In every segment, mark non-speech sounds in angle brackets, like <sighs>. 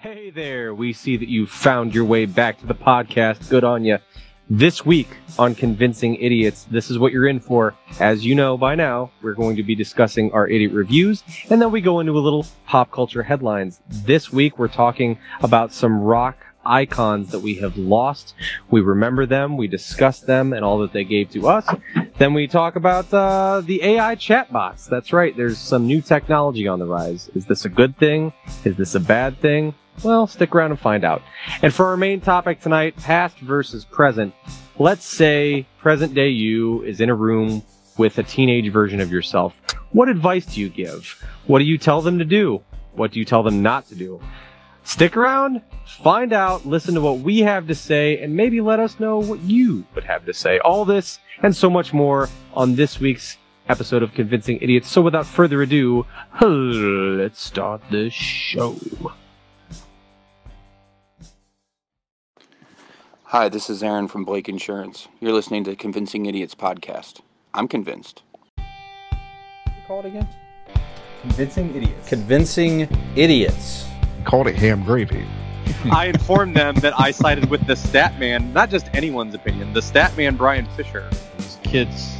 Hey there, we see that you found your way back to the podcast. Good on you. This week on Convincing Idiots, this is what you're in for. As you know by now, we're going to be discussing our idiot reviews, and then we go into a little pop culture headlines. This week, we're talking about some rock icons that we have lost. We remember them, we discuss them, and all that they gave to us. Then we talk about uh, the AI chatbots. That's right, there's some new technology on the rise. Is this a good thing? Is this a bad thing? Well, stick around and find out. And for our main topic tonight, past versus present, let's say present day you is in a room with a teenage version of yourself. What advice do you give? What do you tell them to do? What do you tell them not to do? Stick around, find out, listen to what we have to say, and maybe let us know what you would have to say. All this and so much more on this week's episode of Convincing Idiots. So without further ado, let's start the show. Hi, this is Aaron from Blake Insurance. You're listening to Convincing Idiots podcast. I'm convinced. Call it again. Convincing Idiots. Convincing idiots. Called it ham gravy. <laughs> I informed them that I sided with the stat man, not just anyone's opinion, the stat man Brian Fisher. These kids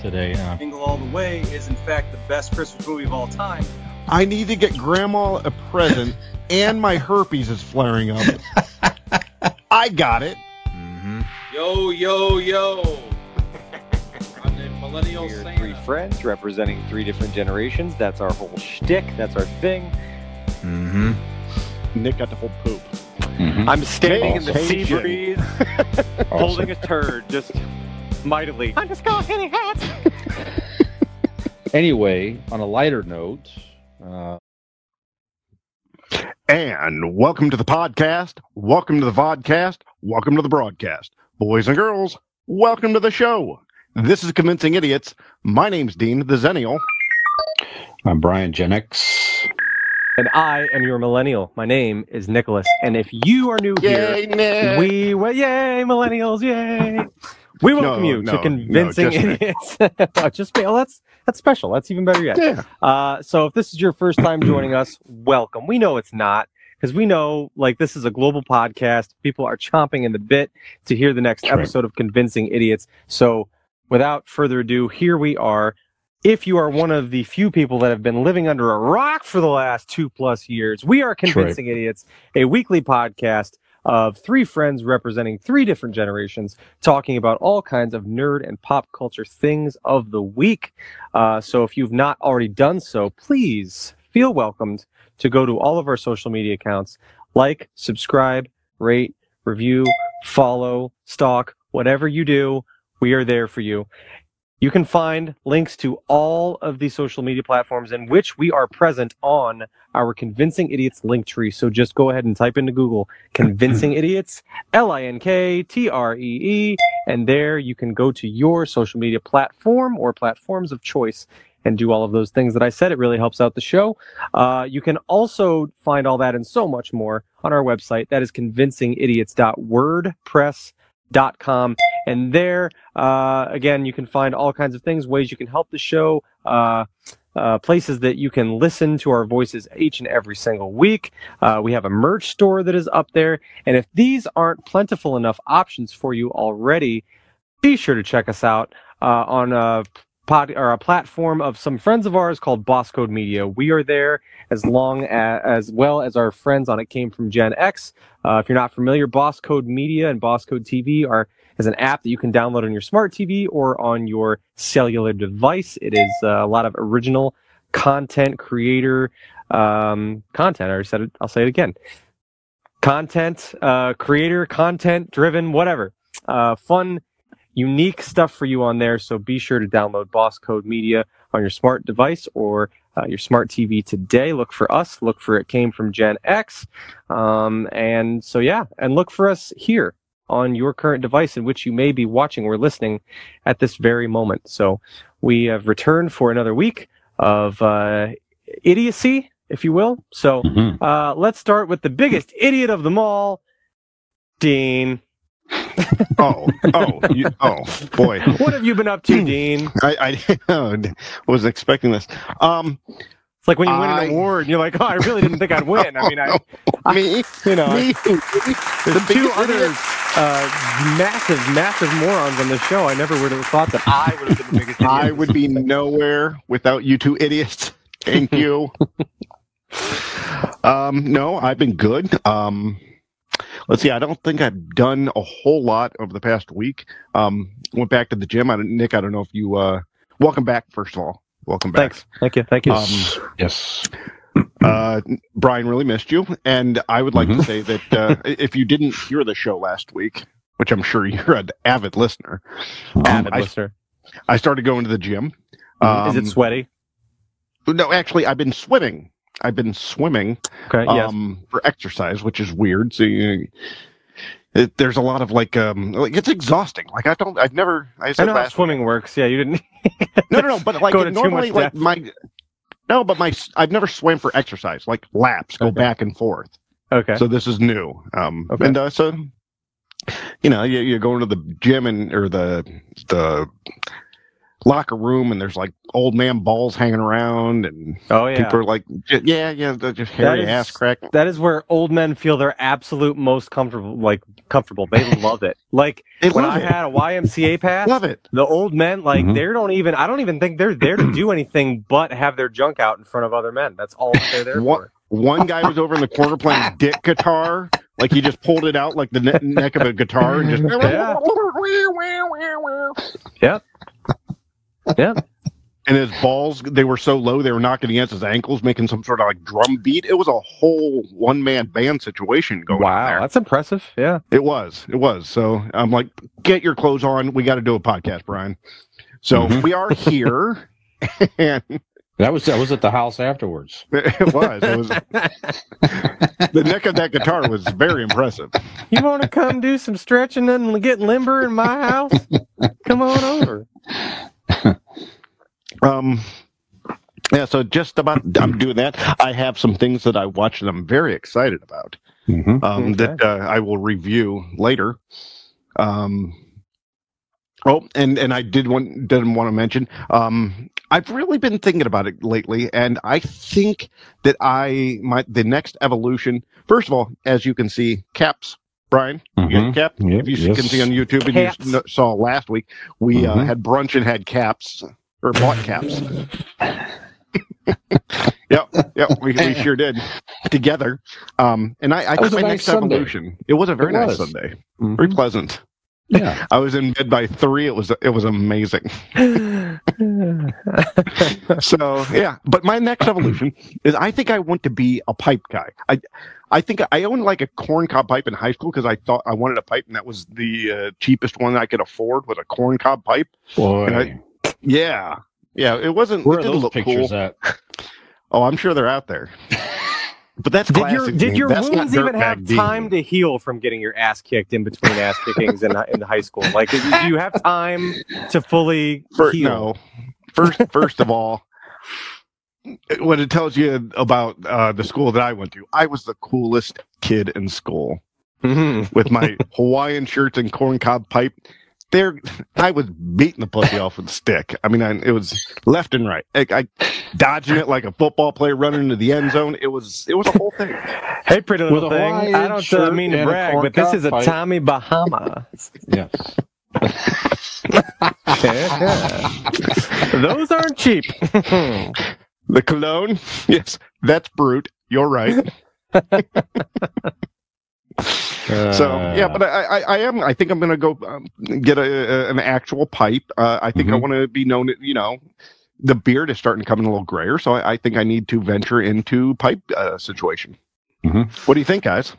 today. Uh, Jingle All the Way is in fact the best Christmas movie of all time. I need to get grandma a present, <laughs> and my herpes is flaring up. <laughs> I got it. Mm-hmm. Yo, yo, yo. I'm the millennial We're Santa. three friends representing three different generations. That's our whole shtick. That's our thing. Mm-hmm. Nick got the whole poop. I'm standing in the sea Caucasian. breeze, <laughs> holding a turd, just mightily. I'm just going hitting hats. <laughs> anyway, on a lighter note, uh, And welcome to the podcast. Welcome to the vodcast. Welcome to the broadcast. Boys and girls, welcome to the show. This is Convincing Idiots. My name's Dean, the Xennial. I'm Brian Gen X. And I am your millennial. My name is Nicholas. And if you are new here, Nick. we well, yay millennials, yay! We welcome No, you no, to no, convincing just idiots. <laughs> Just me. Oh, that's that's special. That's even better yet. Yeah. Uh, so if this is your first time joining us, welcome. We know it's not because we know like this is a global podcast. People are chomping in the bit to hear the next That's right. episode of Convincing Idiots. So without further ado, here we are. If you are one of the few people that have been living under a rock for the last two plus years, we are right. Convincing Idiots, a weekly podcast of three friends representing three different generations, talking about all kinds of nerd and pop culture things of the week. Uh, so if you've not already done so, please feel welcomed to go to all of our social media accounts, like, subscribe, rate, review, follow, stalk, whatever you do, we are there for you. You can find links to all of the social media platforms in which we are present on our Convincing Idiots link tree. So just go ahead and type into Google <laughs> Convincing Idiots, L I N K T R E E, and there you can go to your social media platform or platforms of choice and do all of those things that I said. It really helps out the show. Uh, you can also find all that and so much more on our website. That is convincingidiots.wordpress.com. And there, uh, again, you can find all kinds of things, ways you can help the show, uh, uh, places that you can listen to our voices each and every single week. Uh, we have a merch store that is up there. And if these aren't plentiful enough options for you already, be sure to check us out uh, on a pod or a platform of some friends of ours called Boss Code Media. We are there as long as, as well as our friends on It Came from Gen X. Uh, if you're not familiar, Boss Code Media and Boss Code TV are is an app that you can download on your smart TV or on your cellular device. It is uh, a lot of original content creator um, content. I said it. I'll say it again. Content uh, creator, content driven, whatever. Uh, fun, unique stuff for you on there. So be sure to download Boss Code Media on your smart device or uh, your smart TV today. Look for us. Look for it came from Gen X. Um, and so, yeah, and look for us here on your current device in which you may be watching or listening at this very moment. So we have returned for another week of uh, idiocy, if you will. So mhm. uh, let's start with the biggest idiot of them all, Dean. <laughs> Oh, oh, you, oh, boy. <laughs> What have you been up to, <clears throat> Dean? I, I <laughs> wasn't expecting this. Um, It's like when you win I- an award and you're like, oh, I really didn't think I'd win. I mean, I, me, You know, me. there's two biggest other idiot. Uh, massive, massive morons on the show. I never would have thought that <laughs> I would have been the biggest idiot. I would be nowhere without you two idiots. Thank you. <laughs> um, no, I've been good. Um, let's see. I don't think I've done a whole lot over the past week. Um, went back to the gym. I, don't- Nick, I don't know if you. Uh, welcome back. First of all, welcome back. Thanks. Thank you. Thank you. Um, Yes. Uh, Brian really missed you, and I would like to Mhm. say that uh, <laughs> if you didn't hear the show last week, which I'm sure you're an avid listener, Avid I- listener. I started going to the gym. Is it Um, sweaty? No, actually, I've been swimming. I've been swimming Okay. yes. um, for exercise, which is weird. So you, it, there's a lot of like, um, like it's exhausting. Like I don't, I've never. I I know how swimming works. Yeah, you didn't. No, no, no. But <laughs> like to normally, like depth. my. No, but my I've never swam for exercise. Like laps, go Okay. back and forth. Okay. So this is new. Um, Okay. and uh, so, you know, you, you go into the gym and or the the locker room, and there's like old man balls hanging around, and oh yeah. people are like, yeah, yeah, they're just hairy is- ass crack. that is where old men feel their absolute most comfortable. Like comfortable. They <laughs> love it. Like They when I it. had a YMCA <laughs> pass. Love it. The old men, like Mhm. they don't even. I don't even think they're there to <clears throat> do anything but have their junk out in front of other men. That's all they're there What- for. One guy was over in the corner playing <laughs> dick guitar, like he just pulled it out like the ne- neck of a guitar and just. Yeah. Yeah. And his balls, they were so low they were knocking against his ankles, making some sort of like drum beat. It was a whole one man band situation going on Wow, that's impressive. Yeah. It was. It was. So I'm like, get your clothes on. We got to do a podcast, Brian. So Mhm. we are here. <laughs> and That was that was at the house afterwards. <laughs> it was. It was. The neck of that guitar was very impressive. You want to come do some stretching and get limber in my house? Come on over. <laughs> Um, yeah, so just about I'm doing that. I have some things that I watched that I'm very excited about. Mm-hmm. Um, Okay. that uh, I will review later. Um, oh, and and I did want didn't want to mention. Um, I've really been thinking about it lately, and I think that I might the next evolution. First of all, as you can see, caps. Brian, you got Mhm. cap. Yep, If you yes. can see on YouTube, and Caps. you saw last week, we uh, Mhm. had brunch and had caps or bought caps. <laughs> <laughs> yep, yep, we, we sure did together. Um, and I, I That was a my nice next Sunday. evolution. It was a very It nice was. Sunday, Mhm. very pleasant. Yeah. <laughs> I was in bed by three. It was it was amazing. so yeah, but my next evolution is I think I want to be a pipe guy. I I think I owned like a corncob pipe in high school because I thought I wanted a pipe and that was the uh, cheapest one I could afford was a corncob pipe. Boy, I- Yeah, yeah, it wasn't. where it are didn't those look pictures cool. at? Oh, I'm sure they're out there. But that's Did your did Dean. your That's wounds even have Dean. time to heal from getting your ass kicked in between ass kickings in in high school? Like, do you have time to fully For, heal? no. First, first of all, what it tells you about uh, the school that I went to, I was the coolest kid in school Mhm. with my <laughs> Hawaiian shirts and corncob pipe. There, I was beating the pussy off with a stick. I mean, I, it was left and right. I, I dodging it like a football player running into the end zone. It was, it was a whole thing. Hey, pretty little With a thing. Hawaiian I don't uh, shirt mean to and brag, but this is a pipe. Tommy Bahama. Yes. <laughs> Yeah. Those aren't cheap. <laughs> The cologne, <laughs> yes, that's brute. You're right. <laughs> So yeah, but I, I, I am. I think I'm going to go um, get a, a, an actual pipe. Uh, I think I Mhm. want to be known. You know, the beard is starting to come in a little grayer, so I, I think I need to venture into pipe uh, situation. Mhm. What do you think, guys?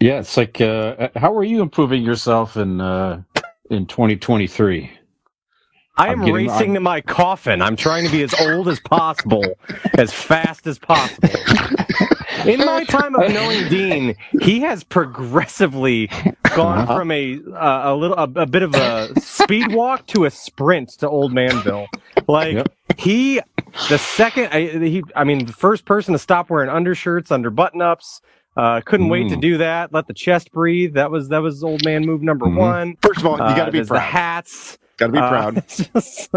yeah, it's like uh, how are you improving yourself in uh, in 2023? I I'm getting- racing I'm- to my coffin. I'm trying to be as old as possible, as fast as possible. In my time of knowing Dean, he has progressively gone Uh-huh. from a uh, a little a, a bit of a speed walk to a sprint to Old Manville. Like Yep. he, the second I, he, I mean, the first person to stop wearing undershirts under button ups. Uh, couldn't wait to Mm. do that. Let the chest breathe. That was that was old man move number Mhm. one. First of all, you Uh, got to be there's the hats. Gotta be Uh, proud. it's <laughs> just-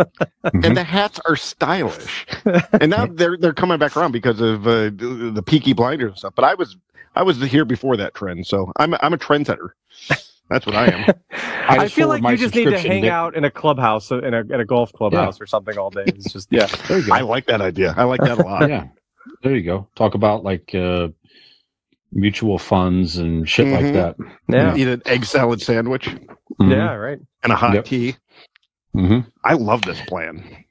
And the hats are stylish. and now <laughs> they're they're coming back around because of uh, the, the Peaky Blinders and stuff. But I was I was here before that trend, so I'm I'm a trendsetter. That's what I am. <laughs> I, just feel like you just need to hang Nick. out in a clubhouse, uh, in a, in a golf clubhouse or something all day. It's just, yeah. There you go. I like that idea. I like that a lot. yeah, there you go. Talk about like uh, mutual funds and shit like Mhm. that. Yeah. Eat an egg salad sandwich Mhm. Yeah, right. and a hot Yep. tea. Hmm I love this plan.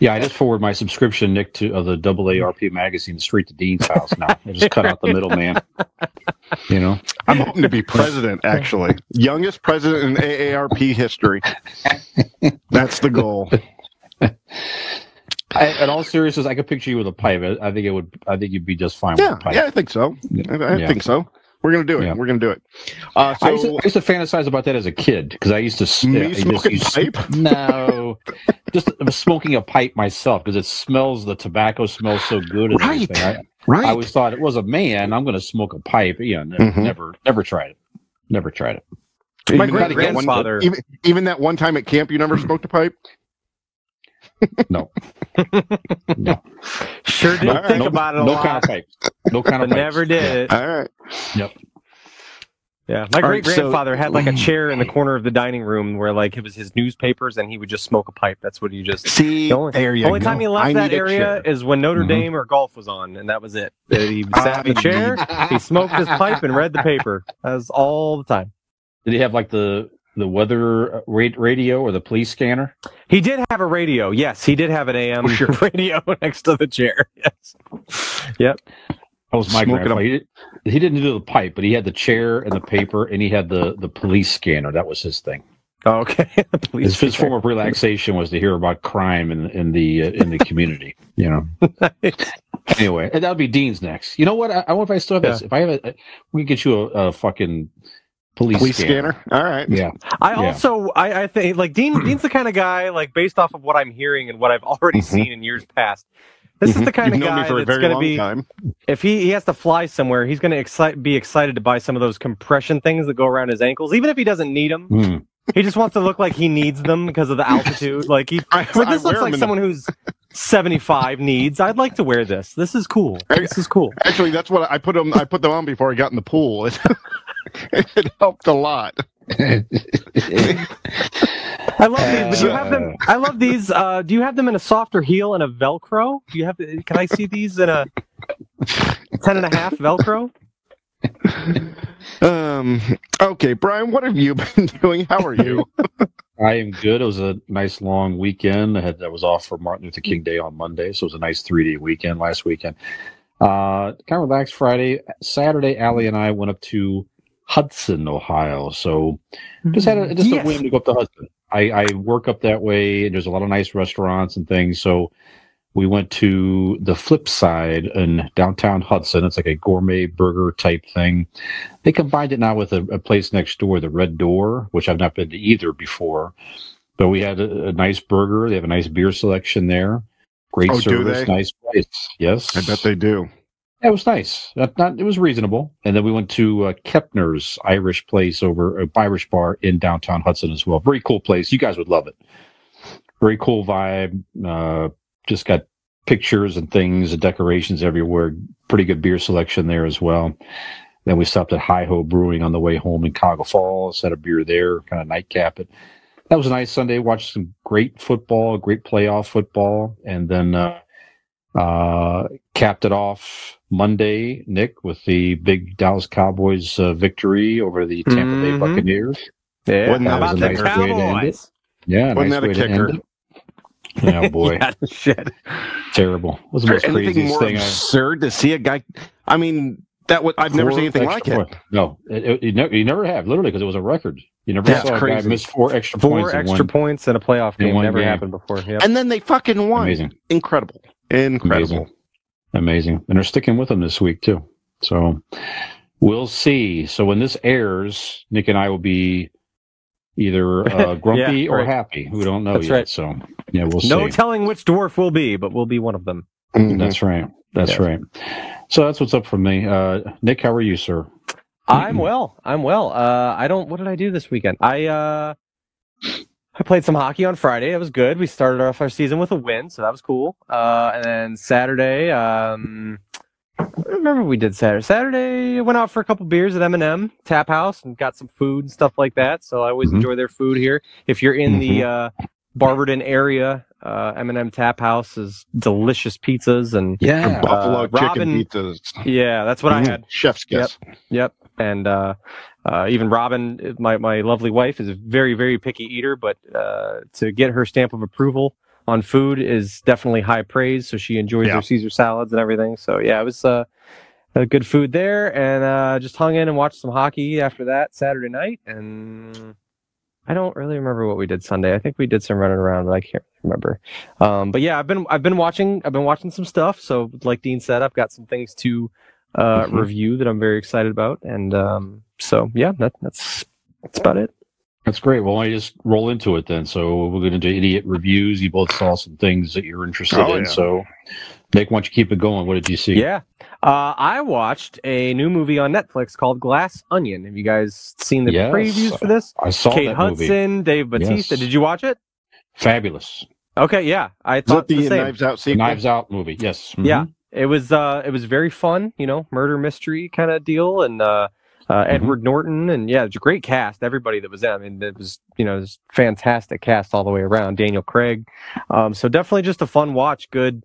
Yeah, I just forward my subscription, Nick, to of the AARP magazine straight to Dean's house now. I just cut out the middleman. You know, I'm hoping to be president, actually. Youngest president in AARP history. That's the goal. I, in all seriousness, I could picture you with a pipe. I, I think it would. I think you'd be just fine with Yeah, a pipe. yeah, I think so. I, I Yeah. think so. We're gonna do it. Yeah. We're gonna do it. Uh, I, used to, I used to fantasize about that as a kid because I used to s- Me I smoking used- pipe? No, just smoking a pipe myself because it smells. The tobacco smells so good. Right. I, right. I always thought it was a man. I'm going to smoke a pipe. Yeah, never, Mhm. never, never tried it. Never tried it. My Even great that one- grandfather. even, even that one time at camp, you never smoked a pipe. No. <laughs> no. Sure did All right. think no, about it a no lot, kind of pipe. No <laughs> kind of never did it. All right. Yep. Yeah, my All great right, so- grandfather had like a chair in the corner of the dining room where like it was his newspapers, and he would just smoke a pipe. That's what he just. See, The only, there you only go. time he left I that area is when Notre Mhm. Dame or golf was on, and that was it. He sat in the chair, he <laughs> smoked his pipe, and read the paper. That was all the time. Did he have like the the weather uh, ra- radio or the police scanner? He did have a radio. Yes, he did have an AM <laughs> radio next to the chair. Yes. Yep. That was my Smoking grandfather. He, did, he didn't do the pipe, but he had the chair and the paper, and he had the the police scanner. That was his thing. Oh, okay. <laughs> His, his form of relaxation was to hear about crime in in the uh, in the community. You know. <laughs> Anyway, and that'll be Dean's next. You know what? I, I wonder if I still have this. If I have a, we can get you a, a fucking police, police scanner. scanner. All right. Yeah. I Yeah. also I, I think like Dean Dean's the kind of guy like based off of what I'm hearing and what I've already Mhm. seen in years past. This is the kind You've of guy for that's going to be time. if he, he has to fly somewhere, he's going to be excited to buy some of those compression things that go around his ankles, even if he doesn't need them. Hmm. He just wants to look like he needs them because of the altitude. Like he, <laughs> I, like I this wear looks like in the- someone who's 75 needs. I'd like to wear this. This is cool. This is cool. Actually, that's what I put them. I put them on before I got in the pool. It, <laughs> it helped a lot. I love these, but do you have them? I love these. Uh, do you have them in a softer heel and a Velcro? Do you have? Can I see these in a 10 and a half Velcro? Um. Okay, Brian, what have you been <laughs> doing? How are you? I am good. It was a nice long weekend. I had I was off for Martin Luther King Day on Monday, so it was a nice three day weekend last weekend. Uh, kind of relaxed Friday. Saturday, Allie and I went up to Hudson, Ohio. So just had a, mm-hmm. just Yes. a whim to go up to Hudson. I, I work up that way. and There's a lot of nice restaurants and things. So we went to the flip side in downtown Hudson. It's like a gourmet burger type thing. They combined it now with a, a place next door, the Red Door, which I've not been to either before. But we had a, a nice burger. They have a nice beer selection there. Great Oh, service, nice place. Yes, I bet they do. Yeah, it was nice. It was reasonable. And then we went to uh, Kepner's Irish place over uh, Irish bar in downtown Hudson as well. Very cool place. You guys would love it. Very cool vibe. Uh, just got pictures and things and decorations everywhere. Pretty good beer selection there as well. Then we stopped at Hi Ho Brewing on the way home in Cuyahoga Falls. Had a beer there, kind of nightcap it. That was a nice Sunday. Watched some great football, great playoff football, and then uh, uh, capped it off Monday, Nick, with the big Dallas Cowboys uh, victory over the Tampa Bay Mhm. Buccaneers. Yeah. Wasn't that about a the nice way to end it? Yeah, Wasn't nice that a way to kicker? end it. Yeah, <laughs> boy, Yeah, shit. terrible. It was the Is most there anything craziest more thing I. absurd to see a guy? I mean, that would I've never seen anything like extra it. point- No, it, it, you, never, you never have, literally, because it was a record. You never That's saw a guy miss four extra Four points. in extra one- points in a playoff game never game. happened before. Yep. And then they fucking won. Amazing. Incredible. Incredible. Amazing. Amazing. And they're sticking with them this week, too. So we'll see. So when this airs, Nick and I will be either <laughs> uh, grumpy Yeah, or right. happy. We don't know That's yet. right. So, yeah, we'll no see. telling which dwarf will be, but we'll be one of them. Mhm. That's right. That's Yes. right. So that's what's up from me. Uh, Nick, how are you, sir? I'm well. I'm well. Uh, I don't. What did I do this weekend? I uh, I played some hockey on Friday. It was good. We started off our season with a win, so that was cool. Uh, and then Saturday, um, I remember we did Saturday. Saturday, I went out for a couple beers at M&M Tap House and got some food and stuff like that. So I always Mhm. enjoy their food here. If you're in the uh, Barberton area, uh, M&M Tap House is delicious pizzas and Yeah. Buffalo uh, chicken Robin- pizzas. yeah, that's what I Mm, had. Chef's kiss. Yep. And uh, uh, even Robin, my, my lovely wife, is a very, very picky eater, but uh, to get her stamp of approval on food is definitely high praise. So she enjoys Yeah. her Caesar salads and everything. So yeah, it was uh, good food there. And uh, just hung in and watched some hockey after that Saturday night. And I don't really remember what we did Sunday. I think we did some running around, but I can't remember. Um, but yeah, I've been I've been watching I've been watching some stuff. So like Dean said, I've got some things to uh, Mhm. review that I'm very excited about, and um, so yeah, that, that's that's about it. That's great. Well, I just roll into it then. So we're going to do idiot reviews. You both saw some things that you're interested Oh, in. yeah. So, Nick, why don't you keep it going? What did you see? Yeah, uh, I watched a new movie on Netflix called Glass Onion. Have you guys seen the Yes. previews for this? I saw Kate that Hudson, movie. Dave Batista. Yes. Did you watch it? Fabulous. Okay, yeah, I Is thought that the, the same. Knives Out The sequel? Knives Out movie. Yes. Mhm. Yeah. It was uh it was very fun, you know, murder mystery kind of deal and uh uh, Mm-hmm. Edward Norton and yeah, it's a great cast. Everybody that was in, I mean, it was you know, it was fantastic cast all the way around. Daniel Craig, um, so definitely just a fun watch. Good,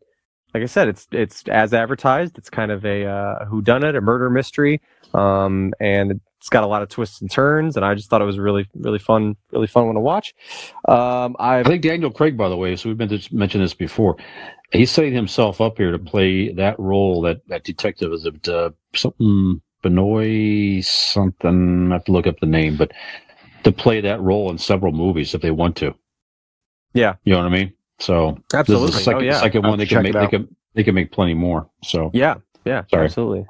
like I said, it's it's as advertised. It's kind of a uh, who done it, a murder mystery, um, and it's got a lot of twists and turns. And I just thought it was really really fun, really fun one to watch. Um, I think Daniel Craig, by the way, so we've been to mention this before. He's setting himself up here to play that role, that that detective. Is it uh, something Benoit something? I have to look up the name, but to play that role in several movies if they want to. Yeah. you know what I mean. So absolutely. this is the second, oh yeah. second I'll one they can make. They can they can make plenty more. So Yeah, yeah, Sorry. absolutely.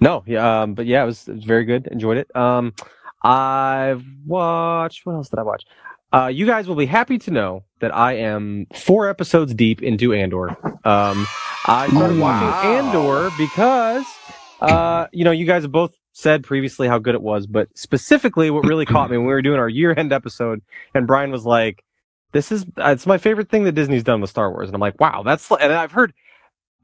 No, yeah, um, but yeah, it was, it was very good. Enjoyed it. Um, I've watched. What else did I watch? Uh, you guys will be happy to know that I am four episodes deep into Andor. Um, I started Wow. watching Andor because, uh, you know, you guys have both said previously how good it was, but specifically, what really caught me when we were doing our year-end episode, and Brian was like, "This is uh, it's my favorite thing that Disney's done with Star Wars," and I'm like, "Wow, that's." And I've heard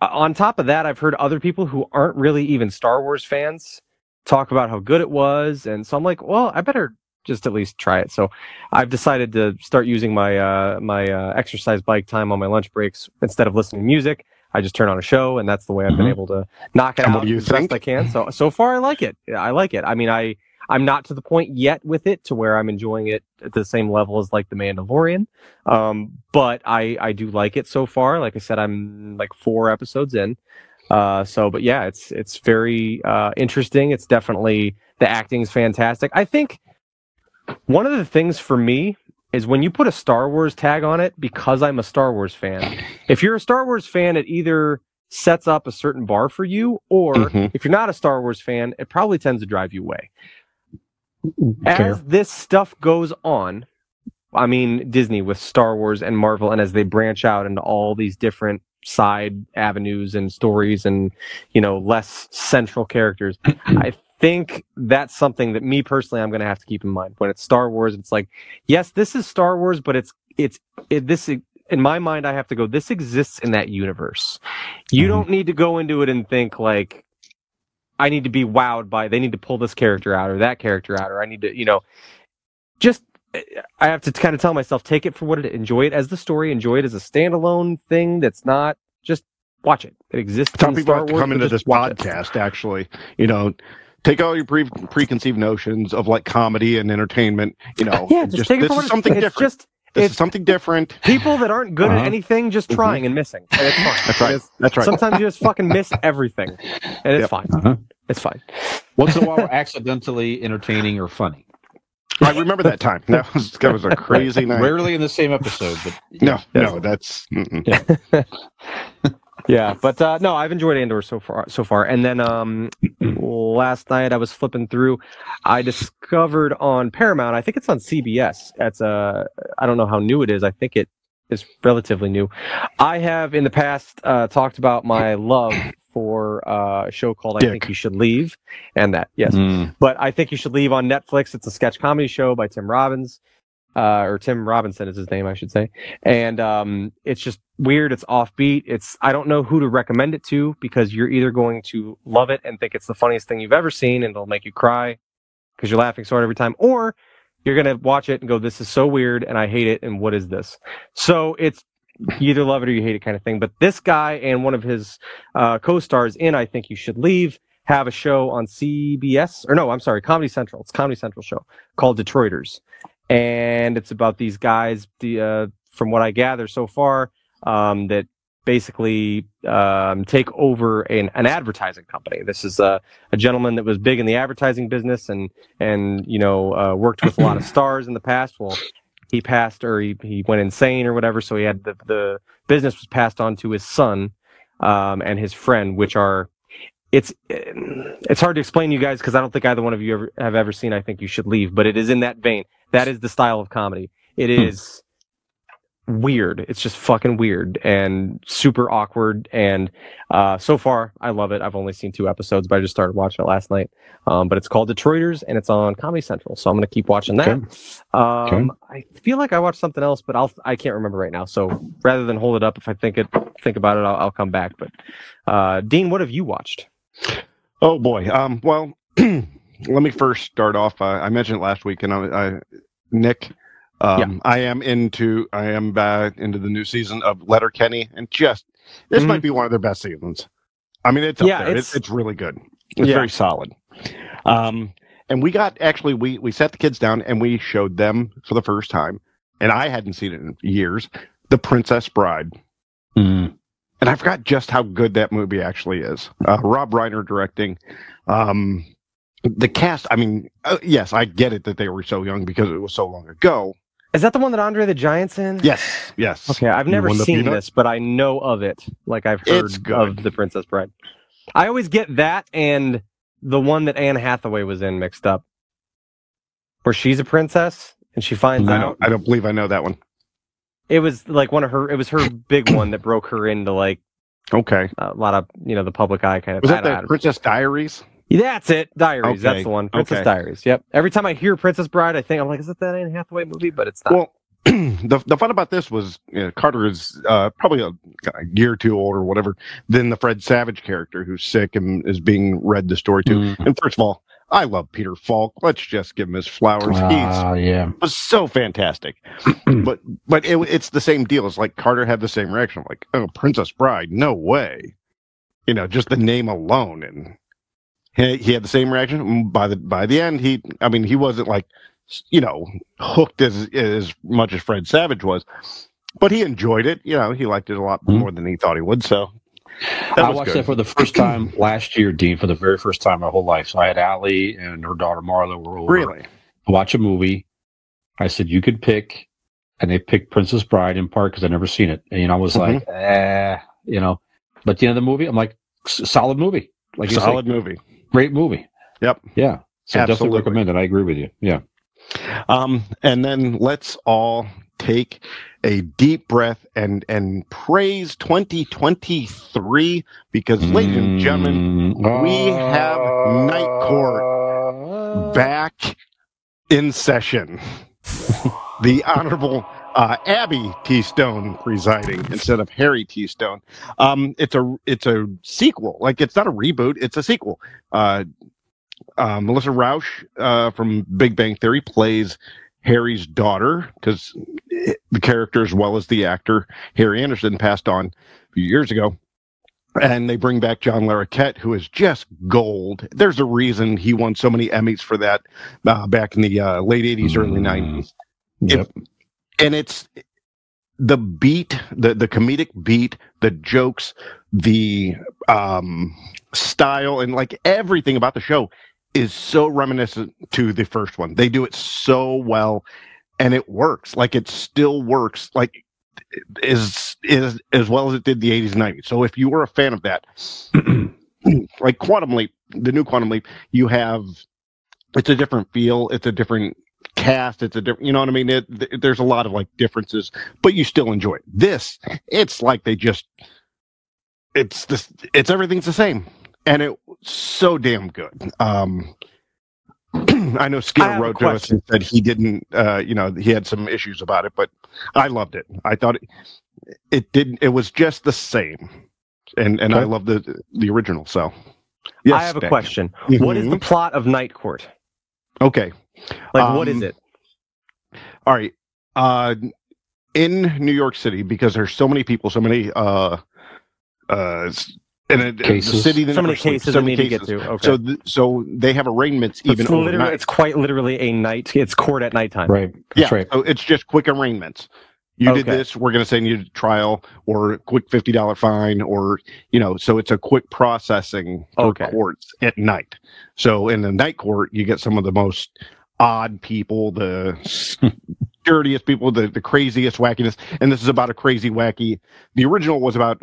on top of that, I've heard other people who aren't really even Star Wars fans talk about how good it was, and so I'm like, well, I better just at least try it. So I've decided to start using my uh, my uh, exercise bike time on my lunch breaks instead of listening to music. I just turn on a show, and that's the way I've been Mhm. able to knock it And out as best? I can. So so far, I like it. I like it. I mean, I I'm not to the point yet with it to where I'm enjoying it at the same level as like the Mandalorian. Um, but I I do like it so far. Like I said, I'm like four episodes in. Uh, so but yeah, it's it's very uh, interesting. It's definitely the acting is fantastic. I think one of the things for me is when you put a Star Wars tag on it because I'm a Star Wars fan. If you're a Star Wars fan, it either sets up a certain bar for you, or Mhm. if you're not a Star Wars fan, it probably tends to drive you away. As this stuff goes on, I mean Disney with Star Wars and Marvel, and as they branch out into all these different side avenues and stories, and you know less central characters, <clears throat> I think that's something that me personally I'm going to have to keep in mind when it's Star Wars. It's like, yes, this is Star Wars, but it's it's it, this in my mind I have to go. This exists in that universe. You Mhm. don't need to go into it and think like. I need to be wowed by. They need to pull this character out or that character out, or I need to, you know, just I have to kind of tell myself take it for what it enjoy it as the story, enjoy it as a standalone thing that's not just watch it. It exists. Some people have to Wars, come into this watch it. podcast, actually. You know, take all your pre- preconceived notions of like comedy and entertainment. You uh, know, Yeah, and just, take it for what something it's different. Just this it's- is something different. people that aren't good Uh-huh. at anything just Mhm. trying and missing. And it's fine. That's right. It's- That's right. Sometimes you just fucking miss <laughs> everything, and it's Yep. fine. Uh-huh. It's fine. Once in a while, we're accidentally entertaining or funny. I remember that time. That was that was a <laughs> crazy night. Rarely in the same episode, but No, Yes. no, that's mm-mm. <laughs> Yeah, but uh, no, I've enjoyed Andor so far. So far, and then um, <clears throat> last night I was flipping through. I discovered on Paramount. I think it's on CBS. It's uh, I don't know how new it is. I think it is relatively new. I have in the past uh, talked about my love for uh, a show called I Think You Should Leave, and that yes, Mm. but I think you should leave on Netflix. It's a sketch comedy show by Tim Robbins. Uh, or Tim Robinson is his name, I should say. And um, it's just weird. It's offbeat. It's I don't know who to recommend it to because you're either going to love it and think it's the funniest thing you've ever seen and it'll make you cry because you're laughing so hard every time, or you're gonna watch it and go, "This is so weird and I hate it." And what is this? So it's you either love it or you hate it kind of thing. But this guy and one of his uh, co-stars in I Think You Should Leave have a show on CBS or no, I'm sorry, Comedy Central. It's Comedy Central show called Detroiters, and it's about these guys. The uh, from what I gather so far, um, that basically um, take over an, an advertising company. This is a, a gentleman that was big in the advertising business and and you know uh, worked with a lot of <laughs> stars in the past. Well, he passed or he, he went insane or whatever, so he had the the business was passed on to his son um, and his friend, which are it's it's hard to explain to you guys because I don't think either one of you ever, have ever seen. I think you should leave, but it is in that vein. That is the style of comedy. It is weird. It's just fucking weird and super awkward. And uh, so far, I love it. I've only seen two episodes, but I just started watching it last night. Um, but it's called Detroiters, and it's on Comedy Central, so I'm gonna keep watching that. Um, I feel like I watched something else, but I'll I can't remember right now. So rather than hold it up, if I think it think about it, I'll, I'll come back. But uh, Dean, what have you watched? Oh boy. Um. Well, <clears throat> let me first start off. Uh, I mentioned last week, and I, I Nick. Um, I am into. I am back into the new season of Letterkenny, and just this Mhm. might be one of their best seasons. I mean, it's Yeah. It's, it's- it's really good. It's Yeah. very solid. Um, and we got actually we we sat the kids down and we showed them for the first time, and I hadn't seen it in years. The Princess Bride. Mm. and I forgot just how good that movie actually is. Uh, Rob Reiner directing. Um, the cast, I mean, uh, yes, I get it that they were so young because it was so long ago. Is that the one that Andre the Giant's in? Yes, yes. Okay, I've never seen this, but I know of it. Like I've heard of the Princess Bride. I always get that and the one that Anne Hathaway was in mixed up, where she's a princess and she finds I out I don't believe I know that one. it was like one of her. It was her big one that broke her into like Okay. a lot of you know the public eye kind of. Was that the Princess Diaries? That's it. Diaries. Okay, That's the one. Princess okay. Diaries. Yep. Every time I hear Princess Bride, I think I'm like, is it that Anne Hathaway movie? But it's not. Well, <clears throat> the the fun about this was you know, Carter is uh, probably a, a year or two older or whatever than the Fred Savage character who's sick and is being read the story to. Mm. And first of all, I love Peter Falk. Let's just give him his flowers. He's Ah, yeah. was so fantastic. <clears throat> but but it, it's the same deal. It's like Carter had the same reaction. I'm Like, oh, Princess Bride, no way. You know, just the name alone, and he, he had the same reaction. By the by the end, he, I mean, he wasn't like, you know, hooked as as much as Fred Savage was, but he enjoyed it. You know, he liked it a lot Mhm. more than he thought he would. So that I watched good. that for the first <clears throat> time last year, Dean, for the very first time in my whole life. So I had Allie and her daughter Marla were over really. to watch a movie. I said you could pick, and they picked Princess Bride in part because I'd never seen it. And you know, I was Mhm. like, eh, you know. But at the end of the movie, I'm like, solid movie, like Solid say, movie. Great movie. Yep. Yeah. So Absolutely. definitely recommend it. I agree with you. Yeah. Um, and then let's all take a deep breath and and praise 2023 because, ladies and gentlemen, Mm, we have Night Court back in session. <laughs> the Honorable uh, Abby T. Stone presiding instead of Harry T. Stone. Um, it's a it's a sequel. Like it's not a reboot. It's a sequel. Uh, uh, Melissa Rauch uh, from Big Bang Theory plays Harry's daughter because the character, as well as the actor Harry Anderson, passed on a few years ago. And they bring back John Larroquette, who is just gold. There's a reason he won so many Emmys for that uh, back in the uh, late 80s, early Mm. 90s. Yep. And it's the beat, the, the comedic beat, the jokes, the um, style, and like everything about the show is so reminiscent to the first one. They do it so well and it works. Like it still works. Like is is as well as it did the 80s and 90s. So if you were a fan of that, <clears throat> like Quantum Leap, the new Quantum Leap, you have it's a different feel, it's a different cast, it's a different, you know what I mean? It, th- there's a lot of like differences, but you still enjoy it. This, it's like they just, it's this, it's everything's the same, and it so damn good. Um, <clears throat> I know Skinner wrote to us and said he didn't, uh, you know, he had some issues about it, but I loved it. I thought it, it didn't. It was just the same, and and I love the the original. So, I have a question. What is the Mhm. plot of Night Court? Okay. Like, what is Um, it? All right. Uh, in New York City, because there's so many people, so many uh, uh, in a, the Cases. city, that So many cases so that many need to get cases. to. Okay. So, th- so they have arraignments it's, even literally, overnight. it's quite literally a night. It's court at nighttime. Right. That's yeah, right. so it's just quick arraignments. You did this, we're going to send you to trial, or a quick fifty dollar fine, or you know, so it's a quick processing for Okay. courts at night. So in the night court, you get some of the most odd people, the dirtiest people, the the craziest wackiness, and this is about a crazy wacky. The original was about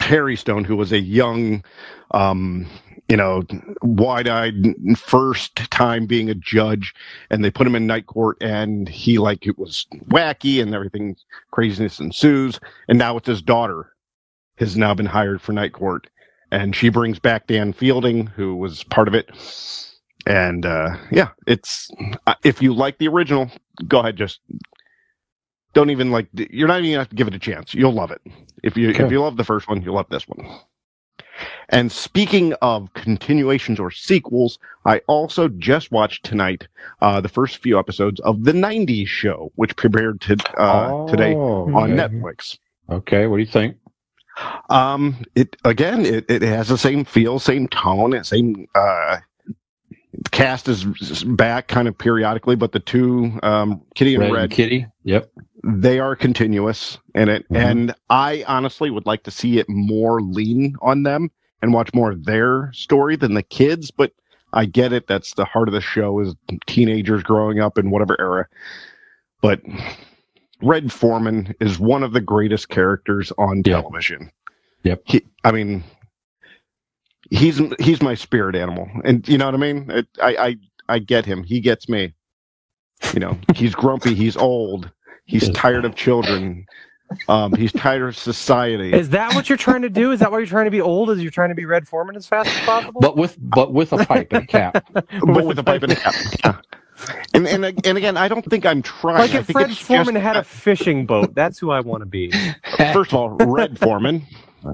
Harry Stone, who was a young, um, you know, wide-eyed first time being a judge. And they put him in night court and he like it was wacky and everything craziness ensues. And now it's his daughter has now been hired for night court. And she brings back dan fielding who was part of it and uh yeah it's uh, if you like the original go ahead just don't even like you're not even gonna have to give it a chance you'll love it if you Okay. if you love the first one you'll love this one and speaking of continuations or sequels I also just watched tonight uh, the first few episodes of the '90s show, which premiered to, uh, today Oh, on okay. Netflix. Okay. What do you think? Um, it again, it, it has the same feel, same tone, and same uh, cast is back kind of periodically, but the two um, Kitty and Red, Red, and Kitty. Yep. they are continuous in it, Mhm. and I honestly would like to see it more lean on them and watch more of their story than the kids, but. I get it. That's the heart of the show is teenagers growing up in whatever era. But Red Foreman is one of the greatest characters on Yep. television. Yep. He, I mean, he's he's my spirit animal, and you know what I mean. It, I I I get him. He gets me. You know, <laughs> he's grumpy. He's old. He's tired of children. Um, he's tired of society. Is that what you're trying to do? Is that why you're trying to be old? Is you're trying to be Red Foreman as fast as possible? But with but with a pipe and a cap. <laughs> but with a pipe and a cap. Yeah. And and and again, I don't think I'm trying. like I if think Fred it's Foreman just, had a fishing boat, that's who I want to be. first of all, Red Foreman. <laughs>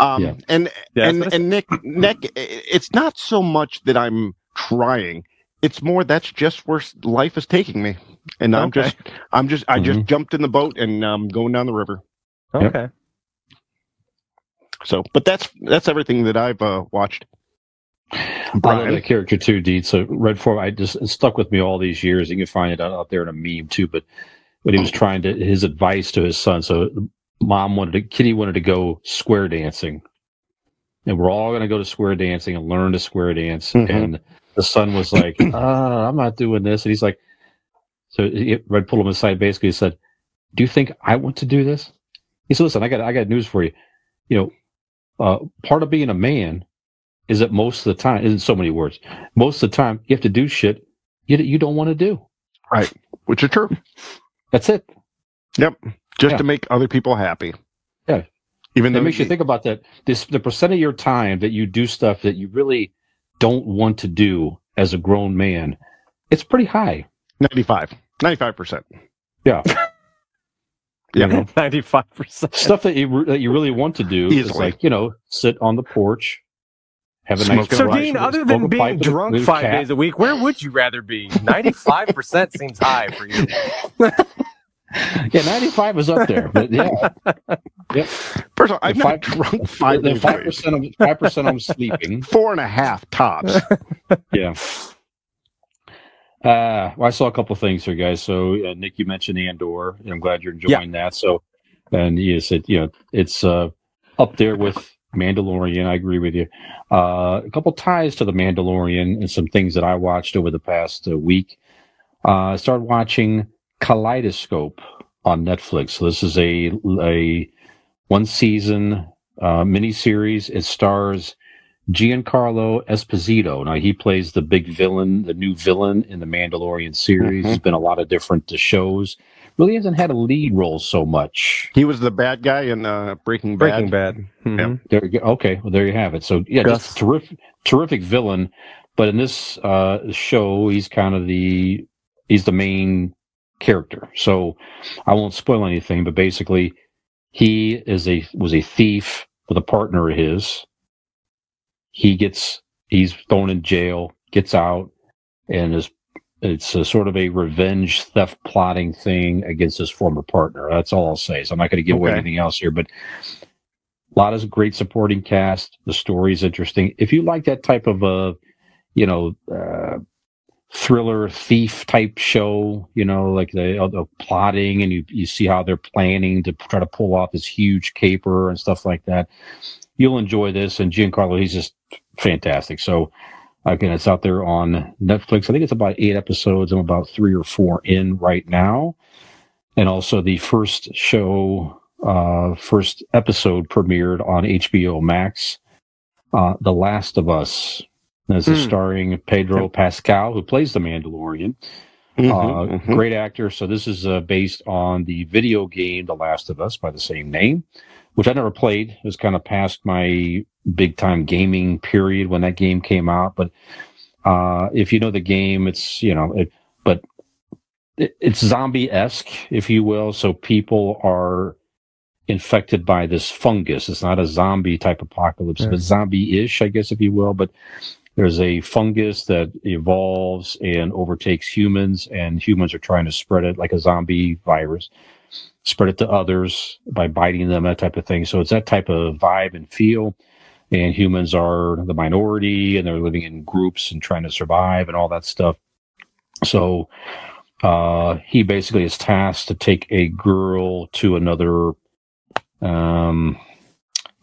Um, Yeah. and Yeah, and and Nick <clears throat> Nick, it's not so much that I'm trying. It's more that's just where life is taking me, and I'm just I'm just I just Mhm. jumped in the boat and I'm um going down the river. Yep. Okay. So, but that's that's everything that I've uh, watched. I love Brian? that character too, Dean. So Red Foreman, I just it stuck with me all these years. You can find it out, out there in a meme too. But when he was <clears throat> trying to his advice to his son. So mom wanted to, Kitty wanted to go square dancing, and we're all going to go to square dancing and learn to square dance. Mhm. And the son was like, uh, <clears throat> "I'm not doing this," and he's like, so he, Red pulled him aside. Basically, said, "Do you think I want to do this?" He said, "Listen, I got I got news for you. You know, uh, part of being a man." is that most of the time, in so many words, most of the time you have to do shit you, you don't want to do. Right. Which is true. That's it. Just Yeah. to make other people happy. Yeah. Even though It makes you think about that. This the percent of your time that you do stuff that you really don't want to do as a grown man. It's pretty high. 95, 95 percent. Yeah. <laughs> Yeah. You know, <laughs> Ninety-five percent. stuff that you that you really want to do is like you know sit on the porch, have a Smoke nice. a So, Right. Dean, other than being drunk five cat. days a week, where would you rather be? <laughs> Ninety-five percent seems high for you. <laughs> Yeah, ninety five is up there, but yeah, <laughs> First of all, I've The five- drunk five the days a five percent of five percent I'm sleeping. <laughs> Four and a half tops. Yeah. Uh, well, I saw a couple things here, guys. So, uh, Nick, you mentioned Andor, and I'm glad you're enjoying that. So, and yes, it you know it's uh, up there with Mandalorian. I agree with you. Uh, a couple ties to the Mandalorian and some things that I watched over the past uh, week. Uh, I started watching Kaleidoscope on Netflix. So this is a a one season uh, miniseries. It stars Giancarlo Esposito. Now he plays the big villain, the new villain in the Mandalorian series. Mhm. He's been a lot of different uh, shows. Really hasn't had a lead role so much. he was the bad guy in uh, Breaking Bad. Breaking Bad. Mhm. There you go. Okay, well there you have it. So yeah, Gus. just terrific, terrific villain. but in this uh, show, he's kind of the he's the main character. So I won't spoil anything, but basically, he is a was a thief with a partner of his. He gets he's thrown in jail, gets out, and is it's a sort of a revenge theft plotting thing against his former partner. That's all I'll say. So I'm not going to give away anything else here, but a lot of great supporting cast. The story's interesting. If you like that type of a, you know, uh, thriller thief type show, you know, like the, uh, the plotting and you, you see how they're planning to try to pull off this huge caper and stuff like that. You'll enjoy this. And Giancarlo, he's just fantastic. So again, it's out there on Netflix. I think it's about eight episodes. I'm about three or four in right now. And also the first show, uh, first episode premiered on HBO Max, uh, The Last of Us. This is Hmm. starring Pedro Pascal, who plays the Mandalorian. Uh, Mhm, mhm. Great actor. So this is uh, based on the video game The Last of Us by the same name, which I never played. It was kind of past my big time gaming period when that game came out. But uh, if you know the game, it's you know, it, but it, it's zombie esque, if you will. So people are infected by this fungus. It's not a zombie type apocalypse, Yeah. but zombie ish, I guess, if you will. But there's a fungus that evolves and overtakes humans, and humans are trying to spread it like a zombie virus, spread it to others by biting them, that type of thing. So it's that type of vibe and feel. And humans are the minority, and they're living in groups and trying to survive and all that stuff. So uh, he basically is tasked to take a girl to another um,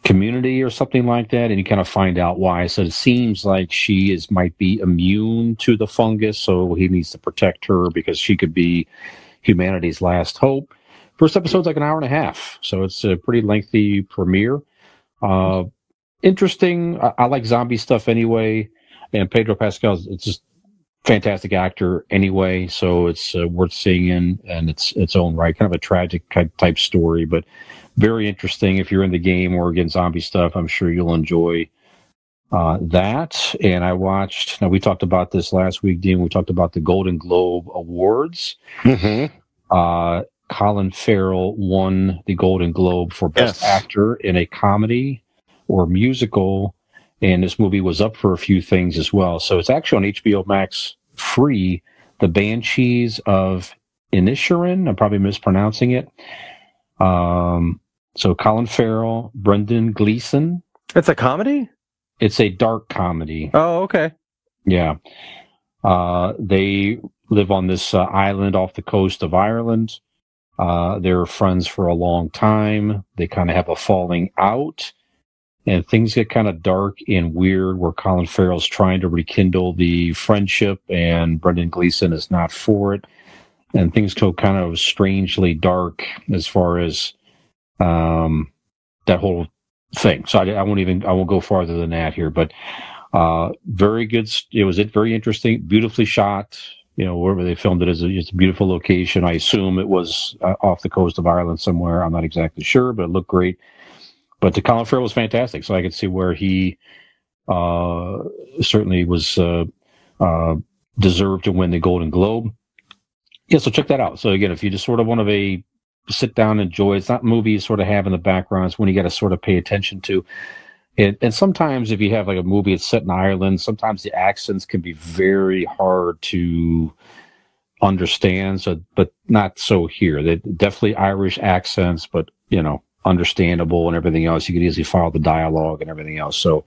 community or something like that, and you kind of find out why. So it seems like she is might be immune to the fungus, so he needs to protect her because she could be humanity's last hope. First episode's like an hour and a half, so it's a pretty lengthy premiere. Uh, interesting. I, I like zombie stuff anyway, and Pedro Pascal it's just fantastic actor anyway, so it's uh, worth seeing in and its its own right. Kind of a tragic type story, but very interesting. If you're in the game or again zombie stuff, I'm sure you'll enjoy uh, that. And I watched. Now we talked about this last week, Dean. We talked about the Golden Globe Awards. Mhm. Uh, Colin Farrell won the Golden Globe for Best Yes. Actor in a Comedy or Musical, and this movie was up for a few things as well. So it's actually on HBO Max free. The Banshees of Inisherin. I'm probably mispronouncing it. Um, so Colin Farrell, Brendan Gleeson. It's a comedy. It's a dark comedy. Oh, okay. Yeah. Uh, they live on this uh, island off the coast of Ireland. Uh, they're friends for a long time. They kind of have a falling out. And things get kind of dark and weird where Colin Farrell's trying to rekindle the friendship and Brendan Gleeson is not for it. And things go kind of strangely dark as far as um, that whole thing. So I, I won't even, I won't go farther than that here, but uh, very good. It was it very interesting, beautifully shot. You know, wherever they filmed it is a, it's a beautiful location. I assume it was uh, off the coast of Ireland somewhere. I'm not exactly sure, but it looked great. But the Colin Farrell was fantastic, so I could see where he uh, certainly was uh, uh, deserved to win the Golden Globe. Yeah, so check that out. So again, if you just sort of want to be sit down, and enjoy, it's not a movie you sort of have in the background. It's when you got to sort of pay attention to. And, and sometimes if you have like a movie that's set in Ireland, sometimes the accents can be very hard to understand. So, but not so here. They definitely Irish accents, but you know, understandable and everything else. You could easily follow the dialogue and everything else. So,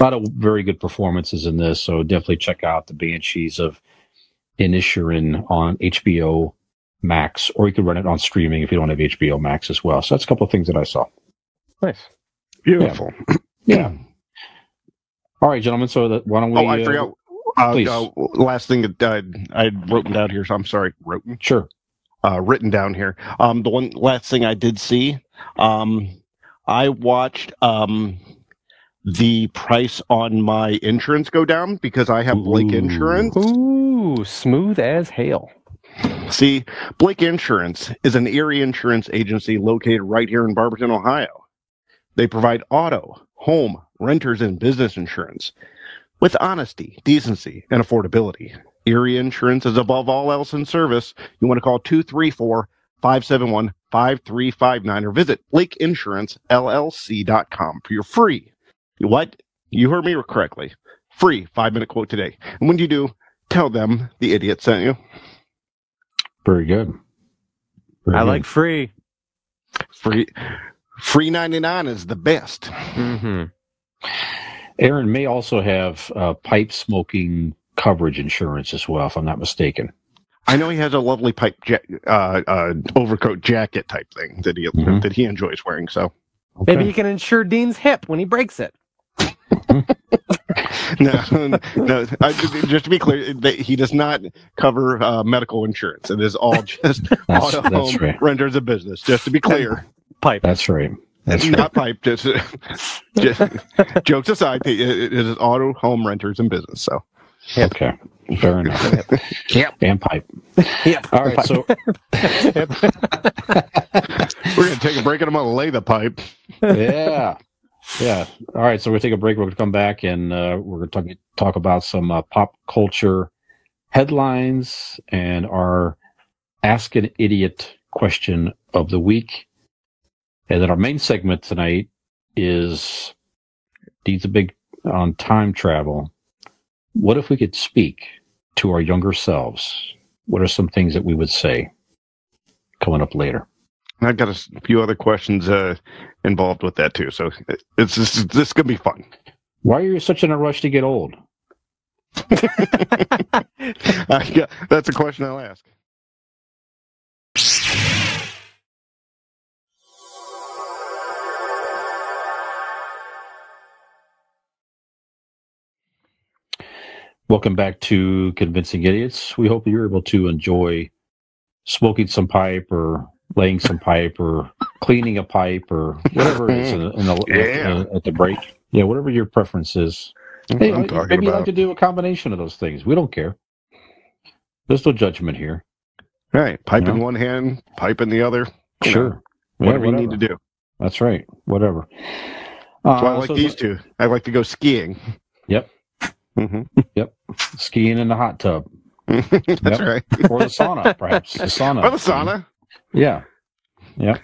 a lot of very good performances in this. So definitely check out the Banshees of Inisherin on HBO Max, or you could run it on streaming if you don't have HBO Max as well. So that's a couple of things that I saw. Nice. Beautiful. Yeah. All right, gentlemen. So that, why don't we? Oh, I uh, forgot. Uh, please. uh, last thing that uh, I had written down here. So I'm sorry, written, Sure. uh, written down here. Um, the one last thing I did see. Um, I watched um, the price on my insurance go down because I have Blake Ooh. Insurance. Ooh, smooth as hail. See, Blake Insurance is an Erie insurance agency located right here in Barberton, Ohio. They provide auto, home, renters, and business insurance. with honesty, decency, and affordability. Erie Insurance is above all else in service. You want to call 234 571 5359 or visit BlakeInsuranceLLC.com for your free. What? You heard me correctly. Free five minute quote today. And when you do, tell them the idiot sent you. Very good. Very I good. like free. Free. Free 99 is the best. Mm-hmm. Aaron may also have uh, pipe smoking coverage insurance as well, if I'm not mistaken. I know he has a lovely pipe ja- uh, uh, overcoat jacket type thing that he Mhm. that he enjoys wearing. So Maybe he can insure Dean's hip when he breaks it. <laughs> no, <laughs> no. I, just to be clear, he does not cover uh, medical insurance. It is all just That's, <laughs> auto that's home right. renters of business. Just to be clear, Pipe. That's right. That's right. not pipe. Just, just jokes aside, it, it is auto home renters and business. So Okay. Fair enough. Yep. And pipe. Yep. All right. So <laughs> we're gonna take a break and I'm gonna lay the pipe. yeah, yeah. All right, so we're gonna take a break. We're gonna come back and uh, we're gonna talk talk about some uh, pop culture headlines and our Ask an Idiot question of the week. And then our main segment tonight is Dean's a big on time travel. What if we could speak to our younger selves? What are some things that we would say? Coming up later. I've got a few other questions uh, involved with that too. So it- it's this, this is gonna be fun. Why are you such in a rush to get old? <laughs> I got- that's a question I'll ask. Welcome back to Convincing Idiots. We hope you're able to enjoy smoking some pipe or laying some pipe or cleaning a pipe or whatever it is in in the, <laughs> Yeah. at the break. Yeah, whatever your preference is. Hey, maybe you like to do a combination of those things. We don't care. There's no judgment here. right. Pipe in Yeah. one hand, pipe in the other. You Sure. what Yeah, do we whatever. need to do? That's right. Whatever. Well, I Uh, like so- these two. I like to go skiing. Yep. Hmm Skiing in the hot tub <laughs> That's Yep. right. or the sauna, perhaps. The sauna. Or the sauna. Yeah. Yeah.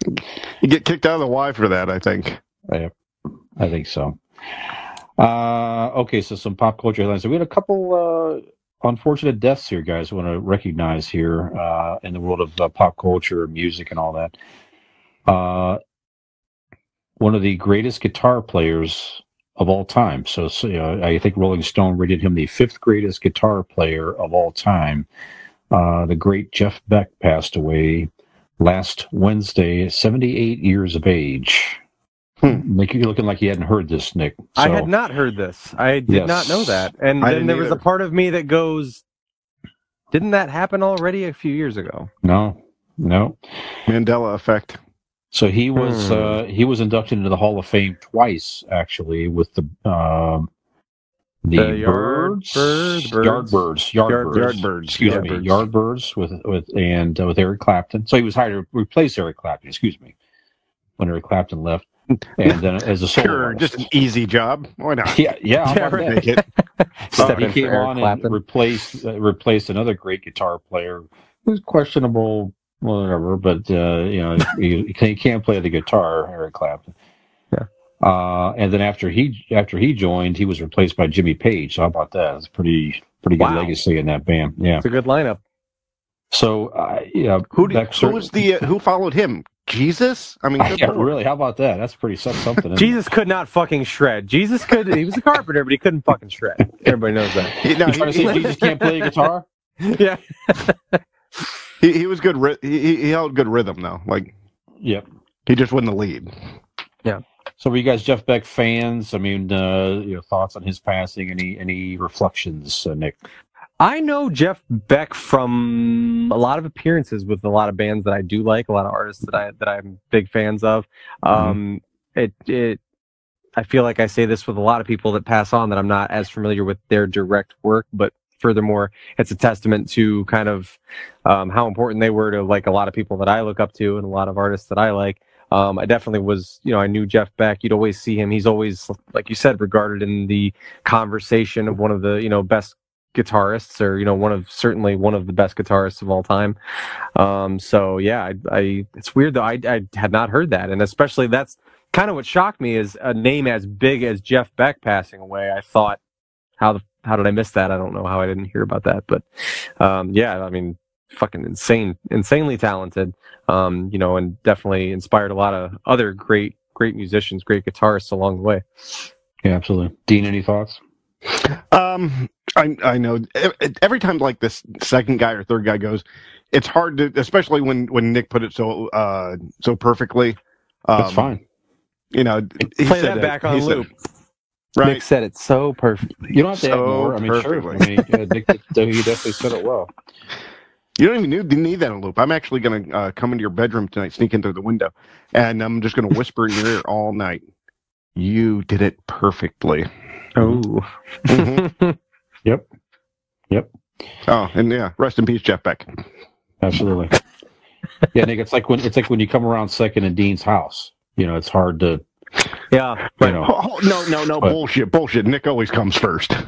You get kicked out of the Y for that, I think. I think so. Uh, okay, so some pop culture headlines. So we had a couple uh, unfortunate deaths here, guys. I want to recognize here uh, in the world of uh, pop culture, music, and all that. Uh, one of the greatest guitar players of all time. So, so you know, I think Rolling Stone rated him the fifth greatest guitar player of all time. Uh, the great Jeff Beck passed away last Wednesday, 78 years of age. Hmm. Like you're looking like you hadn't heard this, Nick. I had not heard this. I did Yes. not know that. And I then didn't there was a part of me that goes, didn't that happen already a few years ago? No, no. Mandela effect. So he was Hmm. uh, he was inducted into the Hall of Fame twice, actually, with the um, the, The yard birds, bird- birds? Yardbirds, Yardbirds, Yardbirds, Excuse me, Yardbirds. Yardbirds with with and uh, with Eric Clapton. So he was hired to replace Eric Clapton. Excuse me, when Eric Clapton left, and then as a solo Sure, artist. just an easy job. Why not? yeah, yeah, how Yeah, about right. that? Make it. <laughs> Step he came on Clapton. and replaced uh, replaced another great guitar player who's questionable, whatever. But uh, you know, <laughs> he, he can't- can't play the guitar, Eric Clapton. Yeah. Uh, and then after he after he joined, he was replaced by Jimmy Page. So how about that? It's a pretty pretty good Wow. legacy in that band. Yeah. It's a good lineup. So uh, yeah, Who did, Beck who was the uh, who followed him? Jesus? I mean, <laughs> yeah, lord. really? How about that? That's pretty something. isn't it? Jesus could not fucking shred. Jesus could. He was a carpenter, but he couldn't fucking shred. Everybody knows that. <laughs> He, no, You trying to he, say Jesus can't play guitar? Yeah. He, he was good. ry- He, he- he held good rhythm though. Like Yep. he just wouldn't lead. Yeah. So, were you guys Jeff Beck fans? I mean, uh, your thoughts on his passing? Any any reflections, uh, Nick? I know Jeff Beck from a lot of appearances with a lot of bands that I do like, a lot of artists that I that I'm big fans of. Um, it it I feel like I say this with a lot of people that pass on that I'm not as familiar with their direct work, but furthermore, it's a testament to kind of um, how important they were to like a lot of people that I look up to and a lot of artists that I like. um, I definitely was, you know, I knew Jeff Beck. You'd always see him. He's always, like you said, regarded in the conversation of one of the, you know, best guitarists or you know one of certainly one of the best guitarists of all time um so yeah i, I it's weird though I, I had not heard that and especially that's kind of what shocked me is a name as big as jeff beck passing away i thought how the how did i miss that i don't know how i didn't hear about that but um yeah i mean fucking insane insanely talented um you know and definitely inspired a lot of other great great musicians great guitarists along the way Yeah, absolutely. Dean, any thoughts? Um, I I know every time like this second guy or third guy goes, it's hard to, especially when when Nick put it so uh so perfectly. Um, That's fine. You know, he play said that it. back on He said loop it. Right. nick said it so perfectly You don't have to add more. I mean, sure. I mean, Nick, he definitely said it well. You don't even need, need that in a loop. I'm actually going to uh, come into your bedroom tonight, sneak in through the window, and I'm just going to whisper in your ear all night. You did it perfectly. oh Mhm. <laughs> Yep. Yep. Oh, and yeah, rest in peace, Jeff Beck. Absolutely. yeah, Nick. It's like when it's like when you come around second in Dean's house. You know, it's hard to. Yeah You know, Oh, oh, no, no, no, But- bullshit, bullshit. Nick always comes first. <laughs>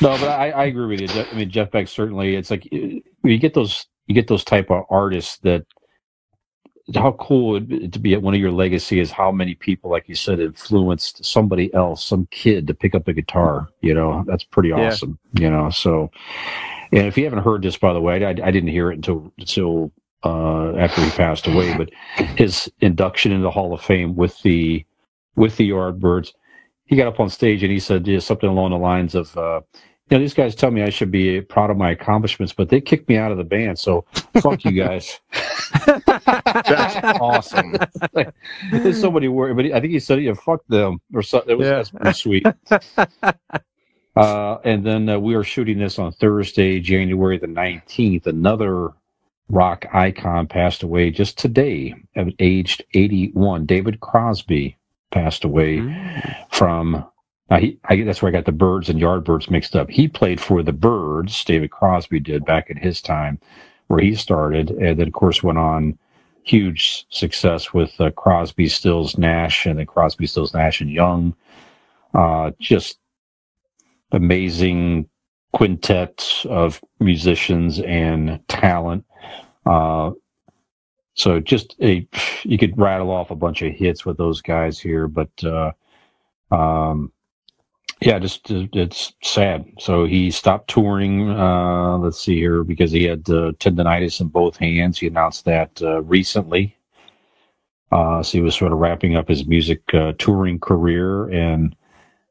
No, but I, I agree with you. I mean, Jeff Beck certainly. It's like you get those you get those type of artists that. How cool it would be to be at one of your legacy is how many people, like you said, influenced somebody else, some kid to pick up a guitar. You know, that's pretty Yeah. awesome. You know, so. And if you haven't heard this, by the way, I, I didn't hear it until until uh, after he passed away. <laughs> But his induction into the Hall of Fame with the with the Yardbirds, he got up on stage and he said yeah, something along the lines of, uh, "You know, these guys tell me I should be proud of my accomplishments, but they kicked me out of the band, so fuck you guys." <laughs> That's awesome. <laughs> There's so many words, but he, I think he said, "Yeah, fuck them," or something. It was Yeah. that's pretty sweet. Uh, and then uh, we are shooting this on Thursday, January the 19th. Another rock icon passed away just today, at aged 81. David Crosby passed away from. Uh, he, I, that's where I got the Byrds and Yardbirds mixed up. He played for the Byrds, David Crosby did back in his time, where he started, and then of course went on huge success with uh, Crosby, Stills, Nash, and then Crosby, Stills, Nash, and Young. Uh, just amazing quintet of musicians and talent. Uh, so just a you could rattle off a bunch of hits with those guys here, but uh, um, yeah, just uh, it's sad. So he stopped touring. Uh, let's see here because he had uh, tendonitis in both hands. He announced that uh, recently. So he was sort of wrapping up his music touring career, and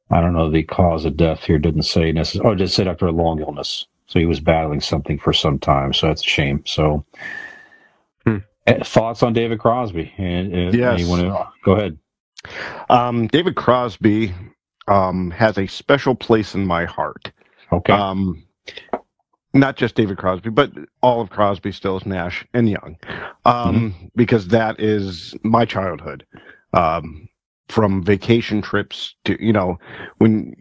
I don't know the cause of death here. Didn't say necessarily. Oh, it just said after a long illness. So he was battling something for some time. So that's a shame. So Hmm. eh, thoughts on David Crosby? And, and Yes. you to go ahead? Um, David Crosby um, has a special place in my heart. Okay. Um, not just David Crosby, but all of Crosby, Stills, Nash, and Young, um, because that is my childhood. Um, from vacation trips to you know when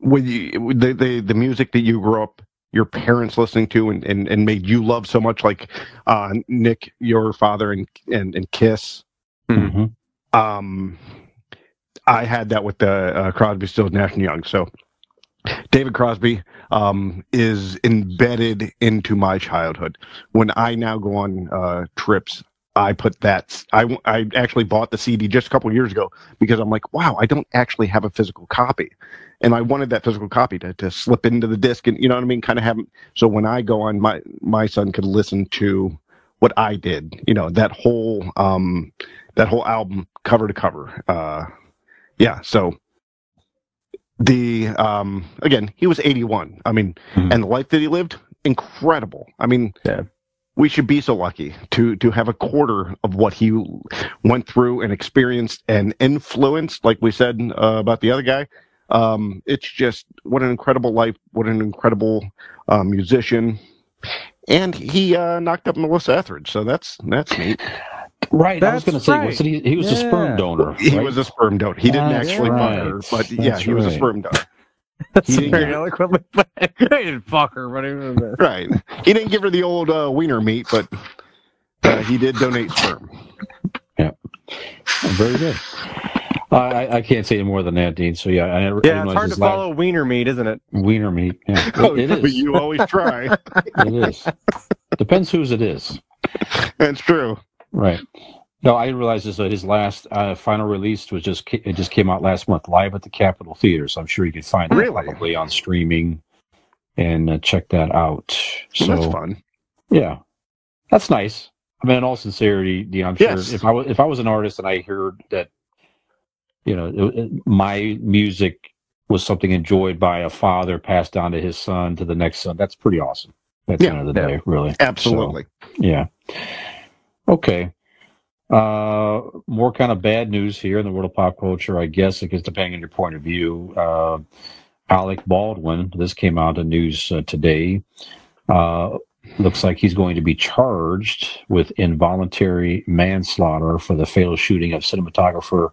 when you, the, the the music that you grew up your parents listening to and, and, and made you love so much like uh, Nick your father and and, and Kiss Mhm. um, I had that with the uh, Crosby, Stills, Nash and Young. So David Crosby um, is embedded into my childhood. When I now go on uh, trips, I put that. I I actually bought the CD just a couple of years ago because I'm like, wow, I don't actually have a physical copy, and I wanted that physical copy to, to slip into the disc and you know what I mean, kind of have. So when I go on, my my son could listen to what I did. You know that whole um, that whole album cover to cover. Uh, yeah, so the um, again, he was 81. I mean, Mhm. and the life that he lived, incredible. I mean, Yeah. We should be so lucky to to have a quarter of what he went through and experienced and influenced, like we said uh, about the other guy. Um, it's just what an incredible life, what an incredible uh, musician. And he uh, knocked up Melissa Etheridge, so that's that's neat. Right. I was going to say, right. wasn't he? He was a sperm donor. He was a sperm donor. He didn't That's actually fuck her, right. but yeah, That's he was a sperm donor. <laughs> That's He didn't very get- eloquently put. I <laughs> didn't fuck her, but even this. Right. He didn't give her the old uh, wiener meat, but uh, he did donate sperm. Yeah, very good. I, I, I can't say any more than that, Dean. So yeah, I, I Yeah, it's hard to this last- follow wiener meat, isn't it? wiener meat. Yeah, <laughs> it, Oh, it but. You always try. It is. Depends whose it is. That's true. Right. No, I didn't realize this. That his last uh, final release was just ca- it just came out last month, live at the Capitol Theater. So I'm sure you can find Really? probably on streaming and uh, check that out. So Well, that's fun. yeah, that's nice. I mean, in all sincerity, Dean, I'm sure Yes. if I was if I was an artist and I heard that, you know, it, it- my music was something enjoyed by a father passed down to his son to the next son, that's pretty awesome. At the Yeah. end of the Yeah. day, really. Absolutely. Yeah. Okay. Uh, more kind of bad news here in the world of pop culture, I guess, because depending on your point of view. Uh, Alec Baldwin, this came out in news uh, today. Uh, looks like he's going to be charged with involuntary manslaughter for the fatal shooting of cinematographer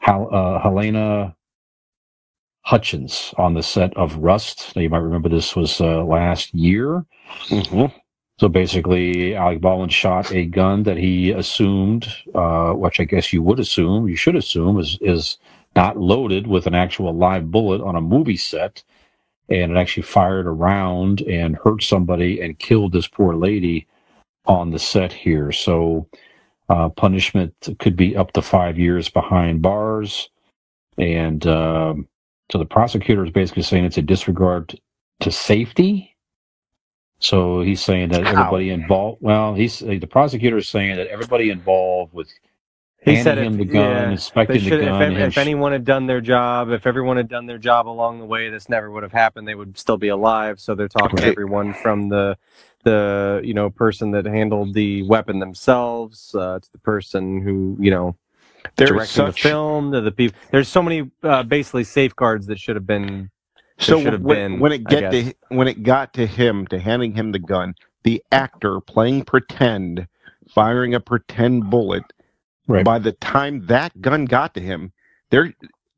Hel- uh, Helena Hutchins on the set of Rust. Now, you might remember this was uh, last year. Mhm. So basically, Alec Baldwin shot a gun that he assumed, uh, which I guess you would assume, you should assume, is is not loaded with an actual live bullet on a movie set, and it actually fired around and hurt somebody and killed this poor lady on the set here. So uh, punishment could be up to five years behind bars, and um, so the prosecutor is basically saying it's a disregard to safety. So he's saying that How? everybody involved. Well, he's the prosecutor is saying that everybody involved with He handing said him if- the gun, yeah, They inspecting the gun. if, him if sh- anyone had done their job, if everyone had done their job along the way, this never would have happened. They would still be alive. So they're talking to everyone from the the you know person that handled the weapon themselves uh, to the person who you know There's directing such the film to the people. There's so many uh, basically safeguards that should have been. So when, been, when it get to when it got to him to handing him the gun, the actor playing pretend, firing a pretend bullet. Right. By the time that gun got to him, there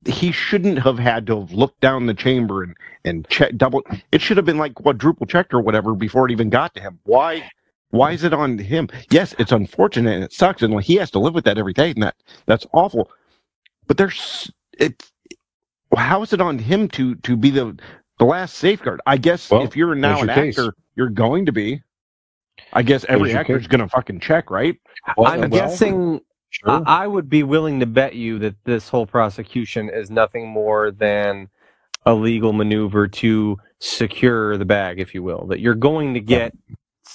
he shouldn't have had to have looked down the chamber and and check double. It should have been like quadruple checked or whatever before it even got to him. Why? Why is it on him? Yes, it's unfortunate and it sucks, and like, he has to live with that every day, and that that's awful. But there's it. How is it on him to to be the the last safeguard? I guess Well, if you're now an your case. actor, you're going to be. I guess every There's your actor's going to fucking check, right? Well, I'm well, guessing. sure. I I would be willing to bet you that this whole prosecution is nothing more than a legal maneuver to secure the bag, if you will. That you're going to get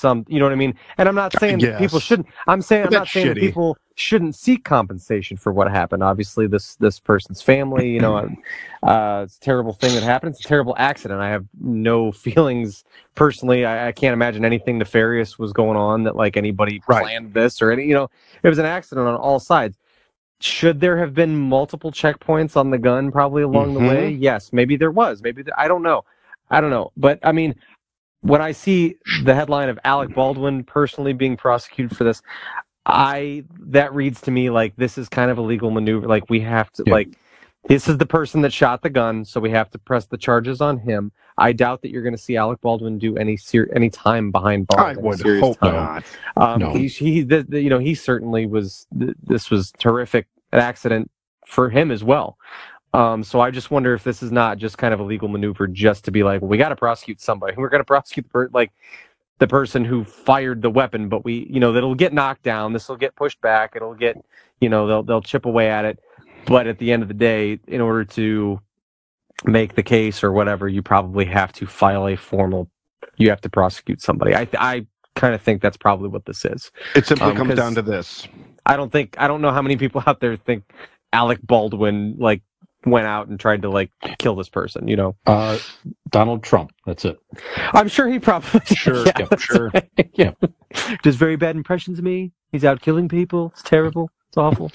some, you know what I mean? And I'm not saying that people shouldn't. I'm saying I'm not saying that people shouldn't seek compensation for what happened. Obviously, this this person's family, you know, <clears throat> uh, it's a terrible thing that happened. It's a terrible accident. I have no <laughs> feelings personally. I, I can't imagine anything nefarious was going on that like anybody Right. planned this or any. You know, it was an accident on all sides. Should there have been multiple checkpoints on the gun probably along Mhm. the way? Yes, maybe there was. Maybe there, I don't know. I don't know. But I mean, when I see the headline of Alec Baldwin personally being prosecuted for this, I that reads to me like this is kind of a legal maneuver. Like we have to Yeah. like this is the person that shot the gun, so we have to press the charges on him. I doubt that you're going to see Alec Baldwin do any ser- any time behind bars. I would hope time. not. Um, No. he, he, the, the- you know, he certainly was. Th- this was terrific, an accident for him as well. Um, so I just wonder if this is not just kind of a legal maneuver, just to be like, well, we got to prosecute somebody. <laughs> We're going to prosecute the per- like the person who fired the weapon, but we, you know, that'll get knocked down. This will get pushed back. It'll get, you know, they'll they'll chip away at it. But at the end of the day, in order to make the case or whatever, you probably have to file a formal. You have to prosecute somebody. I I kind of think that's probably what this is. It simply Um, comes down to this. I don't think I don't know how many people <laughs> out there think Alec Baldwin like went out and tried to like kill this person. You know, Uh, Donald Trump. That's it. I'm sure he probably <laughs> Sure, yeah, yeah, sure. right. yeah. Does very bad impressions of me. He's out killing people. It's terrible. It's awful.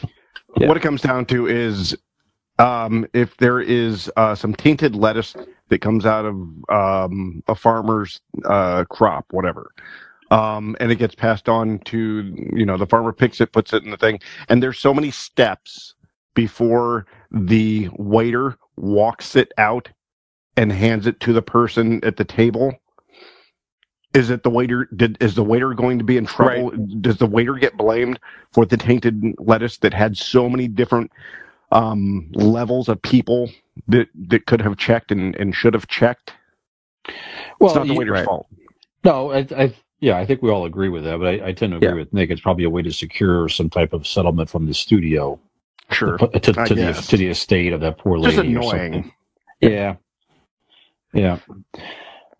Yeah. What it comes down to is um, if there is uh, some tainted lettuce that comes out of um, a farmer's uh, crop, whatever, um, and it gets passed on to, you know, the farmer picks it, puts it in the thing, and there's so many steps before the waiter walks it out and hands it to the person at the table, is it the waiter? Did is the waiter going to be in trouble? Does the waiter get blamed for the tainted lettuce that had so many different um, levels of people that that could have checked and, and should have checked? Well, it's not the waiter's right. fault. No, I, I yeah, I think we all agree with that, but I, I tend to agree Yeah. with Nick. It's probably a way to secure some type of settlement from the studio Sure. to, to, to the to the estate of that poor lady. Just annoying. something. Yeah, yeah.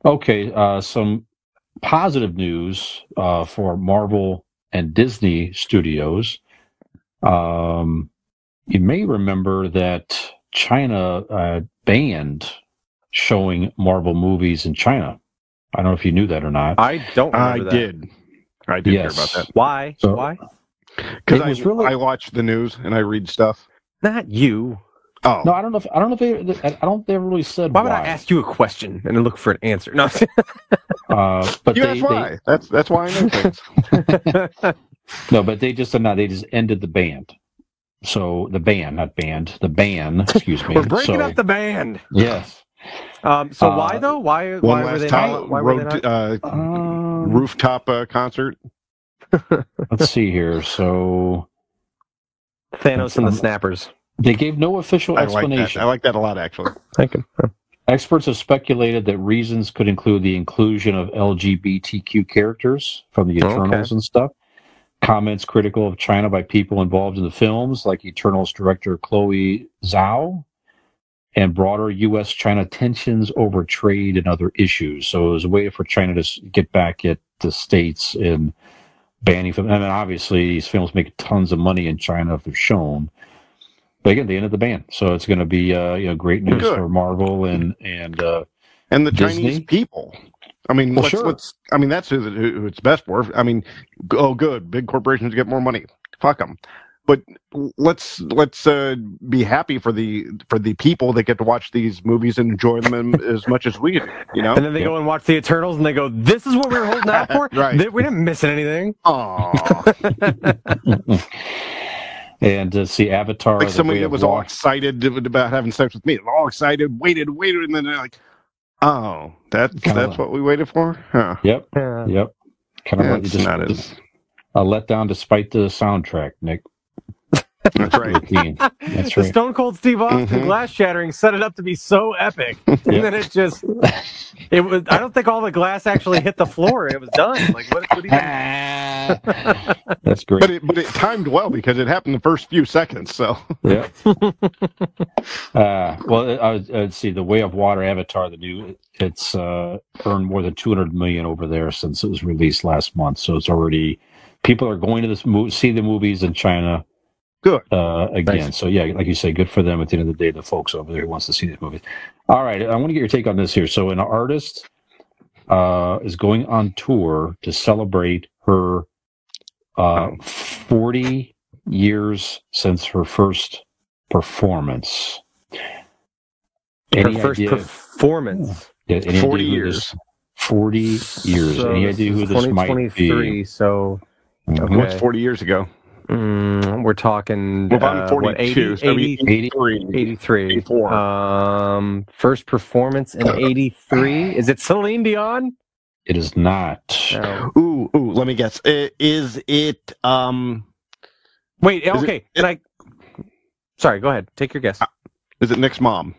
Okay, uh, some positive news uh, for Marvel and Disney Studios. Um, you may remember that China uh, banned showing Marvel movies in China. I don't know if you knew that or not. I don't I that. did. I did Yes. hear about that Why? So- Why? Because I really- I watch the news and I read stuff. Not you. Oh, No, I don't know. If, I don't know if they. I don't. They ever really said Why why. would I ask you a question and look for an answer? No. <laughs> Uh, but you they, asked they- That's that's why I know things. <laughs> no, but they just not. They just ended the band. So the band, not band, the ban. Excuse me. <laughs> We're breaking so, up the band. Yes. Um, so Uh, why though? Why? One why were last they time, not? Why were they not? uh, Um, rooftop uh, concert. Let's see here. So Thanos and the Snappers. they gave no official I like that. explanation. I like that a lot, actually. Thank you. Experts have speculated that reasons could include the inclusion of LGBTQ characters from the Okay. Eternals and stuff. Comments critical of China by people involved in the films, like Eternals director Chloe Zhao, and broader U.S. China tensions over trade and other issues. So it was a way for China to get back at the states in banning film. I mean, obviously, these films make tons of money in China if they're shown. But again, they ended the ban, so it's going to be uh, you know great news Good. for Marvel and and uh, And the Disney? Chinese people. I mean, Well, let's, sure. I mean, that's who, who it's best for. I mean, oh, good. Big corporations get more money. Fuck them. But let's let's uh, be happy for the for the people that get to watch these movies and enjoy them as much as we do. You know. And then they go and watch the Eternals, and they go, "This is what we were holding out for. <laughs> Right. We didn't miss anything." Aww. <laughs> and to see Avatar. like somebody that of was all excited about having sex with me, all excited, waited, waited, and then they're like, "Oh, that's Kinda that's like- what we waited for." Huh. Yep, Yeah. yep. Kind of like you That's just not as. a letdown despite the soundtrack, Nick. That's right. Routine. That's The right. Stone Cold Steve Austin Mhm. glass shattering set it up to be so epic, <laughs> and Yep. then it just. It was. I don't think all the glass actually hit the floor. It was done. Like what? what do you, <laughs> That's great. But it but it timed well because it happened the first few seconds. So Yeah. <laughs> uh, well, I would, I'd see the Way of Water Avatar, the new. It's uh, earned more than two hundred million over there since it was released last month. So it's already people are going to this mo- see the movies in China. Good. Uh, again, Nice. so yeah, like you say, good for them. At the end of the day, the folks over there who wants to see these movies. All right, I want to get your take on this here. So, an artist uh, is going on tour to celebrate her uh. 40 years since her first performance. her first idea, performance. yeah, any forty idea years. This, 40 years. So any idea who is this might be? So Mhm. Okay. what's forty years ago? Mm, we're talking. Well, I'm uh, forty what, 80, so 80, 83. 83. 84. Um, first performance in 83. Is it Celine Dion? It is not. No. Ooh, ooh. Let me guess. I- Is it um? Wait, Is it- okay. Can I? Sorry, go ahead. Take your guess. Is it Nick's mom?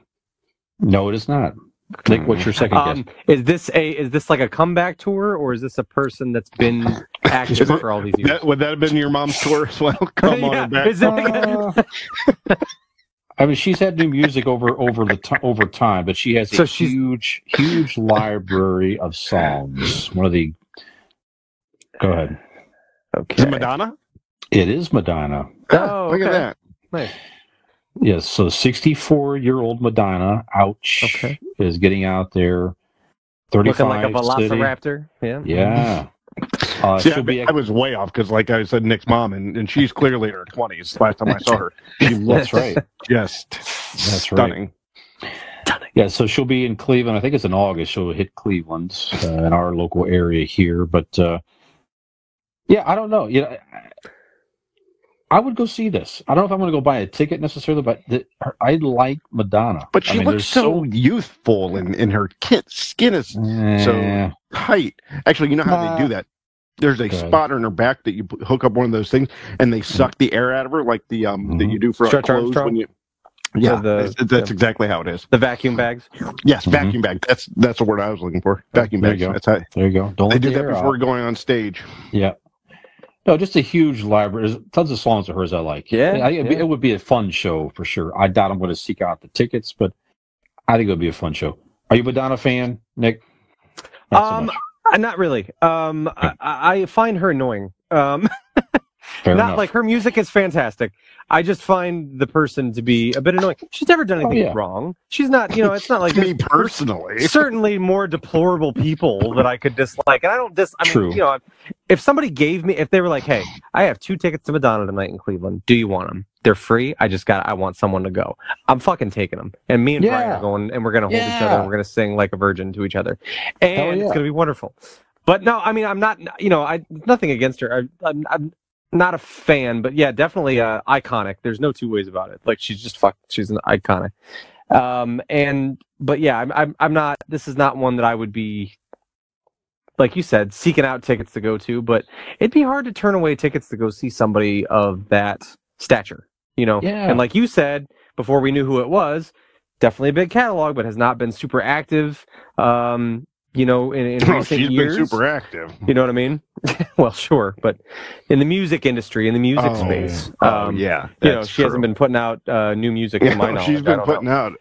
No, it is not. Nick, what's your second Um, guess? is this a is this like a comeback tour or is this a person that's been <laughs> active Is for all these years? That, would that have been your mom's tour as well? <laughs> Come Yeah, on <laughs> back. is that- Uh, I mean, she's had new music over over the t- over time, but she has a So she's- huge, huge library of songs. One of the. Go ahead. Okay. Is okay. it Madonna? It is Madonna. Oh, Look at that. Nice. Yes, so 64 year old Madonna, ouch, Okay. is getting out there. 35 Looking like a city. velociraptor. Yeah. Yeah. <laughs> Uh, See, I, be. I was way off because, like I said, Nick's mom, and, and she's clearly in her twenties. Last time I saw her, <laughs> she looks right. <laughs> just That's right. stunning. Yeah, so she'll be in Cleveland. I think it's in August. She'll hit Cleveland uh, in our local area here. But uh, yeah, I don't know. You know, I would go see this. I don't know if I'm going to go buy a ticket necessarily, but the, her, I like Madonna. But I she mean, looks there's so youthful, and, and her kit skin is so Eh, tight. Actually, you know how Nah. they do that? There's a Go ahead. spot on her back that you hook up one of those things, and they suck the air out of her, like the um that Mhm. you do for Stretch clothes Armstrong? when you. Yeah, the- it's- that's yeah. exactly how it is. The vacuum bags. Yes, Mhm. vacuum bag. That's that's the word I was looking for. Vacuum There you go. That's how there you go. Don't they do the that before out. going on stage. Yeah. No, just a huge library. There's tons of songs of hers I like. Yeah, I, yeah. it would be a fun show for sure. I doubt I'm going to seek out the tickets, but I think it would be a fun show. Are you a Madonna fan, Nick? Not Um, much. Uh, Not really. Um, I, I find her annoying. Um, <laughs> Fair not enough. like her music is fantastic. I just find the person to be a bit annoying. She's never done Oh, anything yeah. wrong. She's not, you know, it's not <laughs> like Me personally, <laughs> certainly more deplorable people that I could dislike. And I don't dis. I mean, True. you know, if somebody gave me, if they were like, "Hey, I have two tickets to Madonna tonight in Cleveland. Do you want them? They're free. I just got. I want someone to go. I'm fucking taking them. And me and Brian are going, and we're gonna hold each other. And We're gonna sing like a virgin to each other, and Hell it's gonna be wonderful. But no, I mean, I'm not. You know, I nothing against her. I, I'm, I'm not a fan, but yeah, definitely uh, iconic. There's no two ways about it. Like she's just fuck. She's an iconic. Um, and but yeah, I'm, I'm I'm not. This is not one that I would be, like you said, seeking out tickets to go to. But it'd be hard to turn away tickets to go see somebody of that stature. You know, Yeah. and like you said before, we knew who it was. Definitely a big catalog, but has not been super active. Um, you know, in, in <laughs> oh, recent she's years. been super active. You know what I mean? <laughs> well, sure, but in the music industry, in the music Oh, space, Oh um, yeah, you know, she hasn't been putting out uh, new music to my <laughs> knowledge. she's been putting know. out.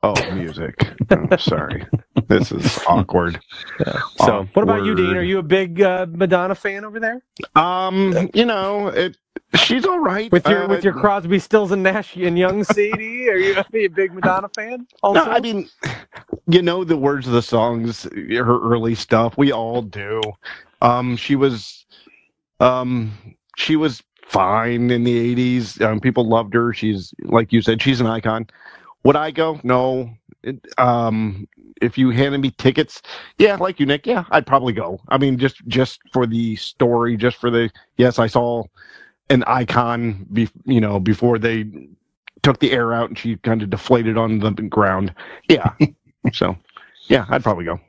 Oh, music. oh, sorry, this is awkward. So, what about you, Dean? Are you a big uh, Madonna fan over there? Um, you know, it. She's all right With your Uh, with your Crosby, Stills, and Nash and Young CD? Are you a big Madonna fan? Also, No, I mean, you know the words of the songs, her early stuff. We all do. Um, she was, um, she was fine in the '80s. Um, people loved her. She's like you said, she's an icon. Would I go? No. It, um, if you handed me tickets, yeah, like you, Nick, yeah, I'd probably go. I mean, just just for the story, just for the yes, I saw an icon, be, you know, before they took the air out and she kind of deflated on the ground. Yeah. <laughs> so, yeah, I'd probably go.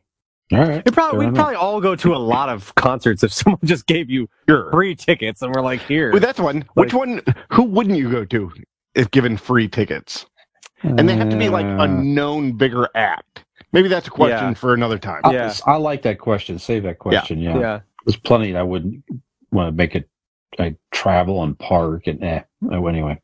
All right. it probably we'd probably all go to a lot of concerts if <laughs> someone just gave you Sure. free tickets and we're like, here. Well, that's one. Which one? Who wouldn't you go to if given free tickets? And they have to be like Uh, a known bigger act. Maybe that's a question Yeah. for another time. I- Yeah. I like that question. Save that question. Yeah. yeah. There's plenty I wouldn't want to make it. I travel and park and eh. Oh, anyway,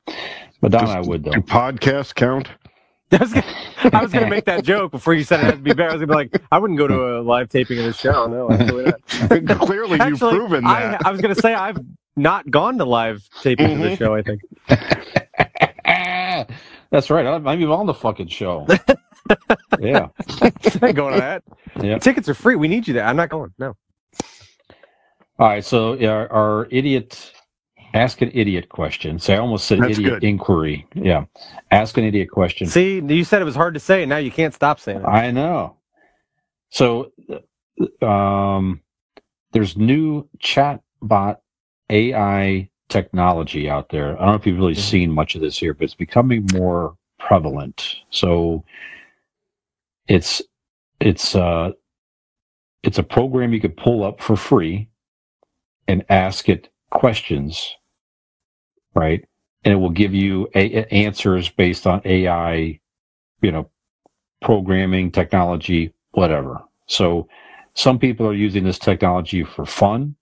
Madonna, I would though. Do podcasts count? <laughs> I was, gonna, I was gonna make that joke before you said it had to be better. I was gonna be like, I wouldn't go to a live taping of the show. No, absolutely not. <laughs> Clearly, you've Actually, proven that. I was gonna say I've not gone to live taping of the show. I think. <laughs> That's right. I'm I'm even on the fucking show. yeah. I ain't going to that. Yeah. Tickets are free. We need you there. I'm not going. No. All right. So our, our idiot, ask an idiot question. So I almost said That's idiot good. inquiry. Yeah. Ask an idiot question. See, you said it was hard to say, and now you can't stop saying it. I know. So, uh, um, there's new chatbot AI technology out there. I don't know if you've really Mhm. seen much of this here, but it's becoming more prevalent. So, it's it's uh it's a program you could pull up for free and ask it questions, right? And it will give you a, answers based on AI, you know, programming, technology, whatever. So some people are using this technology for fun.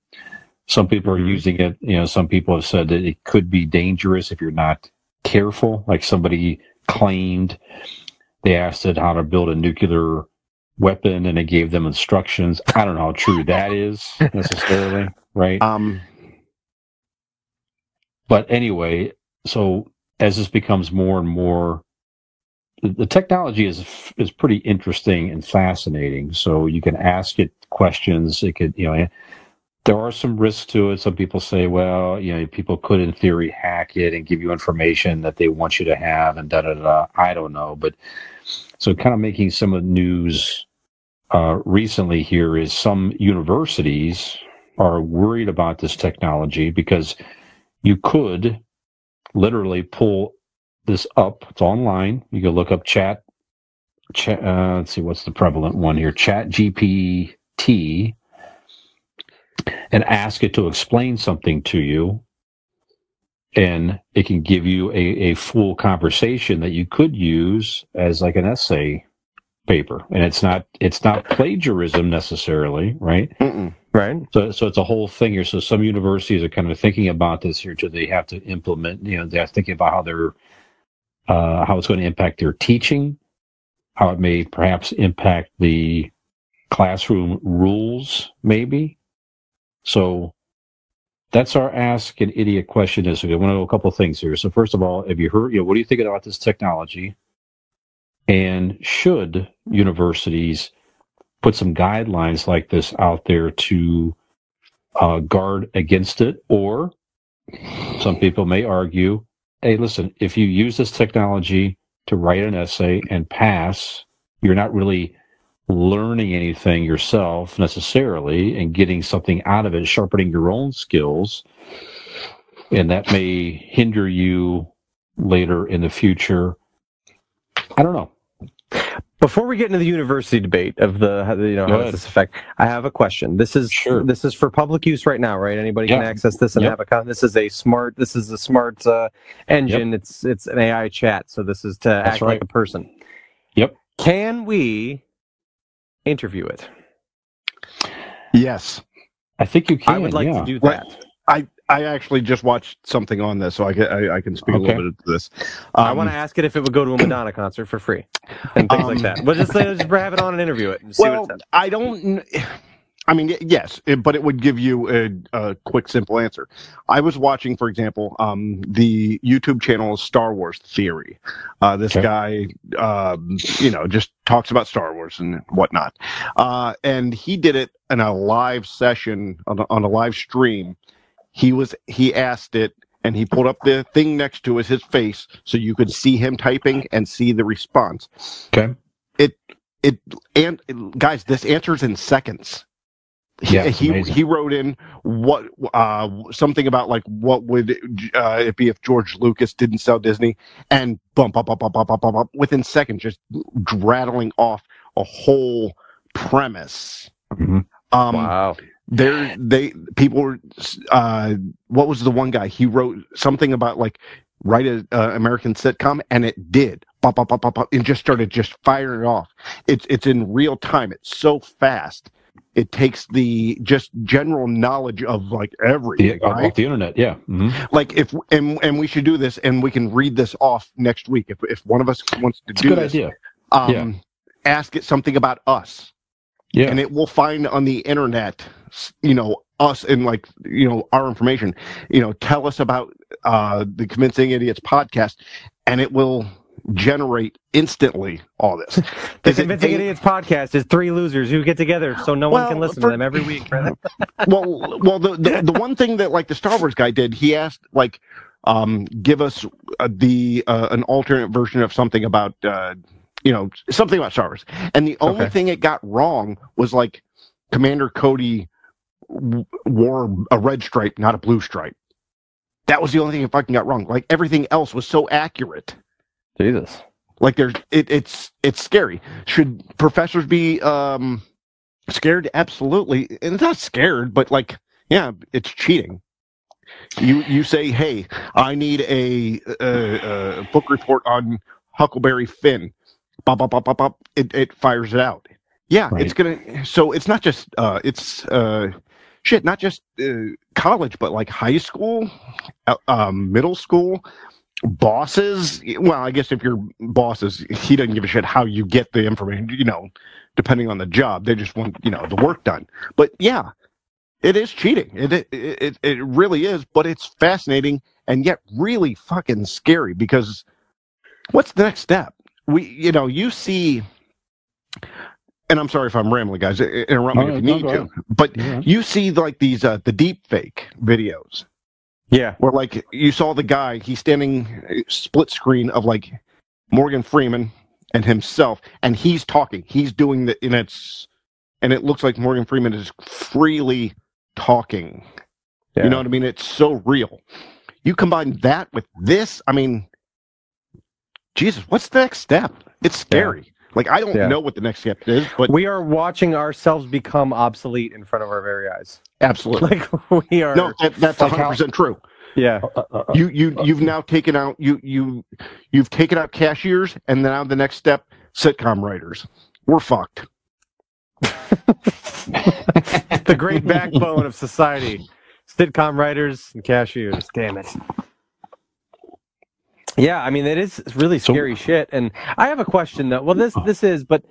Some people are Mhm. using it, you know, some people have said that it could be dangerous if you're not careful. Like somebody claimed they asked it how to build a nuclear weapon and it gave them instructions. I don't know how true that is necessarily, right? Um, but anyway, so as this becomes more and more, the, technology is is pretty interesting and fascinating. So you can ask it questions. It could, you know, there are some risks to it. Some people say, well, you know, people could in theory hack it and give you information that they want you to have, and da da da. I don't know, but so kind of making some of the news uh, recently here is some universities are worried about this technology because you could literally pull this up. It's online. You can look up chat. chat uh, let's see what's the prevalent one here. Chat GPT, and ask it to explain something to you, and it can give you a, a full conversation that you could use as like an essay paper. And it's not it's not plagiarism necessarily, right? Mm-mm. Right. So, so it's a whole thing here. So some universities are kind of thinking about this here too. They have to implement, you know, they're thinking about how they're, uh, how it's going to impact their teaching, how it may perhaps impact the classroom rules, maybe. So that's our ask an idiot question is we want to know a couple things here. So first of all, have you heard, you know, what do you think about this technology? And should universities put some guidelines like this out there to uh, guard against it. Or some people may argue, hey, listen, if you use this technology to write an essay and pass, you're not really learning anything yourself necessarily and getting something out of it, sharpening your own skills. And that may hinder you later in the future. I don't know. Before we get into the university debate of the you know Go how ahead. does this affect, I have a question. This is Sure. this is for public use right now, right? Anybody can access this and Yep. have a con- This is a smart. This is a smart uh, engine. It's it's an AI chat, so this is to act like a person. Yep. Can we interview it? Yes. I think you can. I would like yeah. to do Right. that. I I actually just watched something on this, so I can I, I can speak a little bit to this. I Um, want to ask it if it would go to a Madonna concert for free and things like Um, that. We'll just, just have it on and interview it and see well, what it. I don't. I mean, yes, it, but it would give you a, a quick, simple answer. I was watching, for example, um, the YouTube channel Star Wars Theory. Uh, this Okay. guy, um, you know, just talks about Star Wars and whatnot. Uh, and he did it in a live session on on a live stream. He was he asked it, and he pulled up the thing next to his his face so you could see him typing and see the response Okay. it it and guys this answers in seconds He- Yeah, it's he amazing. he wrote in what uh something about like what would uh, it be if George Lucas didn't sell Disney and bump up up up up up up, up within seconds just rattling off a whole premise Mhm. um wow. There they people were uh what was the one guy he wrote something about like write a uh, american sitcom and it did pop, pop, pop, pop, pop, and just started just firing it off it's it's in real time it's so fast it takes the just general knowledge of like everything Yeah, right? off the internet. Yeah. hmm like if and and we should do this and we can read this off next week if if one of us wants to It's a good this idea. um Yeah. ask it something about us Yeah. and it will find on the internet you know us and like you know our information you know tell us about uh the convincing idiots podcast and it will generate instantly all this <laughs> The Is it Convincing Idiots podcast is three losers who get together so no one can listen for- to them every week. <laughs> Well well the, the the <laughs> one thing that like the star wars guy did he asked like um give us uh, the uh, an alternate version of something about uh you know something about star wars. And the only Okay. thing it got wrong was like commander cody wore a red stripe not a blue stripe. That was the only thing it fucking got wrong. Like everything else was so accurate. Jesus. like there's it, it's it's scary. Should professors be um scared? Absolutely. And it's not scared but like yeah it's cheating. You you say hey i need a, a, a book report on huckleberry finn bop, bop, bop, bop, bop. It, it fires it out. Yeah Right. it's gonna so it's not just uh it's uh shit not just uh, college but like high school uh, um, middle school bosses. Well i guess if your bosses he doesn't give a shit how you get the information you know depending on the job. They just want you know the work done. But yeah it is cheating. It it it, it really is but it's fascinating and yet really fucking scary because what's the next step we you know you see and i'm sorry if i'm rambling guys interrupt me No, if you no, need go to ahead. but Yeah. you see like these uh the deep fake videos Yeah. where like you saw the guy he's standing uh, split screen of like morgan freeman and himself and he's talking he's doing the and it's and it looks like morgan freeman is freely talking Yeah. you know what i mean it's so real you combine that with this, I mean, Jesus, what's the next step? It's scary. Like I don't Yeah. know what the next step is, but We are watching ourselves become obsolete in front of our very eyes. absolutely. Like <laughs> we are. No, that, that's one hundred percent true. Yeah. Uh, uh, uh, You you you've now taken out you you you've taken out cashiers, and now the next step, sitcom writers. We're fucked. <laughs> the great backbone of society. Sitcom writers and cashiers. Damn it. Yeah, I mean it is really So- scary shit. And I have a question though. Well, this this is, but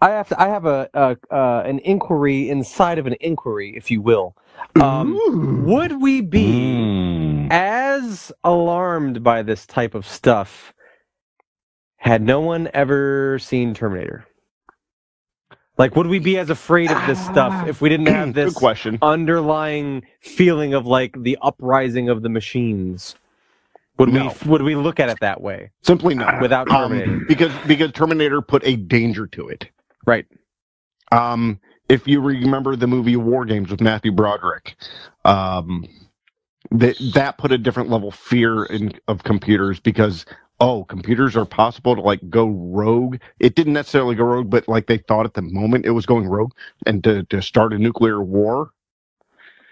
I have to. I have a, a uh, an inquiry inside of an inquiry, if you will. Um, would we be mm. as alarmed by this type of stuff had no one ever seen Terminator? Like, would we be as afraid of this stuff if we didn't have <clears throat> this question. underlying feeling of like the uprising of the machines? Would No. we would we look at it that way Simply no. <clears throat> without Terminator? Um, because because Terminator put a danger to it. right. Um, if you remember the movie War Games with Matthew Broderick, um, that that put a different level of fear in of computers because oh, computers are possible to like go rogue. It didn't necessarily go rogue, but like they thought at the moment it was going rogue and to to start a nuclear war.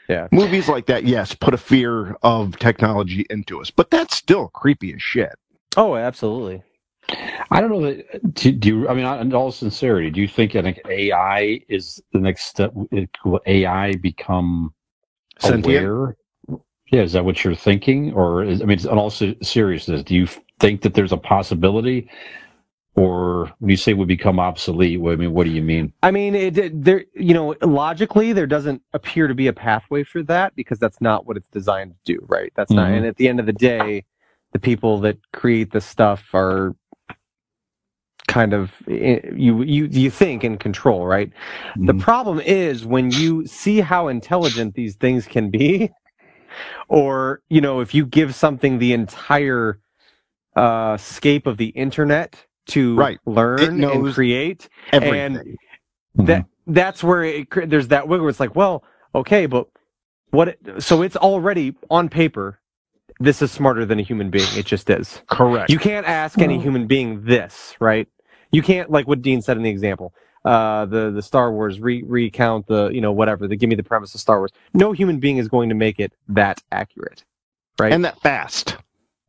Yeah. Movies like that, yes, put a fear of technology into us, but that's still creepy as shit. Oh, absolutely. I don't know that. Do, do you? I mean, in all sincerity, do you think I think AI is the next step? Will AI become Sentient? aware? Yeah, is that what you're thinking, or is, I mean, in all seriousness, do you think that there's a possibility, or when you say would become obsolete? What, I mean, what do you mean? I mean, it, it there. You know, logically, there doesn't appear to be a pathway for that because that's not what it's designed to do, right? That's not. Mhm. And at the end of the day, the people that create the stuff are kind of eh, you you you think in control, right? The Mhm. problem is when you see how intelligent these things can be, or you know, if you give something the entire uh, scape of the internet to Right. learn and knows create, Everything. that that's where it, there's that wiggle. Where it's like, well, okay, but what? It, so it's already on paper. This is smarter than a human being. It just is. Correct. You can't ask any human being this, right? You can't like what Dean said in the example. Uh, the the Star Wars re- recount the you know whatever. The give me the premise of Star Wars. No human being is going to make it that accurate, right? and that fast.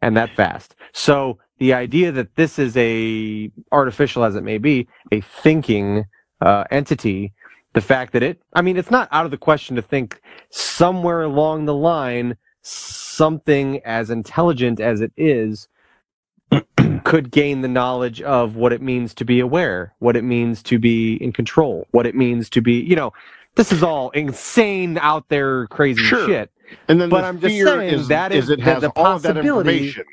and that fast. So the idea that this is a artificial as it may be, a thinking uh, entity, the fact that it, I mean, it's not out of the question to think somewhere along the line, something as intelligent as it is <clears throat> could gain the knowledge of what it means to be aware, what it means to be in control, what it means to be, you know, this is all insane out there crazy Sure. shit And then But the I'm just fear saying is, that is is it the- has the all that possibility information.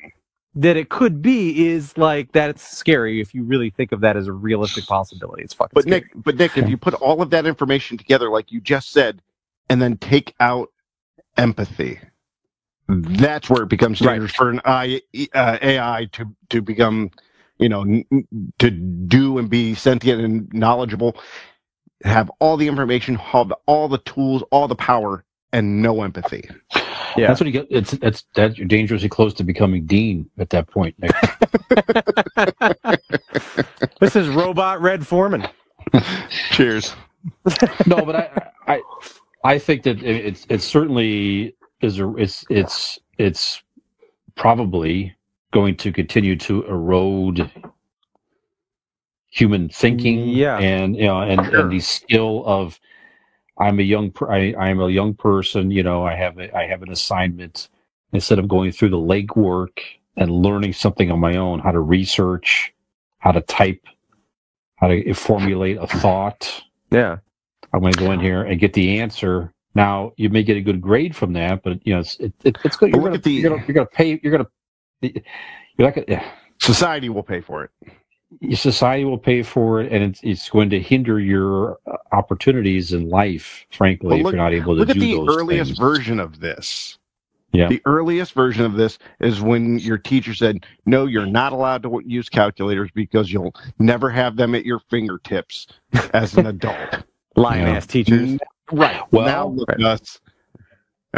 That it could be is like that's scary if you really think of that as a realistic possibility. It's fucking But scary. Nick, but Nick, if you put all of that information together, like you just said, and then take out empathy, that's where it becomes Right. dangerous for an I, uh, AI to to become, you know, n- to do and be sentient and knowledgeable, have all the information, have all the tools, all the power, and no empathy. Yeah. That's what you get. It's that's that you're dangerously close to becoming dean at that point. <laughs> This is robot Red Foreman. <laughs> Cheers. no, but I, I, I think that it's it's certainly is a, it's it's it's probably going to continue to erode human thinking. Yeah. and you know, and Sure. and the skill of I'm a young I I'm a young person. You know, I have a, I have an assignment instead of going through the legwork and learning something on my own, how to research, how to type, how to formulate a thought. Yeah. I'm going to go in here and get the answer. Now you may get a good grade from that, but you know it's it, it, it's good. You're going at the- you're going to pay. You're going to you're not gonna, Society will pay for it. Your society will pay for it, and it's it's going to hinder your uh, opportunities in life. Frankly, But if you're not able to Look do at the earliest things. version of this. Yeah. The earliest version of this is when your teacher said, "No, you're not allowed to use calculators because you'll never have them at your fingertips as an adult." <laughs> Yeah. ass teachers. Right. Well, now look right. at us.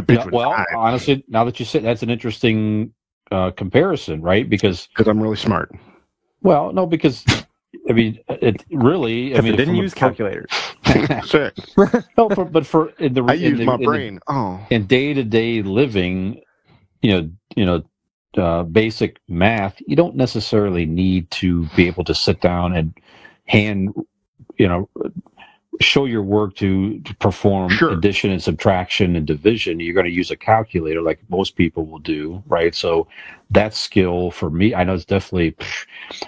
Yeah, well, high honestly, now that you say that's an interesting uh, comparison, right? Because because I'm really smart. Well, no, because I mean, it really. I mean, they didn't from a- use calculators. <laughs> Sick. no, for, but for in the I in use the- my in the- brain. Oh, in day to day living, you know, you know, uh, basic math, you don't necessarily need to be able to sit down and hand, you know, show your work to, to perform Sure. addition and subtraction and division. You're going to use a calculator like most people will do, right? So that skill for me, I know it's definitely.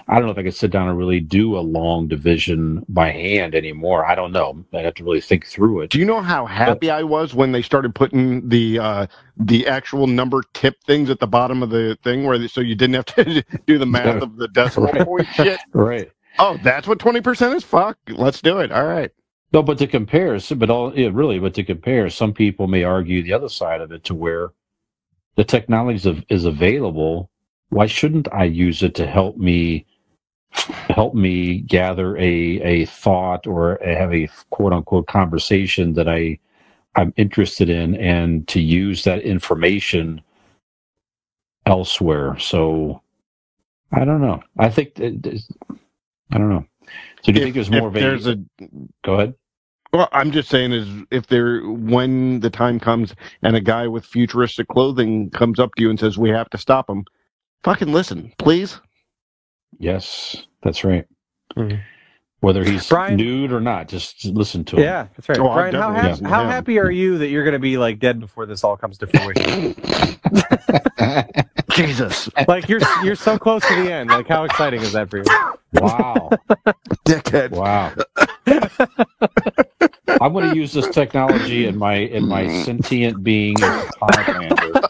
I don't know if I could sit down and really do a long division by hand anymore. I don't know. I'd have to really think through it. do you know how happy I was when they started putting the uh, the actual number tip things at the bottom of the thing, where they, so you didn't have to <laughs> do the <laughs> math of the decimal Right. point shit? <laughs> Right. Oh, that's what twenty percent is. Fuck, let's do it. All right. No, but to compare, but all yeah, really, but to compare, some people may argue the other side of it to where the technology is, is available. Why shouldn't I use it to help me help me gather a a thought or have a quote unquote conversation that I I'm interested in, and to use that information elsewhere? So I don't know. I think I don't know. So do you think there's more of a, there's a go ahead? Well, I'm just saying is if there when the time comes and a guy with futuristic clothing comes up to you and says we have to stop him, fucking listen, please. Yes, that's right. Mhm. Whether he's Brian- nude or not, just listen to him. Yeah, that's right. Oh, Brian, how, definitely hap- how happy are you that you're going to be like dead before this all comes to fruition? <laughs> Jesus, like you're you're so close to the end. Like how exciting is that for you? Wow. dickhead. Wow. I'm going to use this technology in my in my sentient being as a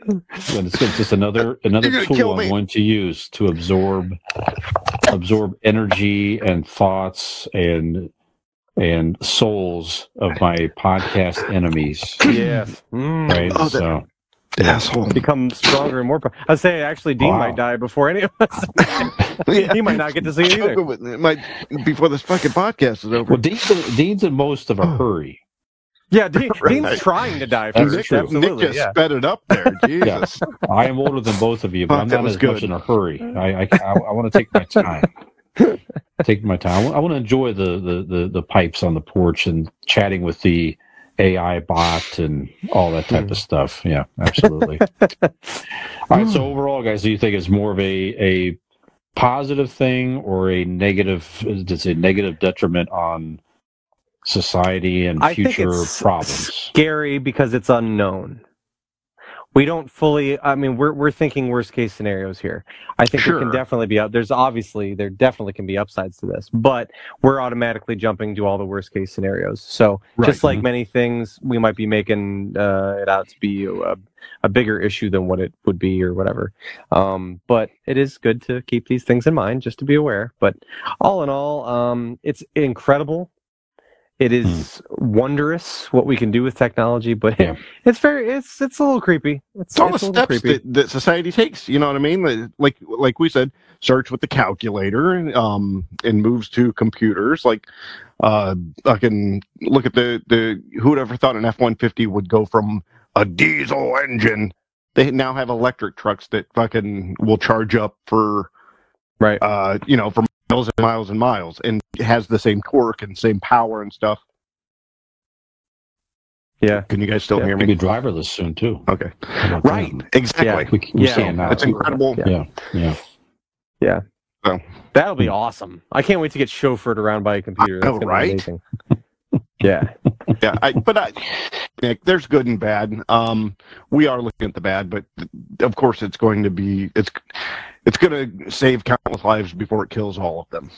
Podlander. And it's, it's just another <laughs> another You're gonna kill tool I'm going to use to absorb absorb energy and thoughts and and souls of my podcast enemies. Yes. Mm. Right. Oh, that- so Asshole. Become stronger and more. Pro- I say actually, Dean Wow. might die before any of us. <laughs> he might not get to see it <laughs> either. It might before this fucking podcast is over. well, Dean's Dean's in most of a hurry. Yeah, Dean, <laughs> Right. Dean's trying to die That's first. true. Nick just Yeah. sped it up there. <laughs> Jesus. I am older than both of you, but Fuck, I'm not was as much in a hurry. I I, I, I want to take my time. <laughs> take my time. I want, to enjoy the, the, the, the pipes on the porch and chatting with the AI bot and all that type of hmm. stuff. Yeah, absolutely. all right. So overall, guys, do you think it's more of a a positive thing or a negative? Does a negative detriment on society and I think future it's problems? scary because it's unknown. We don't fully. I mean, we're we're thinking worst case scenarios here. I think there can definitely be up. There's obviously there definitely can be upsides to this, but we're automatically jumping to all the worst case scenarios. So just Right. like many things, we might be making uh, it out to be a, a bigger issue than what it would be or whatever. Um, but it is good to keep these things in mind, just to be aware. But all in all, um, it's incredible. It is wondrous what we can do with technology, but. Yeah. it's very it's it's a little creepy. It's, It's all the it's a little steps that, that society takes. You know what I mean? Like like we said, search with the calculator, um, and moves to computers. Like, uh, I can look at the the who would ever thought an F one fifty would go from a diesel engine. They now have electric trucks that fucking will charge up for right. uh, you know, for miles and miles and miles, and has the same torque and same power and stuff. yeah. Can you guys still Yeah, hear me? Maybe driverless soon too. Okay, How about that? right, exactly. We, we Yeah. can now. That's incredible. Yeah. Yeah, yeah. That'll be awesome. I can't wait to get chauffeured around by a computer. I know, That's gonna right? be amazing. <laughs> <laughs> yeah. yeah, I, but I, Nick, there's good and bad. Um, we are looking at the bad, but of course, it's going to be it's it's going to save countless lives before it kills all of them.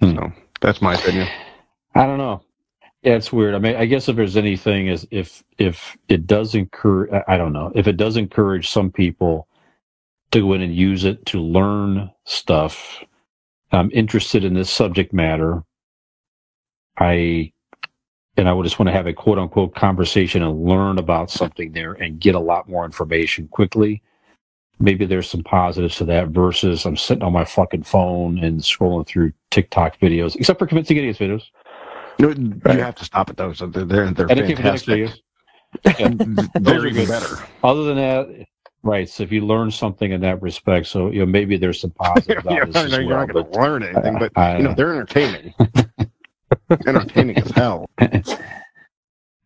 Hmm. So that's my opinion. I don't know. Yeah, it's weird. I mean, I guess if there's anything is if if it does encourage, I don't know, if it does encourage some people to go in and use it to learn stuff. I'm interested in this subject matter. I and I would just want to have a quote unquote conversation and learn about something there and get a lot more information quickly. Maybe there's some positives to that versus I'm sitting on my fucking phone and scrolling through TikTok videos, except for convincing idiots videos No, Right. You have to stop it though. So they're they're, they're And it came next to you. fantastic. Those They're even good. better. Other than that, right? So if you learn something in that respect, so you know maybe there's some <laughs> positives Yeah, out of I this you're well. not going to learn anything, but I you know know. they're entertaining. <laughs> entertaining as hell. <laughs>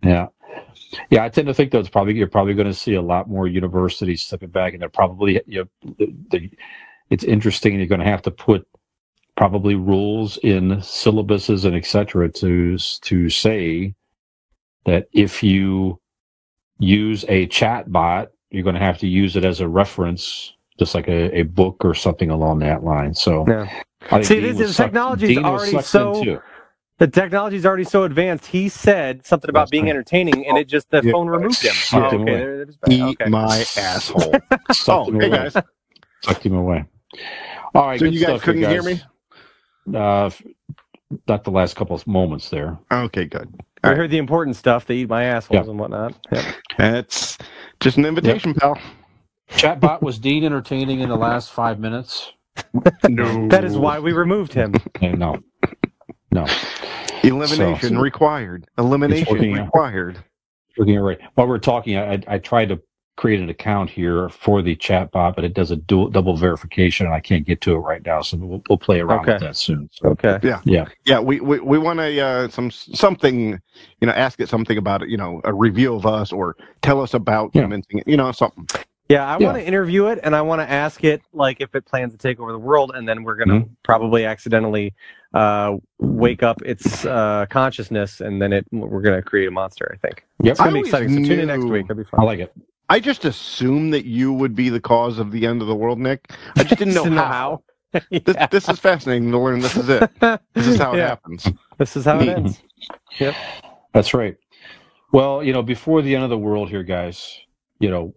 Yeah. Yeah, I tend to think though it's probably you're probably going to see a lot more universities stepping back, and they're probably you know, the, the, it's interesting. You're going to have to put probably rules in syllabuses and etc. to to say that if you use a chat bot, you're going to have to use it as a reference, just like a, a book or something along that line. So, Yeah. I See, Dean this- was the sucked- technology's Dean was already so- too. The technology is already so advanced. He said something about being entertaining, and it just the Yeah. phone removed him. Sucked Oh, him okay, away. there it is back. Eat okay. my asshole. <laughs> Sucked oh, him hey away. guys. sucked him away. All right, So good you guys stuff, couldn't hear guys. Uh, not the last couple of moments there. Okay, good. I All heard the important stuff. They eat my assholes Yeah. and whatnot. Yep. That's just an invitation, pal. Chatbot was Dean entertaining in the last five minutes? <laughs> No. That is why we removed him. <laughs> No, no. elimination So- required. Elimination working out. required. Looking at right while we're talking, I, I tried to create an account here for the chatbot, but it does a dual, double verification, and I can't get to it right now. So we'll, we'll play around Okay. with that soon. So, Okay. Yeah, Yeah, Yeah. we we, we want to uh, some something, you know, ask it something about it, you know, a review of us or tell us about Yeah. convincing it, you know, something. Yeah, I Yeah. want to interview it, and I want to ask it like if it plans to take over the world, and then we're gonna probably accidentally uh, wake up its uh, consciousness, and then it we're gonna create a monster. I think Yep. it's gonna I be always exciting. So tune in next week. It'll be fun. I like it. I just assumed that you would be the cause of the end of the world, Nick. I just didn't <laughs> know Didn't how. how. This, <laughs> this is fascinating to learn. This is it. This is how it <laughs> Yeah, happens. This is how it ends. Yep. That's right. Well, you know, before the end of the world here, guys, you know,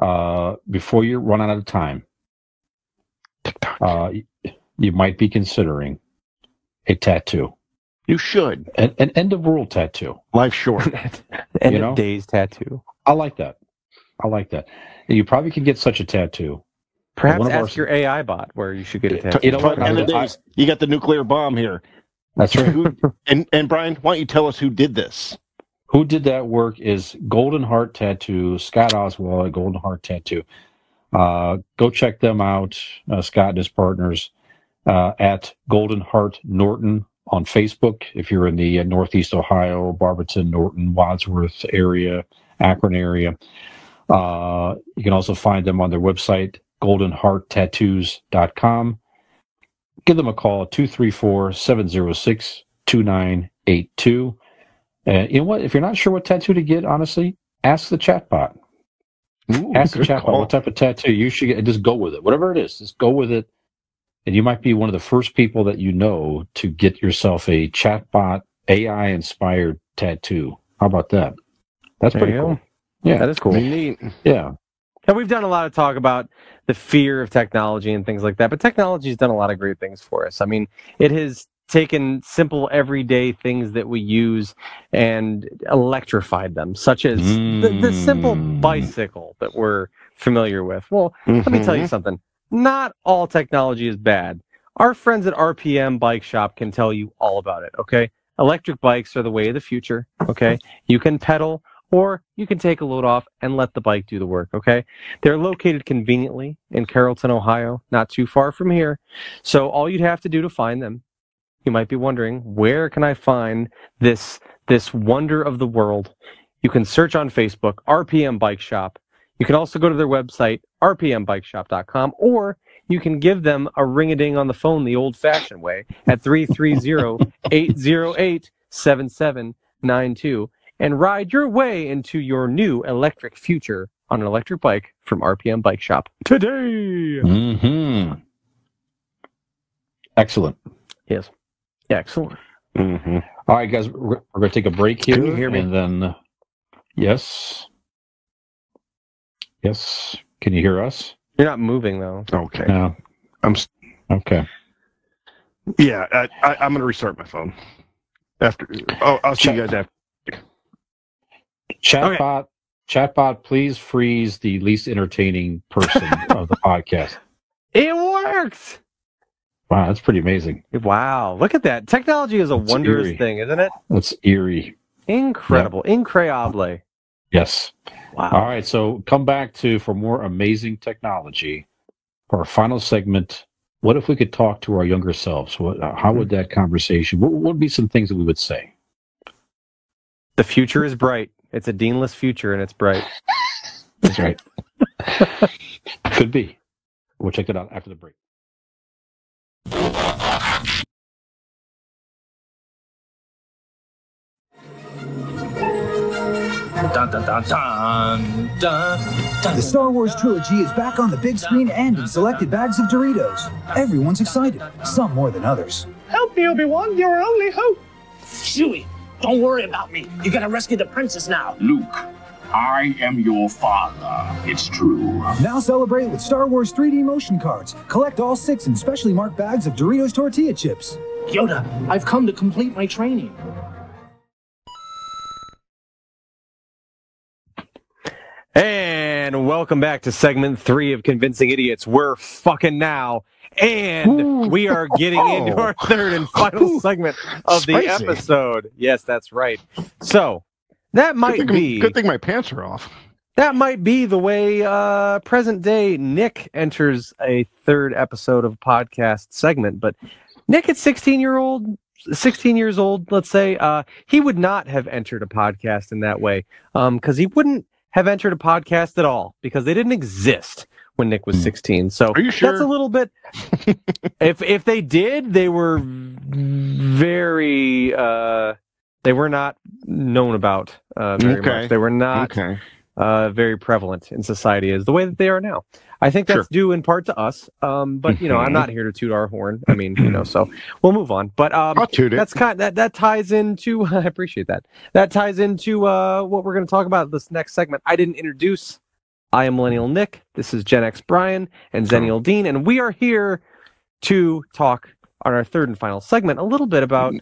uh, before you run out of time, TikTok. uh, you might be considering a tattoo, You should. an, an end of world tattoo. Life short. <laughs> End You know? of days tattoo. I like that. I like that. You probably could get such a tattoo. Perhaps One of our- ask your AI bot where you should get a tattoo. You tattoo. know what? End of I- You got the nuclear bomb here. That's right. And and Brian, why don't you tell us who did this? Who did that work is Golden Heart Tattoo, Scott Oswald at Golden Heart Tattoo. Uh, go check them out, uh, Scott and his partners, uh, at Golden Heart Norton on Facebook. If you're in the uh, Northeast Ohio, Barberton, Norton, Wadsworth area, Akron area, uh, you can also find them on their website, goldenhearttattoos.com. Give them a call at 234 706 2982. Uh, you know what? If you're not sure what tattoo to get, honestly, ask the chatbot. Ooh, Ask the chatbot call. what type of tattoo you should get, and just go with it. Whatever it is, just go with it. And you might be one of the first people that you know to get yourself a chatbot AI inspired tattoo. How about that? That's There pretty cool. go. Yeah, That is cool. Neat. yeah, And we've done a lot of talk about the fear of technology and things like that, but technology has done a lot of great things for us. I mean, it has taken simple everyday things that we use and electrified them, such as the, the simple Mm. bicycle that we're familiar with. Well, let me tell you Mhm. something. Not all technology is bad. Our friends at RPM Bike Shop can tell you all about it, okay? Electric bikes are the way of the future, okay? You can pedal or you can take a load off and let the bike do the work, okay? They're located conveniently in Carrollton, Ohio, not too far from here. So all you'd have to do to find them, you might be wondering, where can I find this this wonder of the world? You can search on Facebook, RPM Bike Shop. You can also go to their website, rpmbikeshop.com, or you can give them a ring a ding on the phone the old fashioned way at 330 808 7792 and ride your way into your new electric future on an electric bike from RPM Bike Shop today. hmm Excellent. Yes. Excellent. Mhm. All right, guys, we're, we're going to take a break here. Can you hear me? And then, uh, yes. Yes. Can you hear us? You're not moving though. Okay. No. I'm. s- Okay. Yeah, I, I, I'm going to restart my phone. After. Oh, I'll see you guys after. Chatbot, chatbot, please freeze the least entertaining person <laughs> of the podcast. It worked. Wow, that's pretty amazing. Wow, look at that. Technology is a It's wondrous eerie. thing, isn't it? That's eerie. Incredible. Increable. Yes. Wow. All right, so come back to for more amazing technology for our final segment. What if we could talk to our younger selves? What, uh, how would mm-hmm. that conversation? What would be some things that we would say? The future is bright. It's a deanless future and it's bright. <laughs> That's right. <laughs> Could be. We'll check it out after the break. Dun, dun, dun, dun, dun, dun. The Star Wars trilogy is back on the big screen and in selected bags of Doritos. Everyone's excited, some more than others. Help me, Obi-Wan. You're our only hope. Chewie, don't worry about me. You gotta rescue the princess now. Luke, I am your father. It's true. Now celebrate with Star Wars 3D motion cards. Collect all six in specially marked bags of Doritos tortilla chips. Yoda, I've come to complete my training. And welcome back to segment three of Convincing Idiots. We're fucking now. And Ooh. we are getting <laughs> into Oh. our third and final Ooh. segment of the episode. Yes, that's right. So that Good might thing, be good thing my pants are off. that might be the way uh present day Nick enters a third episode of a podcast segment. But Nick at 16 year old 16 years old, let's say, uh, he would not have entered a podcast in that way. Um, because he wouldn't have entered a podcast at all because they didn't exist when Nick was Hmm. 16. So Are you that's a little bit <laughs> if if they did, they were very uh they were not known about uh very Okay. much. They were not Okay. Uh, very prevalent in society is the way that they are now. I think that's Sure. due in part to us. Um, but you know, I'm Mhm. not here to toot our horn. I mean, you know, so we'll move on. But um, I'll toot it. that's kind that that ties into. <laughs> I appreciate that. That ties into uh, what we're going to talk about this next segment. I didn't introduce. I am Millennial Nick. This is Gen X Brian and Xennial Dean, and we are here to talk on our third and final segment a little bit about.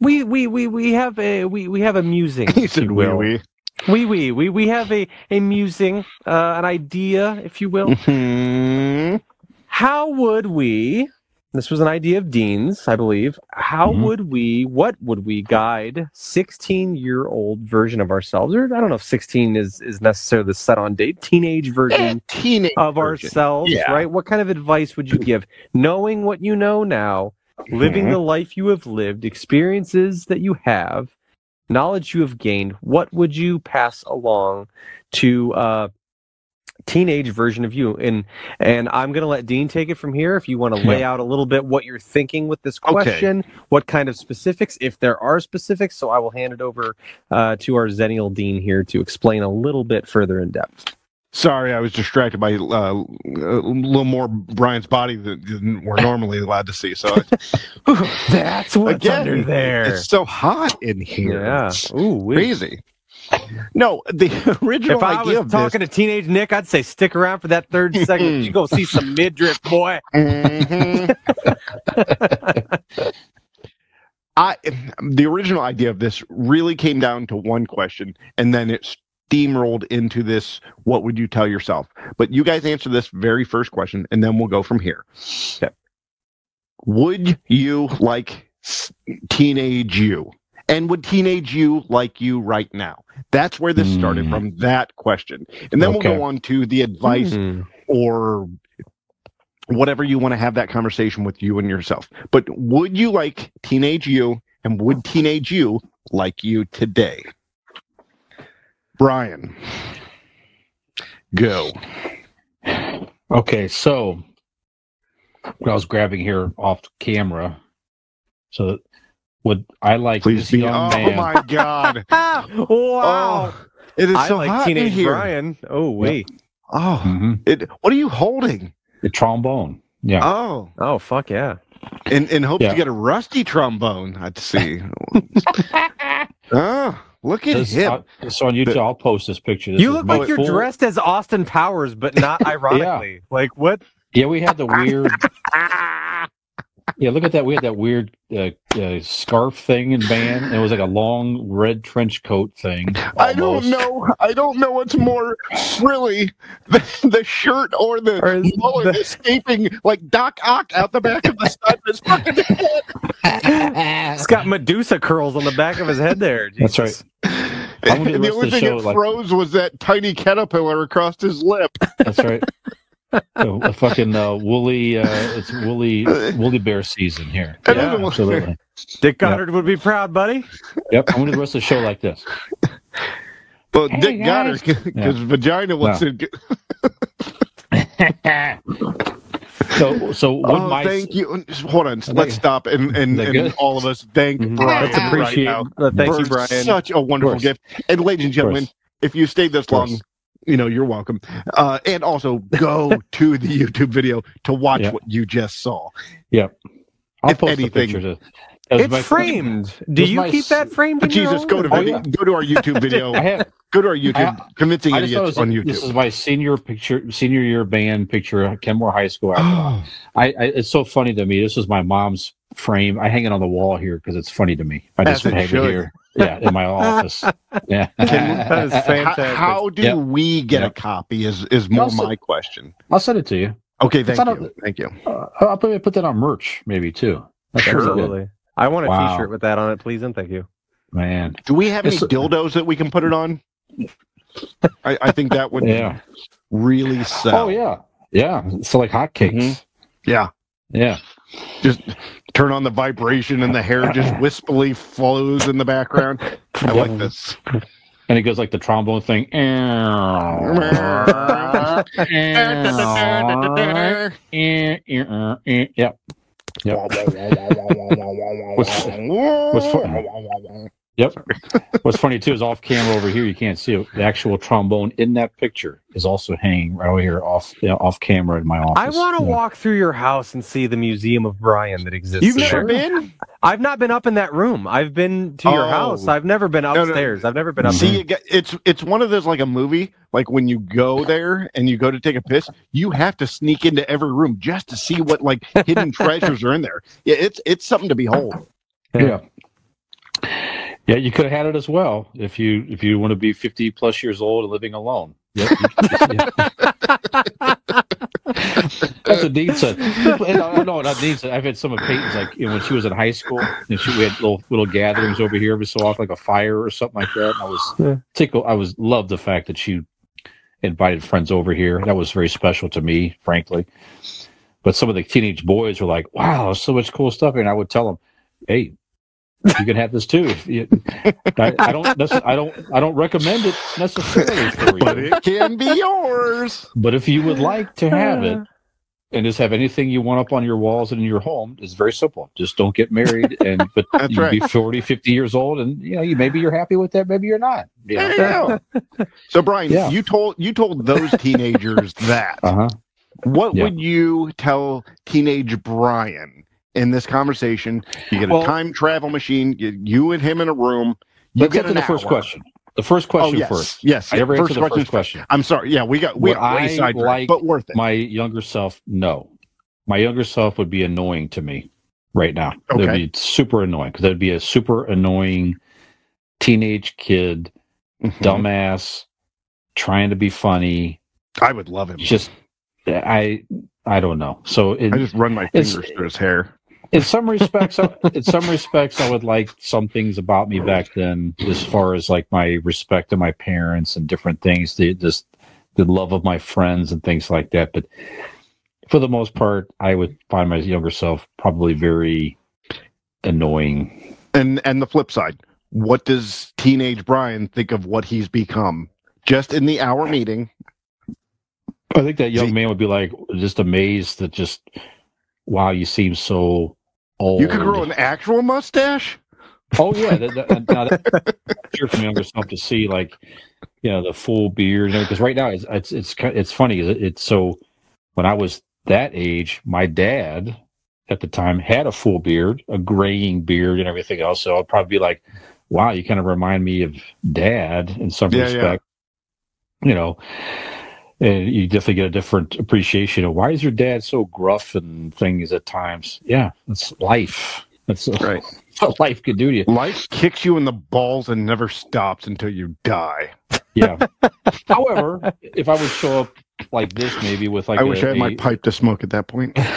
We we we we have a we we have a musing. <laughs> he if said you wee will. wee. We we we we have a a musing, uh, an idea, if you will. Hmm. How would we? This was an idea of Dean's, I believe. How Mhm. would we? What would we guide sixteen-year-old version of ourselves, or I don't know if sixteen is is necessarily the set on date, teenage version Teenage of version. ourselves, Yeah. right? What kind of advice would you <clears throat> give, knowing what you know now, living Mhm. the life you have lived, experiences that you have, knowledge you have gained? What would you pass along to uh, teenage version of you? And and I'm gonna let Dean take it from here. If you want to lay out a little bit what you're thinking with this Okay. question, what kind of specifics, if there are specifics, so I will hand it over uh, to our Xennial Dean here to explain a little bit further in depth. Sorry, I was distracted by uh, a little more Brian's body than, than we're normally allowed to see. So <laughs> That's what's again, under there. it's so hot in here. Yeah. Ooh, wee. crazy. No, the <laughs> original If I was talking to teenage Nick, I'd say stick around for that third <laughs> second. You go see some midriff, boy. this. Mhm. I the original idea of this really came down to one question, and then it steamrolled into this. What would you tell yourself? But you guys answer this very first question, and then we'll go from here. Okay. Would you like teenage you? And would teenage you like you right now? That's where this started Hmm. from that question. And then Okay. we'll go on to the advice Hmm. or whatever you want to have that conversation with you and yourself. But would you like teenage you and would teenage you like you today? Brian, go. Okay, so I was grabbing here off camera. So would I like Please this be. young Oh man? my God. <laughs> wow. Oh, it is I so like hot in teenage here. Brian. Oh, wait. Oh, Mhm. it, what are you holding? The trombone. Yeah. Oh, Oh, fuck yeah. in, in hopes Yeah. to get a rusty trombone. I'd see. <laughs> <laughs> oh, look at This- him. uh, so on YouTube, I'll post this picture. This You look like you're full- dressed as Austin Powers, but not <laughs> ironically. Like, what? Yeah, we had the weird. <laughs> Yeah, look at that. We had that weird uh, uh, scarf thing in band. It was like a long red trench coat thing. I don't know. I don't know what's more frilly, the, the shirt or the Or is mullet the- escaping like Doc Ock out the back of the side of his fucking head. <laughs> It's got Medusa curls on the back of his head there. <laughs> That's Jesus. I wanted the the only of the thing show, that like- froze was that tiny caterpillar across his lip. That's right. <laughs> So, a fucking uh, woolly, uh, it's woolly, woolly bear season here. Yeah, Absolutely. Dick Goddard would be proud, buddy. Yep. I wanted the rest of the show like this. Well, Hey, Dick got her guys. because vagina was No. in. So, so what Oh, my thank you. Hold on. Let's stop and and, and all of us thank Mhm. Brian Let's appreciate. right uh, thank now you, for Brian. Such a wonderful gift. And ladies and gentlemen, if you stayed this long, you know you're welcome. Uh, and also go <laughs> to the YouTube video to watch Yeah. what you just saw. Yeah. I'll if post anything- a picture to. It's my- framed. Do you my keep s- that framed? But in your Jesus, go to own? Oh, video, yeah. go to our YouTube <laughs> video. I have. go to our YouTube, convincing I just thought it idiots was, on YouTube. This is my senior picture, senior year band picture, Kenmore High School. <gasps> I, I, it's so funny to me. This is my mom's frame. I hang it on the wall here because it's funny to me. I just As it hang it should. here. Yeah, in my office. <laughs> Yeah. That is <laughs> how, fantastic. how do Yep. we get a copy? Is is more Also- my question. I'll send it to you. Okay, thank not a- you, thank you. Uh, I'll probably put that on merch, maybe too. That's pretty good. Absolutely. I want a Wow. shirt with that on it, please and thank you. man. Do we have any It's- dildos that we can put it on? I, I think that would <laughs> Yeah. really sell. Oh yeah, yeah. So like hotcakes. Mhm. Yeah. Yeah. Just turn on the vibration and the hair just <laughs> wispily flows in the background. I like this. And it goes like the trombone thing. Yep. <laughs> Yep. What's, what's, fu- yep. <laughs> What's funny too is off camera over here, you can't see it. The actual trombone in that picture is also hanging right over here off you know, off camera in my office. I want to Yeah. walk through your house and see the Museum of Brian that exists. You've there. never been? I've not been up in that room. I've been to your Oh. house. I've never been no. upstairs. I've never been up mm-hmm. See, there. you it's it's one of those like a movie. Like when you go there and you go to take a piss, you have to sneak into every room just to see what like hidden <laughs> treasures are in there. Yeah, it's it's something to behold. Yeah. Yeah, you could have had it as well if you if you want to be fifty plus years old and living alone. Yep. <laughs> That's what Dean said. No, uh, no, not Dean said. I've had some of Peyton's like you know, when she was in high school, and she we had little little gatherings over here every so often, like a fire or something like that. And I was Yeah. tickled. I was loved the fact that she invited friends over here. That was very special to me, frankly. But some of the teenage boys were like, "Wow, so much cool stuff!" And I would tell them, "Hey, you can have this too. You, I, I don't, I don't, I don't recommend it necessarily for But it can be yours. But if you would like to have it and just have anything you want up on your walls and in your home, it's very simple. Just don't get married, and but <laughs> That's you be right. 40, 50 years old, and you know, you maybe you're happy with that, maybe you're not. You know? There you go. So Brian, Yeah. you told you told those teenagers <laughs> that. Uh huh. What Yeah. would you tell teenage Brian in this conversation? You get a Well- time travel machine, you, you and him in a room. You Let's get to the first question. The first Oh question yes, first. yes. I never first answered the question. first question. I'm sorry. Yeah, we got we I sidetracked, like but worth it. My younger self, no. My younger self would be annoying to me right now. It would be super annoying because that'd be a super annoying teenage kid, Mhm. dumbass, trying to be funny. I would love him. Just, I, I don't know. So in, I just run my fingers through his hair. In some respects, I- in some respects, I would like some things about me back then, as far as like my respect to my parents and different things. The just the love of my friends and things like that. But for the most part, I would find my younger self probably very annoying. And and the flip side, what does teenage Brian think of what he's become? Just in the hour meeting. I think that young man would be like just amazed that just wow, you seem so old. You could grow an actual mustache. Oh yeah, that, that, now that, younger self to see like you know the full beard because right now it's it's it's it's funny it, it's so when I was that age, my dad at the time had a full beard, a graying beard, and everything else. So I'd probably be like, wow, you kind of remind me of dad in some Yeah, yeah. respect, you know. And you definitely get a different appreciation of why is your dad so gruff and things at times. Yeah, that's life. That's <laughs> Right. what life could do to you. Life kicks you in the balls and never stops until you die. Yeah. <laughs> However, if I would show up like this, maybe with like I a- wish I had my pipe to smoke at that point. <laughs>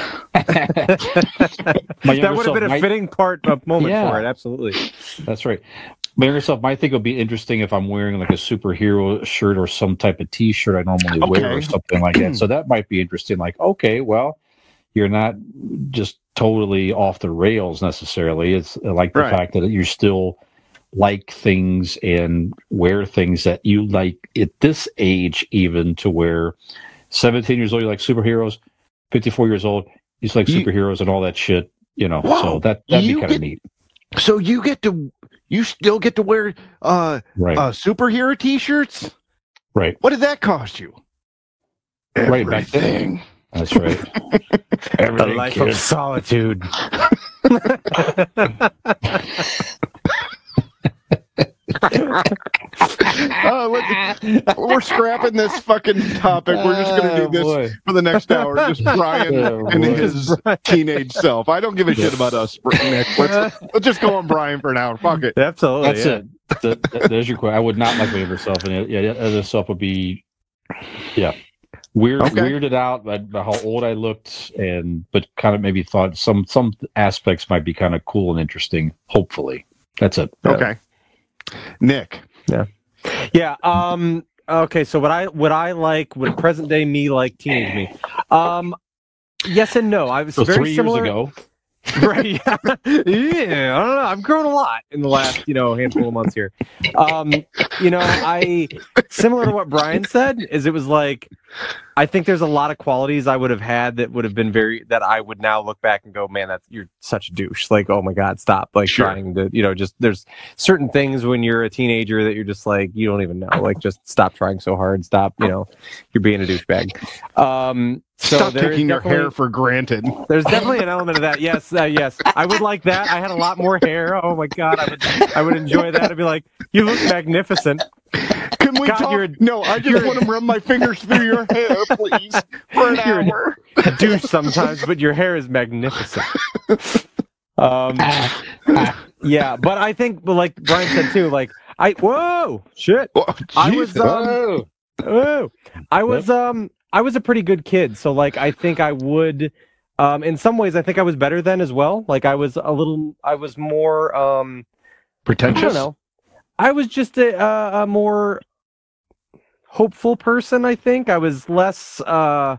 That would have been a might- fitting part of moment Yeah. for it. Absolutely. That's right. Self might think it would be interesting if I'm wearing like a superhero shirt or some type of T-shirt I normally wear or something like that. So that might be interesting. Like, okay, well, you're not just totally off the rails necessarily. It's uh, like the Right. fact that you still like things and wear things that you like at this age, even to where 17 years old you like superheroes, 54 years old you like You- superheroes and all that shit. You know, Wow. so that that'd be kind of neat, So you get to, you still get to wear uh, right? uh superhero T-shirts. right. What did that cost you? Right, back then. Everything. That's right. <laughs> the life of solitude. <laughs> <laughs> Uh, let's- we're scrapping this fucking topic. We're just going to do this Oh, boy. for the next hour. Just <laughs> Brian Oh, and boy. his <laughs> teenage self. I don't give a shit about us, Nick. <laughs> Let's, let's just go on Brian for an hour. Fuck it. Absolutely. That's yeah. it. That- that- there's your question. I would not like my other self, and yeah, the other self would be, yeah, weird, Okay. weirded out by, by how old I looked, and but kind of maybe thought some some aspects might be kind of cool and interesting. Hopefully, that's it. Okay. Nick. Yeah. Yeah. Um. Okay. So what I what I like, what present day me like teenage me. Um. Yes and no. I was So very three similar. years ago, <laughs> right. Yeah. yeah. I don't know. I've grown a lot in the last, you know, handful of months here. Um, you know, I similar to what Brian said is it was like I think there's a lot of qualities I would have had that would have been very that I would now look back and go, man, that's you're such a douche. Like, oh my god, stop. Like Sure. trying to, you know, just there's certain things when you're a teenager that you're just like you don't even know. Like, just stop trying so hard. Stop. You know, you're being a douchebag. Um, so Stop taking your hair for granted. there's definitely an element of that. Yes, uh, yes. I would like that. I had a lot more hair. Oh my god, I would, I would enjoy that. I'd be like, you look magnificent. Can we God, talk? you're no, I just want to run my fingers through your <laughs> hair, please, for an You're a- hour. douche sometimes, but your hair is magnificent. Um, yeah, but I think, like Brian said too, like I whoa shit, Oh, I was um, whoa, I was um, I was a pretty good kid, so like I think I would, um, in some ways I think I was better then as well. Like I was a little, I was more um. I pretentious. don't know. I was just a, a, a more hopeful person. I think I was less. Uh,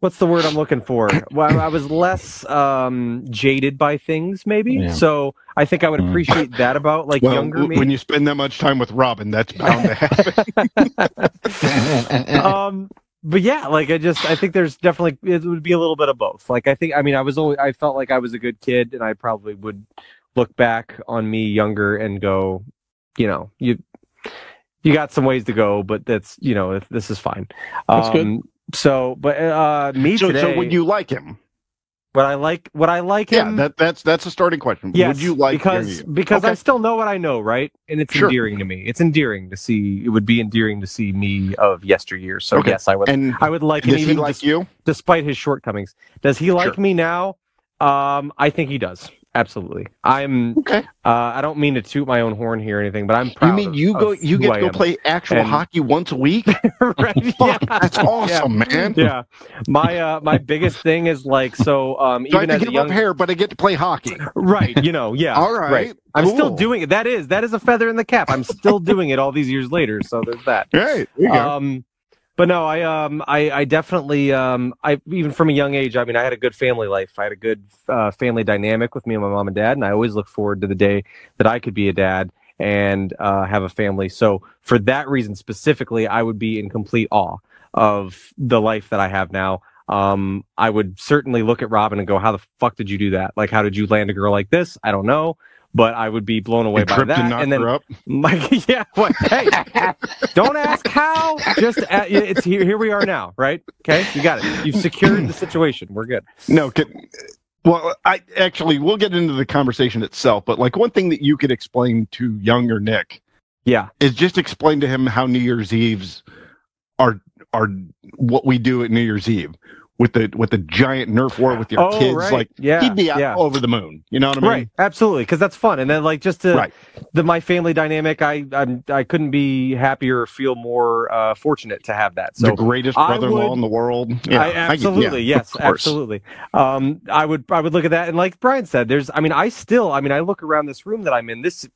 what's the word I'm looking for? Well, I was less um, jaded by things, maybe. Yeah. So I think I would Mm. appreciate that about like Well, younger w- me. when you spend that much time with Robin, that's bound to happen. <laughs> <laughs> um, but yeah, like I just I think there's definitely it would be a little bit of both. Like I think I mean I was always I felt like I was a good kid, and I probably would look back on me younger and go, you know, you you got some ways to go, but that's you know this is fine. That's good. Um, So, but uh, me so, today, so would you like him? What I like, what I like him? Yeah, that, that's that's a starting question. Yes, would you like because you? because I still know what I know, right? And it's Sure. endearing to me. It's endearing to see. It would be endearing to see me of yesteryear. So Okay. yes, I would. and I would like him does he even like des- you? despite his shortcomings. Does he like Sure. me now? Um, I think he does. Absolutely. I'm. Okay. Uh, I don't mean to toot my own horn here or anything, but I'm proud. You mean of- you go of you get to go play actual And- hockey once a week? <laughs> right? Fuck, Yeah. that's awesome, man. Yeah. My uh my biggest thing is like so um So I even have as to give young up hair, but I get to play hockey. right you know yeah All right, right. i'm still doing it that is that is a feather in the cap i'm still doing it all these years later so there's that Right. There you go. um but no i um i i definitely um i even from a young age i mean i had a good family life. I had a good uh, family dynamic with me and my mom and dad and i always look forward to the day that i could be a dad and uh, have a family. So for that reason specifically i would be in complete awe of the life that i have now. Um i would certainly look at robin and go how the fuck did you do that? Like how did you land a girl like this? I don't know but i would be blown away And by that and then her up. <laughs> like, yeah. What? Hey, don't ask how. Just uh, a it's here. Here we are now, right? Okay, you got it. You've secured the situation. We're good. No, can, well, I actually we'll get into the conversation itself, but like one thing that you could explain to younger Nick Yeah. is just explain to him how New Year's Eves are our what we do at New Year's Eve with the with the giant Nerf war with your Oh, kids, right. like Yeah, he'd be out yeah. over the moon. You know what I mean? Right, absolutely, because that's fun. And then like just to Right. the my family dynamic, I I'm, I couldn't be happier or feel more uh, fortunate to have that. So the greatest brother-in-law would- in the world. Yeah, I, absolutely, yeah, yes, absolutely. Um, I would, I would look at that, and like Brian said, there's, I mean, I still, I mean, I look around this room that I'm in. This,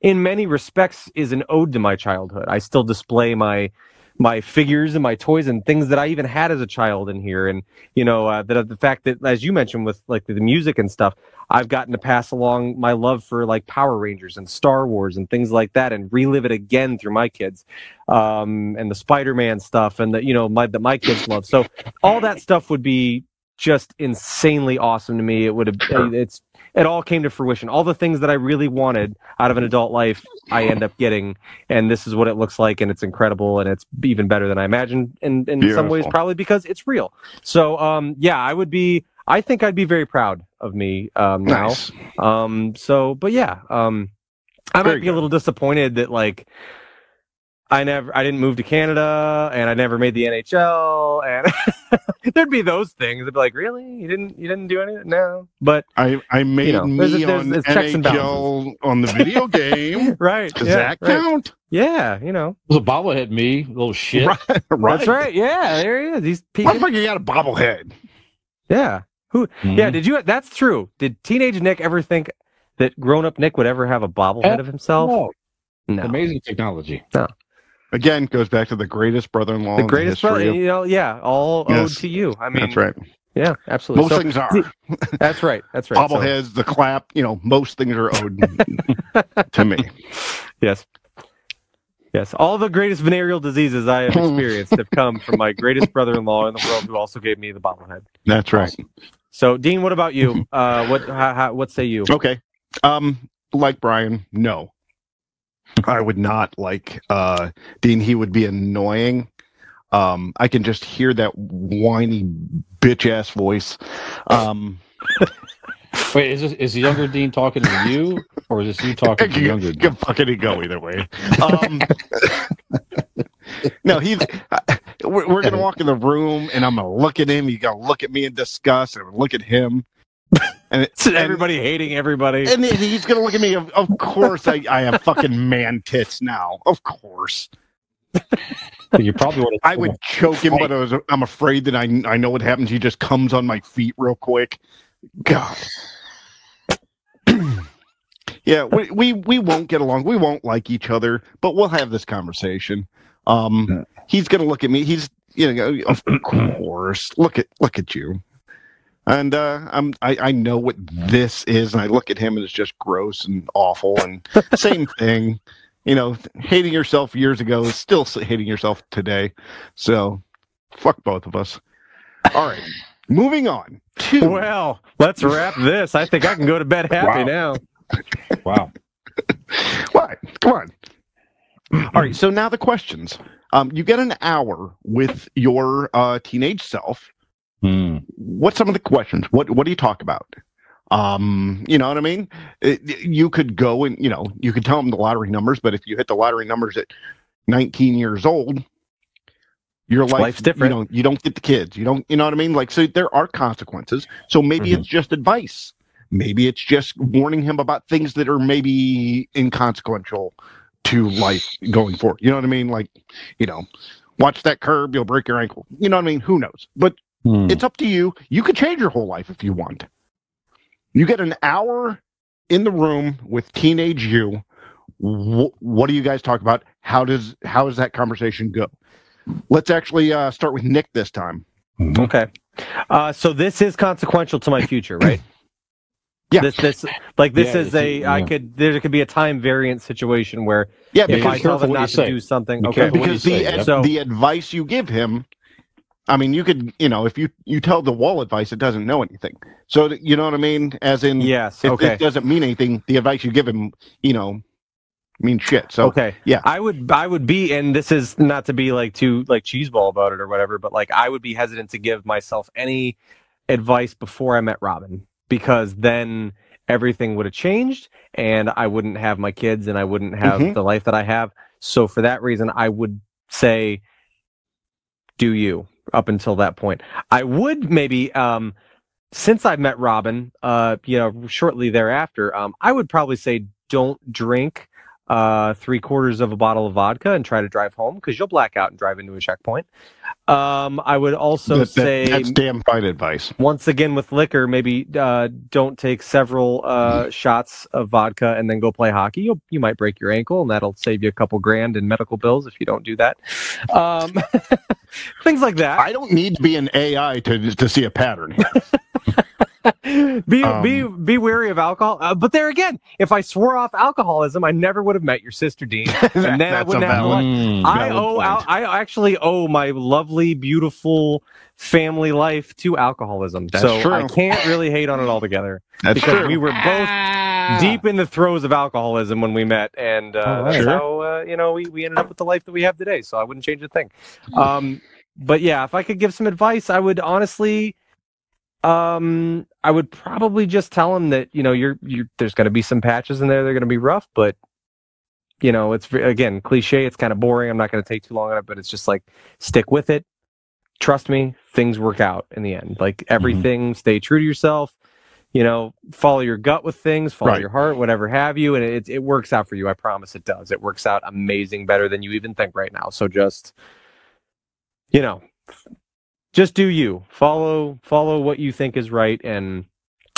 in many respects, is an ode to my childhood. I still display my, my figures and my toys and things that I even had as a child in here, and you know, uh, that the fact that, as you mentioned, with like the, music and stuff, I've gotten to pass along my love for like Power Rangers and Star Wars and things like that, and relive it again through my kids, um, and the Spider-Man stuff, and the you know my that my kids love. So all that stuff would be just insanely awesome to me. It would have it's it all came to fruition. All the things that I really wanted out of an adult life, I end up getting, and this is what it looks like, and it's incredible, and it's even better than I imagined, and in some ways probably because it's real. So um, yeah, I would be. I think I'd be very proud of me um, now. Nice. Um, so, but yeah, um, I might be a little disappointed that like I never, I didn't move to Canada, and I never made the NHL, and <laughs> there'd be those things. I'd be like, really, you didn't, you didn't do anything? No, but I I made know, me there's a- there's- on there's checks NHL on the video <laughs> game. right, Does yeah, that right. count? Yeah, you know, It was a bobblehead me, little shit. Right, <laughs> right. that's right. Yeah, there he is. He's peeking. Motherfucker, you got a bobblehead. Yeah, who? Mhm. Yeah, did you? That's true. Did teenage Nick ever think that grown-up Nick would ever have a bobblehead of himself? Oh, No. Amazing technology. Again, goes back to the greatest brother-in-law. The greatest history brother, of- you know, yeah, all Yes. owed to you. I mean, That's right. Yeah, absolutely. Most So- things are. That's right. That's right. So- Bobbleheads, the clap, you know, most things are owed <laughs> to me. Yes. Yes. All the greatest venereal diseases I have <laughs> experienced have come from my greatest brother-in-law in the world, who also gave me the bobblehead. That's right. So, Dean, what about you? <laughs> Uh, what how, how, what say you? Okay. Um, like Brian, no. I would not like uh Dean, he would be annoying. Um, I can just hear that whiny bitch ass voice. Um <laughs> Wait, is this is the younger Dean talking to you, or is this you talking to <laughs> younger Dean? can fucking go either way. Um <laughs> No, he's we're, we're gonna walk in the room and I'm gonna look at him, you gotta look at me in disgust, and look at him. And, it, So everybody hating everybody. and he's gonna look at me. Of, of course, I, I have fucking man tits now. Of course, You probably would I would choke him, but I was, I'm afraid that I I know what happens. He just comes on my feet real quick. God. <clears throat> yeah, we, we we won't get along. We won't like each other, but we'll have this conversation. Um, he's gonna look at me. He's you know, of <clears throat> course. Look at look at you. And uh, I'm I, I know what this is, and I look at him and it's just gross and awful and <laughs> same thing. You know, hating yourself years ago is still hating yourself today. So, fuck both of us. All right, moving on to Well, let's wrap this. I think I can go to bed happy now. Wow. <laughs> what? Come on. All right, so now the questions. Um, you get an hour with your uh, teenage self. Hmm. What's some of the questions? What What do you talk about? Um, you know what I mean? It- you could go and you know you could tell them the lottery numbers, but if you hit the lottery numbers at 19 years old, your life Life's different. You know, you don't get the kids. You don't. You know what I mean? Like, so there are consequences. So maybe Mhm. it's just advice. Maybe it's just warning him about things that are maybe inconsequential to life going forward. You know what I mean? Like, you know, watch that curb, you'll break your ankle. You know what I mean? Who knows? But Hmm. it's up to you. You could change your whole life if you want. You get an hour in the room with teenage you. Wh- what do you guys talk about? How does how does that conversation go? Let's actually uh, start with Nick this time. Okay. Uh, so this is consequential to my future, right? <clears throat> Yeah. This this like this Yeah, is it's- a I yeah. could there could be a time variant situation where Yeah, if because I tell them not to say. do something, Be okay. because the say, ad- yeah. So- the advice you give him, I mean, you could you know if you you tell the wall advice, it doesn't know anything. So you know what I mean? As in, Yes. if Okay. it doesn't mean anything, the advice you give him, you know, means shit. So okay. yeah. I would I would be and this is not to be like too like cheeseball about it or whatever, but like I would be hesitant to give myself any advice before I met Robin because then everything would have changed and I wouldn't have my kids and I wouldn't have Mhm. the life that I have. So for that reason I would say do you up until that point. I would maybe, um, since I met Robin, uh, you know, shortly thereafter, um, I would probably say don't drink uh, three quarters of a bottle of vodka and try to drive home because you'll black out and drive into a checkpoint. Um, I would also That- that- say that's damn fine advice. once again with liquor, maybe uh, don't take several uh, shots of vodka and then go play hockey. You'll, you might break your ankle, and that'll save you a couple grand in medical bills if you don't do that. Um, <laughs> things like that. I don't need to be an AI to to see a pattern. <laughs> <laughs> be Um, be be wary of alcohol. Uh, but there again, if I swore off alcoholism, I never would have met your sister Dean, <laughs> and then I That's a wouldn't have. valid- Mm. I owe al- I actually owe my lovely, beautiful family life to alcoholism. That's so true. I can't really hate on it altogether <laughs> That's because true. we were both deep in the throes of alcoholism when we met, and uh, Oh, sure. how uh, you know we, we ended up with the life that we have today. So I wouldn't change a thing. Um, but yeah, if I could give some advice, I would honestly, um, I would probably just tell him that you know you're you there's going to be some patches in there. They're going to be rough, but you know it's again cliche. It's kind of boring. I'm not going to take too long on it, but it's just like stick with it. Trust me, things work out in the end. Like everything, stay true to yourself you know, follow your gut with things, follow Right. your heart, whatever have you, and it it works out for you. I promise it does. It works out amazing, better than you even think right now. So just, you know, just do you. Follow follow what you think is right, and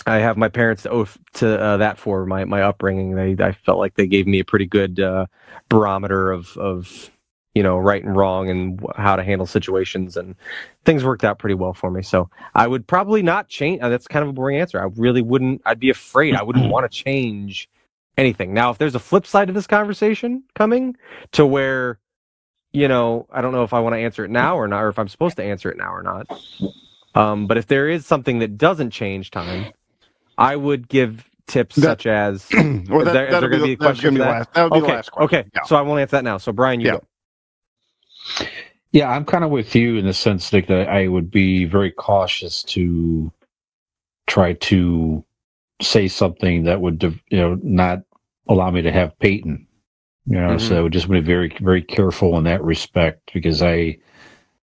I have my parents to owe to uh, that for my my upbringing. They I felt like they gave me a pretty good uh, barometer of of you know right and wrong and how to handle situations and things worked out pretty well for me. So i would probably not change uh, that's kind of a boring answer. I really wouldn't i'd be afraid. I wouldn't <clears throat> want to change anything. Now if there's a flip side to this conversation coming to where you know i don't know if i want to answer it now or not or if i'm supposed to answer it now or not um, but if there is something that doesn't change time i would give tips That- such as <clears throat> well, is that, there- is that'll there gonna be the- a that's question gonna be the last. That'll be okay the last question. okay Yeah. so i won't answer that now so brian you Yeah. go Yeah, I'm kind of with you in the sense that that I would be very cautious to try to say something that would, you know, not allow me to have Peyton. You know, Mhm. so just be very, very careful in that respect because I,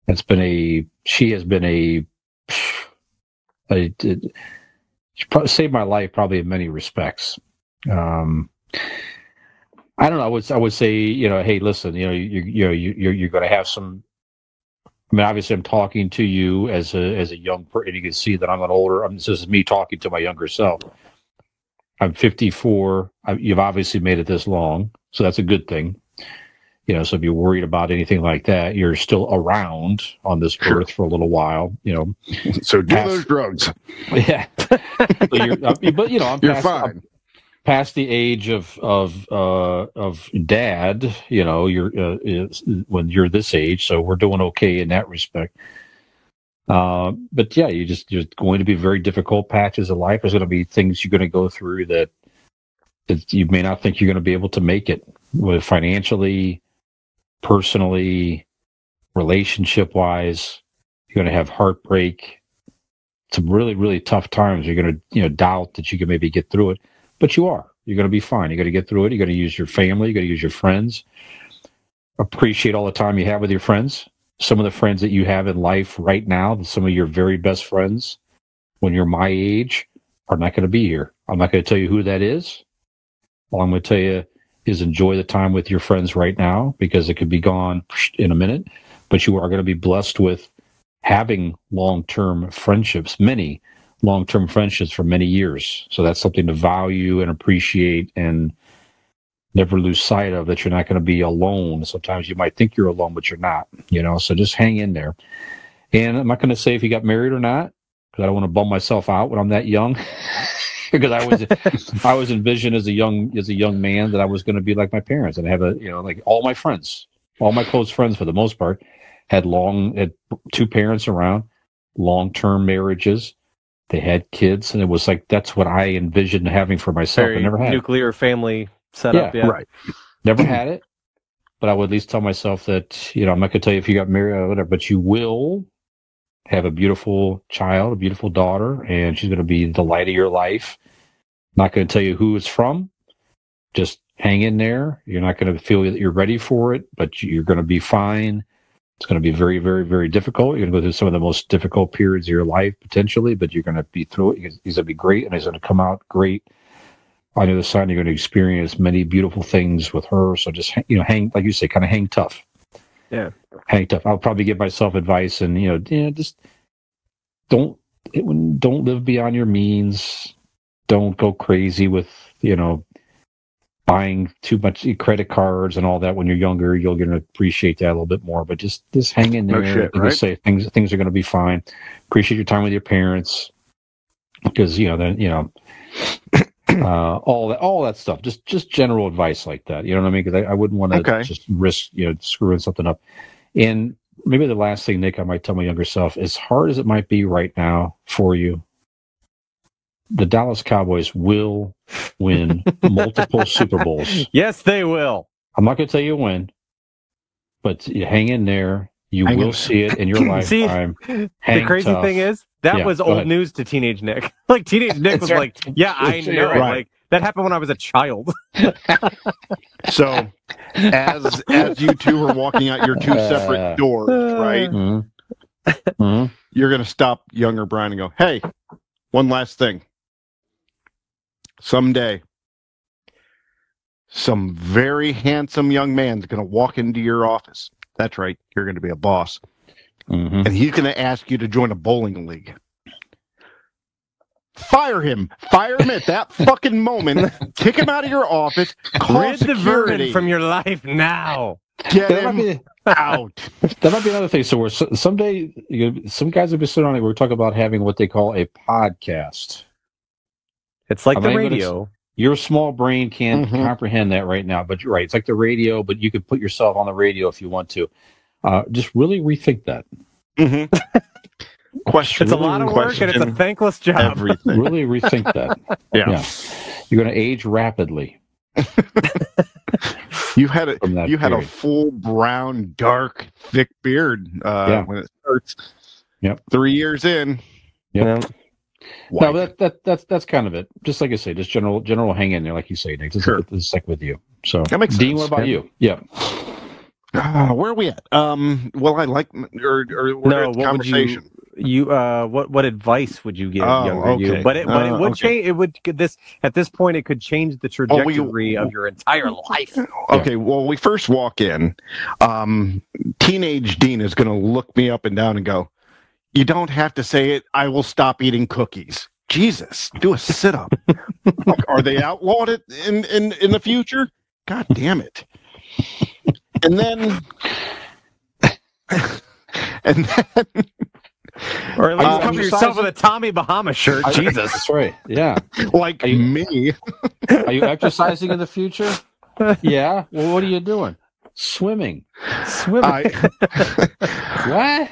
it's been a, she has been a, <sighs> a, it, she probably saved my life probably in many respects. Um, I don't know. I would I would say you know, hey, listen, you know, you you know, you you're, you're going to have some. I mean, obviously, I'm talking to you as a as a young person. You can see that I'm an older. I'm, this is me talking to my younger self. I'm 54. I, you've obviously made it this long, so that's a good thing. You know, so if you're worried about anything like that, you're still around on this Sure. earth for a little while. You know, <laughs> So do Pass. those drugs. <laughs> yeah. but, uh, but you know, I'm <laughs> You're past, I'm fine. past the age of of uh, of dad. You know, you're uh, when you're this age, so we're doing okay in that respect. Uh, but yeah, you just there's going to be very difficult patches of life. There's going to be things you're going to go through that that you may not think you're going to be able to make it, with financially, personally, relationship wise. You're going to have heartbreak. Some really really tough times. You're going to you know doubt that you can maybe get through it but you are. You're going to be fine. You're going to get through it. You're going to use your family. You're going to use your friends. Appreciate all the time you have with your friends. Some of the friends that you have in life right now, some of your very best friends, when you're my age, are not going to be here. I'm not going to tell you who that is. All I'm going to tell you is enjoy the time with your friends right now because it could be gone in a minute. But you are going to be blessed with having long term friendships, many long term friendships for many years. So that's something to value and appreciate and never lose sight of that you're not going to be alone. Sometimes you might think you're alone, but you're not, you know, so just hang in there. And I'm not going to say if you got married or not, because I don't want to bum myself out when I'm that young. <laughs> because I was, <laughs> I was envisioned as a young, as a young man that I was going to be like my parents and have a, you know, like all my friends, all my close friends for the most part had long, had two parents around, long-term marriages they had kids and it was like that's what i envisioned having for myself Very i never had nuclear family setup. Yeah, Right. never had it but i would at least tell myself that you know i'm not going to tell you if you got married or whatever but you will have a beautiful child a beautiful daughter and she's going to be the light of your life not going to tell you who it's from just hang in there you're not going to feel that you're ready for it but you're going to be fine It's going to be very, very, very difficult. You're going to go through some of the most difficult periods of your life potentially, but you're going to be through it. He's going to be great, and he's going to come out great. On the other side, you're going to experience many beautiful things with her. So just you know, hang like you say, kind of hang tough. Yeah. hang tough. I'll probably give myself advice, and you know, yeah, just don't it, don't live beyond your means. Don't go crazy with you know buying too much credit cards and all that when you're younger. You're going to appreciate that a little bit more. But just just hang in there. No shit, and right? say things things are going to be fine. Appreciate your time with your parents because you know then you know. <clears throat> Uh, all that, all that stuff. Just, just general advice like that. You know what I mean? Because I, I wouldn't want to Okay. just risk, you know, screwing something up. And maybe the last thing, Nick, I might tell my younger self, as hard as it might be right now for you, the Dallas Cowboys will win <laughs> multiple Super Bowls. Yes, they will. I'm not going to tell you when, but you hang in there. You Hang will in. see it in your <laughs> See, lifetime. the crazy tough. thing is that Yeah, was old ahead. news to teenage Nick. <laughs> like teenage Nick was That's like, "Yeah, I know." right. Like that happened when I was a child. <laughs> So, as as you two are walking out your two Uh, separate doors, right? Mhm. You're going to stop younger Brian and go, "Hey, one last thing. Someday, some very handsome young man's going to walk into your office. That's right. You're going to be a boss, Mhm. and he's going to ask you to join a bowling league." Fire him! Fire him at that <laughs> fucking moment. Kick him out of your office. Call Rid the security. vermin from your life now. Get That might him be- out. <laughs> That might be another thing. So we're so- someday you some guys have been sitting on it. We're talking about having what they call a podcast. It's like I the mean, but it's- radio. Your small brain can't Mhm. comprehend that right now, but you're right. It's like the radio, but you could put yourself on the radio if you want to. Uh, just really rethink that. hmm <laughs> Question. It's a lot of work and it's a thankless job. everything. Really rethink that. <laughs> Yeah. Yeah. You're going to age rapidly <laughs> You had a from that. you had a full brown, dark, thick beard uh, Yeah. when it starts. Yep. Three years in. Yep. Yeah. No, that, that that's that's kind of it. Just like I say, just general general hang in there, like you say, Nick. Just Sure. like, just like with you. So, That makes Dean, sense. what about Yeah. you? Yeah. Ah, where are we at? Um. Well, I like or or No, at what would you- conversation. You uh what what advice would you give Oh, younger you? okay. But it but it Uh, would okay. change it would could this at this point it could change the Oh, we- trajectory of your entire life. Okay. Well, we first walk in. Um, teenage Dean is going to look me up and down and go, "You don't have to say it. I will stop eating cookies." Jesus, do a sit up. <laughs> Are they outlawed it in, in in the future? God damn it! And then, <laughs> and then, Or at least Uh, cover yourself with a Tommy Bahama shirt. Jesus. That's right. Yeah. like Are you- me, <laughs> Are you exercising in the future? Yeah. Well, what are you doing? Swimming. Swimming. I What?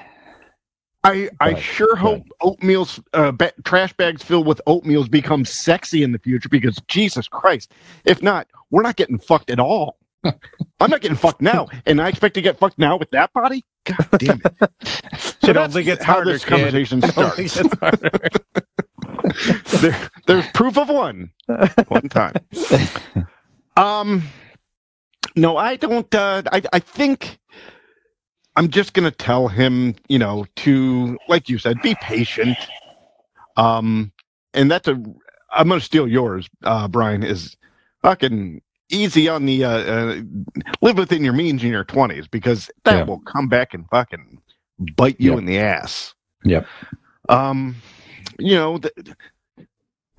I, I Right, sure hope oatmeal's uh, ba- trash bags filled with oatmeals become sexy in the future because Jesus Christ, if not, we're not getting fucked at all. <laughs> I'm not getting fucked now, and I expect to get fucked now with that body. God damn it! <laughs> It that's only gets how harder, this kid. conversation <laughs> starts. there, there's proof of one, one time. Um, no, I don't. Uh, I I think I'm just gonna tell him, you know, to like you said, be patient. Um, and that's a. I'm gonna steal yours, uh, Brian. Is fucking easy on the uh, uh live within your means in your 20s because that Yeah. will come back and fucking bite you Yep. in the ass. Yep. Um, you know, th-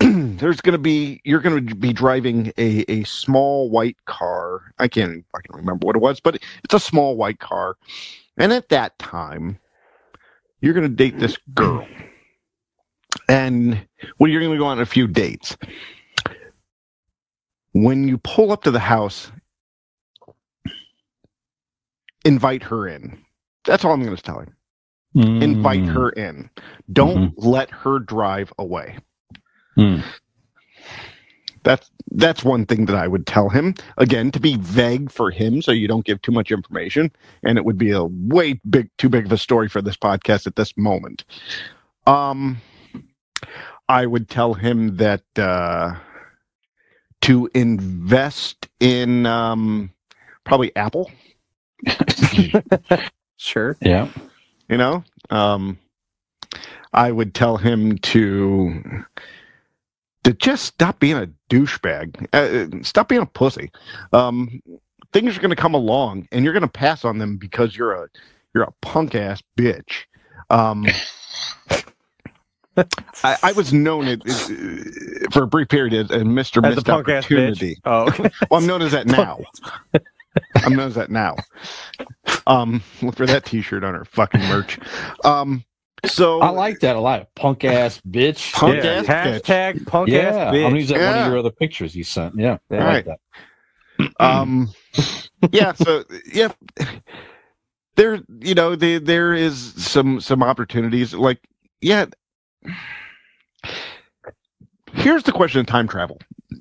<clears throat> there's going to be you're going to be driving a a small white car. I can't I can't remember what it was, but it's a small white car. And at that time, you're going to date this girl. And well, you're going to go on a few dates. When you pull up to the house, invite her in. That's all I'm going to tell invite Mm. her in. Don't let her drive away. Mm. That's that's one thing that I would tell him. Again, to be vague for him so you don't give too much information and it would be a way big too big of a story for this podcast at this moment. Um I would tell him that uh to invest in um probably Apple <laughs> Sure. Yeah. You know, um, I would tell him to to just stop being a douchebag, uh, stop being a pussy. Um, things are going to come along, and you're going to pass on them because you're a you're a punk ass bitch. Um, I, I was known it, it, for a brief period as, as Mr. As Missed punk ass Opportunity. bitch. Oh, okay. <laughs> Well, I'm known as that <laughs> now. I'm known as that now. Um, <laughs> look for that T-shirt on our fucking merch. Um, so I like that a lot. Punk ass bitch. Punk yeah. ass bitch. Punk yeah, ass I'm bitch. gonna use that one of your other pictures you sent. Yeah, I All like right. that. <clears throat> um yeah so yeah there you know there there is some some opportunities like yeah here's the question of time travel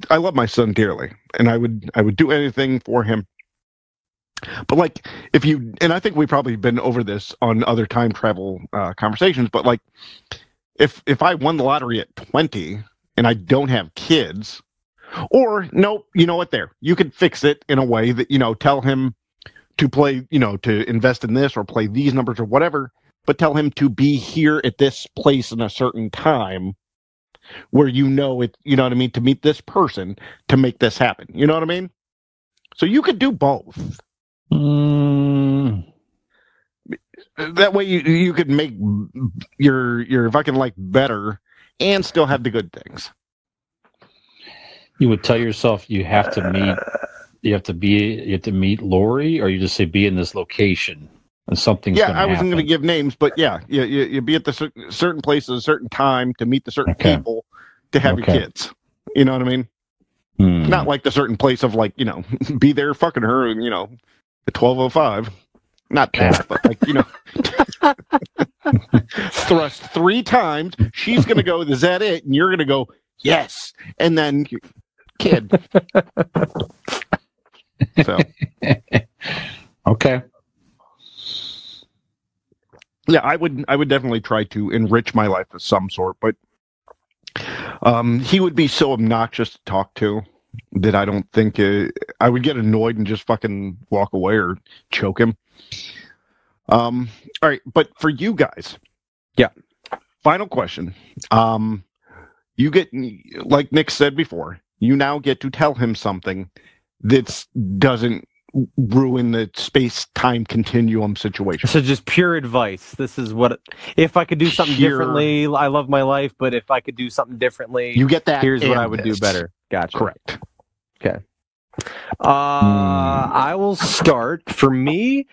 i love my son dearly and i would i would do anything for him but like if you and i think we've probably been over this on other time travel uh, conversations but like if if i won the lottery at 20 and i don't have kids or nope you know what? There, you could fix it in a way that you know, tell him to play, you know, to invest in this or play these numbers or whatever, but tell him to be here at this place in a certain time where you know it, you know what I mean, to meet this person to make this happen. You know what I mean? So you could do both. Mm, That way, you you could make your your fucking life better and still have the good things. you would tell yourself you have to meet, <sighs> you have to be, you have to meet Lori, or you just say be in this location and something's. yeah, I wasn't going to give names, but yeah, you, you, you be at the cer- certain place at a certain time to meet the certain Okay. people to have Okay. your kids. You know what I mean? Hmm. Not like the certain place of like, you know, <laughs> be there fucking her and, you know, at 1205. Not that, but like, you know, <laughs> thrust three times. She's going to go, is that it? And you're going to go, yes. And then, kid. so, Okay. yeah i would i would definitely try to enrich my life of some sort but um he would be so obnoxious to talk to that i don't think uh, i would get annoyed and just fucking walk away or choke him um all right but for you guys Yeah. final question um you get like nick said before you now get to tell him something that doesn't ruin the space time continuum situation So just pure advice. This is what if I could do something Pure- differently. I love my life, but if I could do something differently, you get that here's what I would do better. Gotcha. correct Okay. Uh, I will start. For me,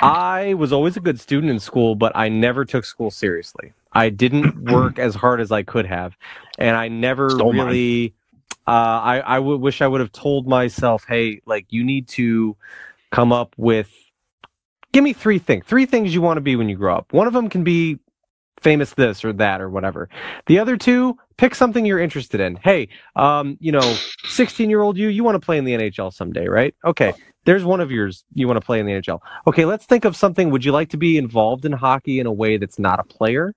I was always a good student in school, but I never took school seriously. I didn't <clears throat> work as hard as I could have, and I never Stole really. Uh, I I wish I would have told myself, "Hey, like you need to come up with. Give me three things. Three things you want to be when you grow up. One of them can be famous this or that or whatever. The other two, pick something you're interested in. Hey, um, you know, 16 year old you, you want to play in the NHL someday, right? Okay. There's one of yours you want to play in the NHL. Okay, let's think of something. Would you like to be involved in hockey in a way that's not a player?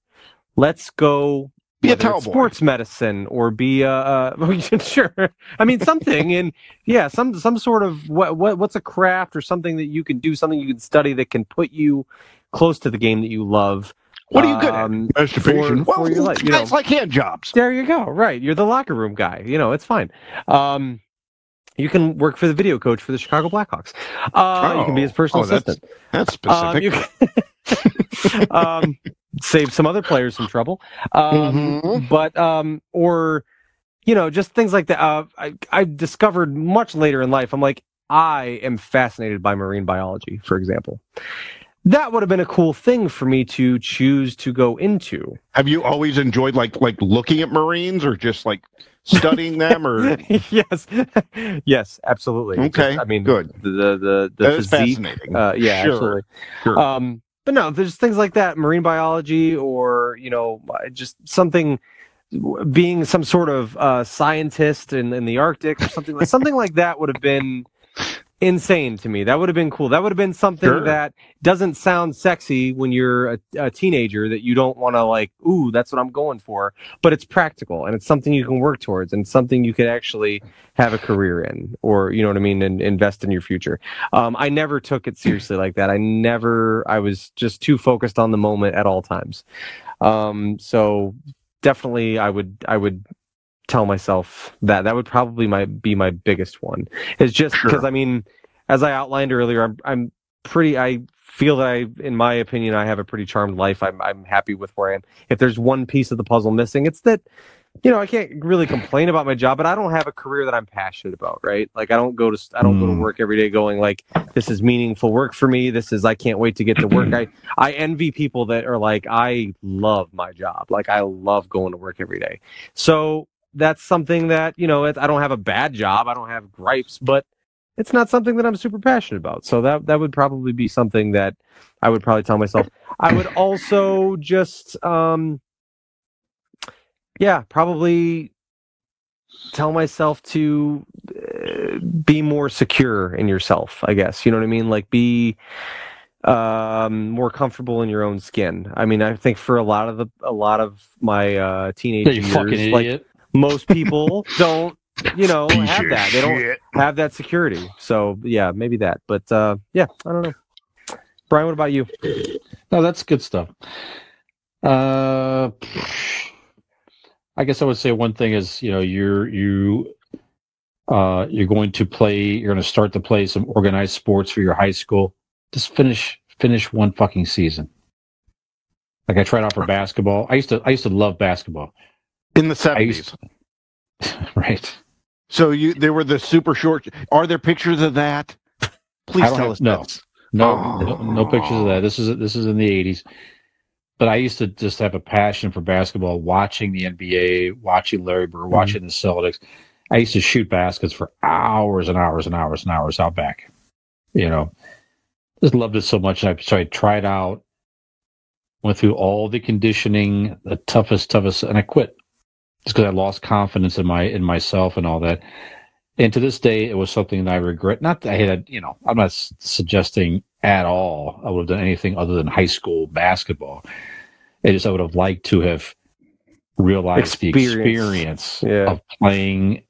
Let's go Be a towel sports medicine or be a uh, <laughs> sure. I mean something and yeah, some some sort of what what what's a craft or something that you can do, something you can study that can put you close to the game that you love. What are you good Um, at? Masturbation. for- for well, your life, you guys know. like hand jobs. There you go. Right. You're the locker room guy. You know, it's fine. Um, you can work for the video coach for the Chicago Blackhawks. Uh, you can be his personal Oh, that's- assistant. That's Um, specific. you can <laughs> um, save some other players some trouble. Um, Mhm. But um, or you know, just things like that. Uh, I I discovered much later in life. I'm like, I am fascinated by marine biology, for example. That would have been a cool thing for me to choose to go into. Have you always enjoyed like like looking at Marines or just like studying them or <laughs> yes, <laughs> yes, absolutely. Okay, just- I mean, good. The the the, That is physique. fascinating. Uh, yeah, Sure, absolutely. sure. Um, but no, there's things like that, marine biology, or you know, just something being some sort of uh, scientist in, in the Arctic or something like something like that would have been insane to me. That would have been cool. That would have been something Sure. that doesn't sound sexy when you're a, a teenager that you don't want to like, ooh, that's what I'm going for. But it's practical and it's something you can work towards and something you could actually have a career in or, you know what I mean, and invest in your future. Um, I never took it seriously like that. I never, I was just too focused on the moment at all times. Um, so definitely I would, I would tell myself that that would probably my be my biggest one is just Sure. because I mean, as I outlined earlier, I'm I'm pretty. I feel that I, in my opinion, I have a pretty charmed life. I'm I'm happy with where I am. If there's one piece of the puzzle missing, it's that. You know, I can't really complain about my job, but I don't have a career that I'm passionate about, right? Like I don't go to I don't go to Mm. work every day going like this is meaningful work for me. This is I can't wait to get to work. <clears throat> I I envy people that are like I love my job. Like I love going to work every day. So that's something that you know i don't have a bad job i don't have gripes but it's not something that i'm super passionate about. So that that would probably be something that i would probably tell myself. I would also just um yeah probably tell myself to uh, be more secure in yourself i guess. You know what i mean? Like be um more comfortable in your own skin. I mean i think for a lot of the a lot of my uh teenage Yeah, you years fucking like. Most people <laughs> don't you know Piece have of that they don't shit. have that security so yeah maybe that but uh yeah i don't know brian what about you No, that's good stuff. Uh, I guess I would say one thing is, you know, you're you uh you're going to play you're going to start to play some organized sports for your high school. Just finish finish one fucking season. Like I tried out for basketball. I used to I used to love basketball. In the seventies. used <laughs> right. So you they were the super short. Are there pictures of that? Please tell have- us. no. No, Oh. no, no pictures of that. Oh. This is this is in the '80s. But I used to just have a passion for basketball, watching the NBA, watching Larry Bird, mm-hmm. watching the Celtics. I used to shoot baskets for hours and hours and hours and hours out back. You know, just loved it so much. I, so I tried out, went through all the conditioning, the toughest, toughest, and I quit just because I lost confidence in my in myself and all that. And to this day, it was something that I regret. Not that I had, you know, I'm not s- suggesting at all I would have done anything other than high school basketball. It just I would have liked to have realized the Experience. experience Yeah. of playing,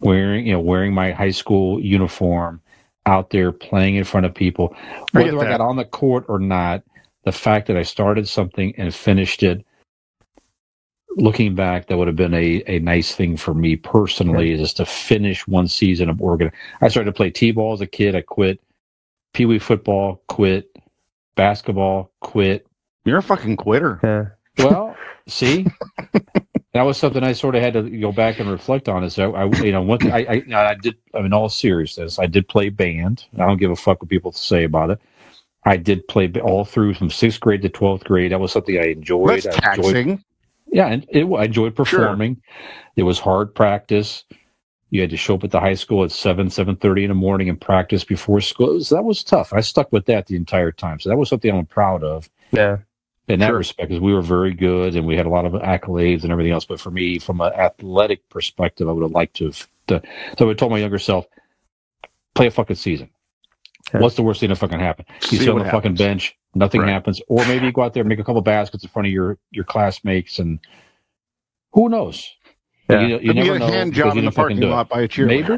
wearing, you know, wearing my high school uniform out there playing in front of people. Whether I got on the court or not, the fact that I started something and finished it looking back, that would have been a, a nice thing for me personally, is to finish one season of Oregon. I started to play T-ball as a kid. I quit. Pee Wee football, quit. Basketball, quit. You're a fucking quitter. yeah Well, <laughs> see, that was something I sort of had to go back and reflect on. Is I, I you know, one thing I, I, you I did. I mean, all seriousness, I did play band. I don't give a fuck what people say about it. I did play all through from sixth grade to twelfth grade. That was something I enjoyed. That's I enjoyed taxing. Yeah, and it, I enjoyed performing. It was hard practice. You had to show up at the high school at seven, seven thirty in the morning and practice before school. So that was tough. I stuck with that the entire time. So that was something I'm proud of yeah in that Sure. respect, because we were very good and we had a lot of accolades and everything else. But for me, from an athletic perspective, I would have liked to. Have, to so I told my younger self, play a fucking season. Yeah. What's the worst thing that fucking happen? You sit on the fucking bench, nothing Right. happens, or maybe you go out there and make a couple baskets in front of your your classmates, and who knows? Yeah. You, you Could be never a know hand job in the parking lot by a cheerleader. Maybe.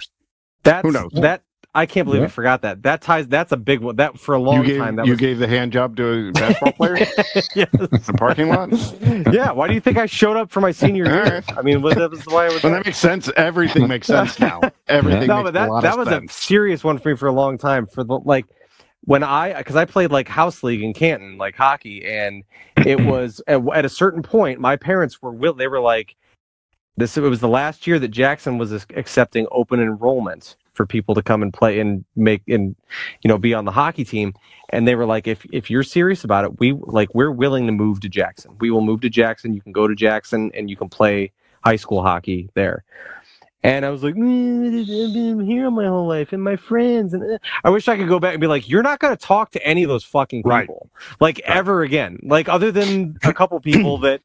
that's Who knows? that i can't believe Yeah. i forgot that that ties that's a big one that for a long You gave time that you was gave the hand job to a basketball player in <laughs> yes. the parking lot. <laughs> yeah why do you think i showed up for my senior year right. i mean what- that was why i was Well, that makes sense. Everything makes sense now. <laughs> Everything no, makes but that a lot that of was sense. a serious one for me for a long time. For the like when I because I played like house league in Canton, like hockey, and it <clears throat> was at, at a certain point, my parents were will they were like this. It was the last year that Jackson was accepting open enrollment for people to come and play and make and you know be on the hockey team. And they were like if if you're serious about it we like we're willing to move to Jackson. We will move to Jackson. You can go to Jackson and you can play high school hockey there and I was like, "Mm, I've been here my whole life, and my friends, and uh," I wish I could go back and be like, "You're not going to talk to any of those fucking Right. people, like ever again, like other than a couple people <clears throat> that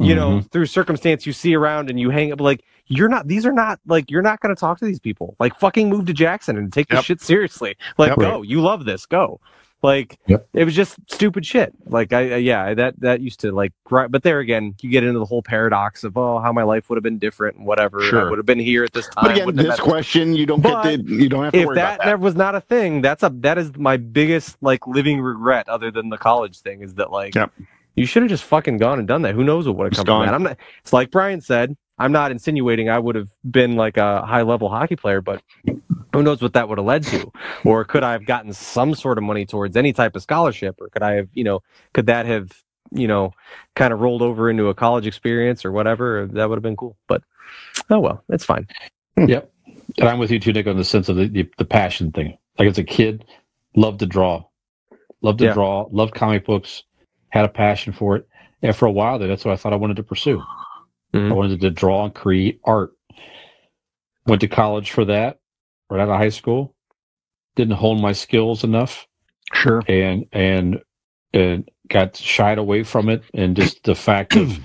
you know, Mhm. through circumstance you see around and you hang up like you're not these are not like you're not going to talk to these people. Like fucking move to Jackson and take this shit seriously. Like Yep. go, you love this, go. Like Yep. it was just stupid shit. Like I uh, yeah, that that used to like gri- but there again, you get into the whole paradox of oh how my life would have been different and whatever. I Sure. would have been here at this time. But again, this met this question you don't But get to you don't have to if worry that, about that. never was not a thing, that's a that is my biggest like living regret, other than the college thing, is that like Yep. you should have just fucking gone and done that. Who knows what would have come from that? I'm not. It's like Brian said. I'm not insinuating I would have been like a high level hockey player, but who knows what that would have led to? Or could I have gotten some sort of money towards any type of scholarship? Or could I have, you know, could that have, you know, kind of rolled over into a college experience or whatever? That would have been cool. But oh well, it's fine. Yep. And I'm with you too, Nick, on the sense of the, the, the passion thing. Like as a kid, loved to draw, loved to Yeah. draw, loved comic books, had a passion for it. And for a while there, that's what I thought I wanted to pursue. Mhm. I wanted to draw and create art. Went to college for that, right out of high school. Didn't hone my skills enough Sure. and and and got shied away from it and just the fact of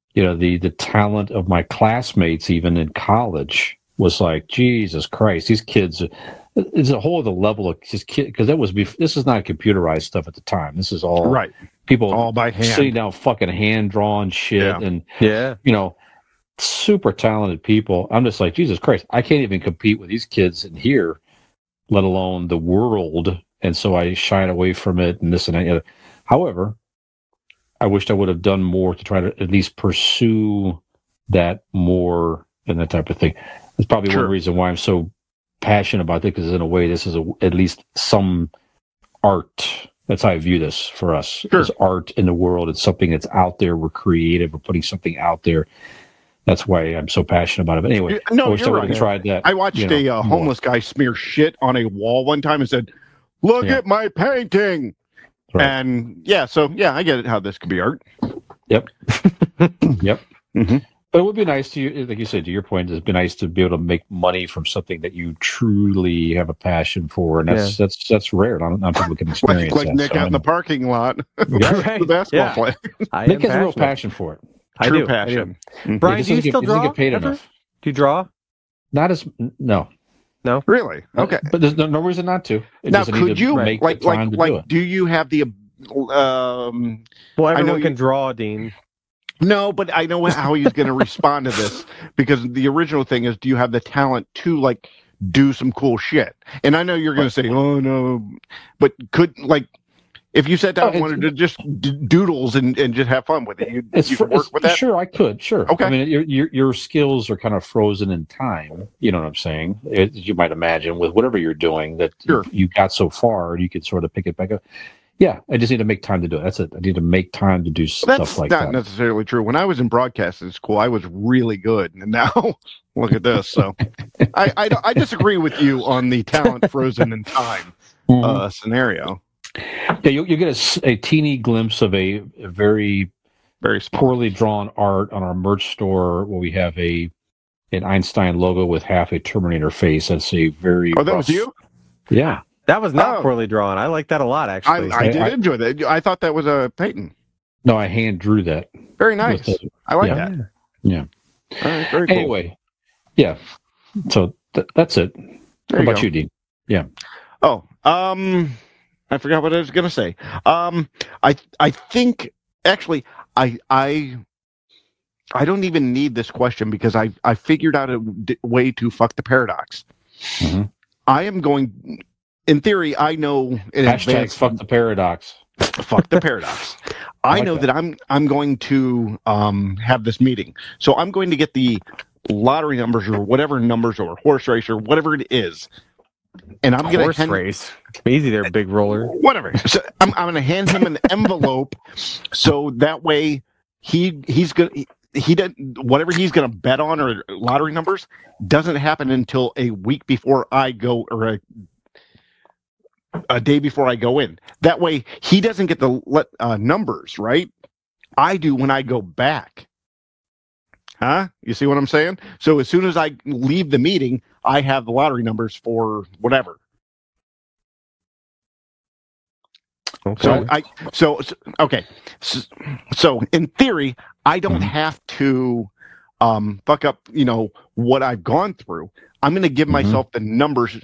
<clears throat> you know the the talent of my classmates even in college was like jesus christ these kids it's a whole other level of just kid because that was bef- this is not computerized stuff at the time this is all Right. people All by hand sitting down fucking hand drawn shit Yeah. and Yeah. you know super talented people. I'm just like jesus christ i can't even compete with these kids in here let alone the world. And so i shied away from it and this and that. And the other. however i wished i would have done more to try to at least pursue that more and that type of thing. That's probably Sure. one reason why i'm so passionate about it because in a way this is a, at least some art. That's how i view this for us. Sure. as art in the world. It's something that's out there. We're creative. We're putting something out there that's why i'm so passionate about it but anyway No, I you're right. tried that. I watched you know, a uh, more. homeless guy smear shit on a wall one time and said, "Look Yeah. at my painting." Right. And yeah, so yeah, I get it how this could be art. Yep. <coughs> yep. Mhm. But it would be nice to you, like you said, to your point, it'd be nice to be able to make money from something that you truly have a passion for, and that's that's that's rare. Not, not people can <laughs> Like, experience like that. Nick so out in the parking lot, Yeah, <laughs> the basketball Yeah. play. I Nick am has a real passion for it. I True do. I do. passion. Brian, He do you doesn't get- still draw? get paid ever? enough. Do you draw? Not as no. No, really? Okay. but there's no, no reason not to. It now, could to you make like like like do do you have the um Well, I know everyone you- can draw, Dean. No, but I know how he's going to respond to this <laughs> because the original thing is, do you have the talent to like do some cool shit? And I know you're going to say, oh no, but could like if you sat down Oh, and wanted to just d- doodles and, and just have fun with it, you, It's you fr- work with that. Sure, I could. Sure. Okay. I mean, your, your your skills are kind of frozen in time. You know what I'm saying? It, you might imagine with whatever you're doing that Sure. you got so far, you could sort of pick it back up. Yeah, I just need to make time to do it. That's it. I need to make time to do stuff like that. That's not necessarily true. When I was in broadcasting school, I was really good, and now <laughs> look at this. So, I, I I disagree with you on the talent frozen in time <laughs> Mhm. uh, scenario. Yeah, you you get a teeny glimpse of a, a very Very small. poorly drawn art on our merch store where we have a an Einstein logo with half a Terminator face. That's a very Oh, that was you. Yeah. That was not Oh. poorly drawn. I like that a lot, I, actually. I did I- enjoy that. I thought that was a Peyton. No, I hand drew that. Very nice. The- I like Yeah. that. Yeah. All right, very cool. Anyway, yeah. So th- that's it. There What you about go. you, Dean? Yeah. Oh, um, I forgot what I was gonna say. Um, I I think actually I I I don't even need this question because I I figured out a d- way to fuck the paradox. Mhm. I am going. In theory, I know in Hashtag advance. fuck the paradox. fuck the paradox. <laughs> I I like know that. that. I'm I'm going to um have this meeting. So I'm going to get the lottery numbers or whatever numbers or horse race or whatever it is. And I'm going Horse to hand, race. Easy there, big roller. whatever. So I'm I'm going to hand him an <laughs> envelope so that way he he's going to he doesn't whatever he's going to bet on or lottery numbers doesn't happen until a week before I go or a a day before I go in. That way, he doesn't get the let uh, numbers right. I do when I go back. Huh? You see what I'm saying? So as soon as I leave the meeting, I have the lottery numbers for whatever. Okay. So I so, so okay. So, so in theory, I don't Mhm. have to um, fuck up, you know, what I've gone through. I'm going to give Mhm. myself the numbers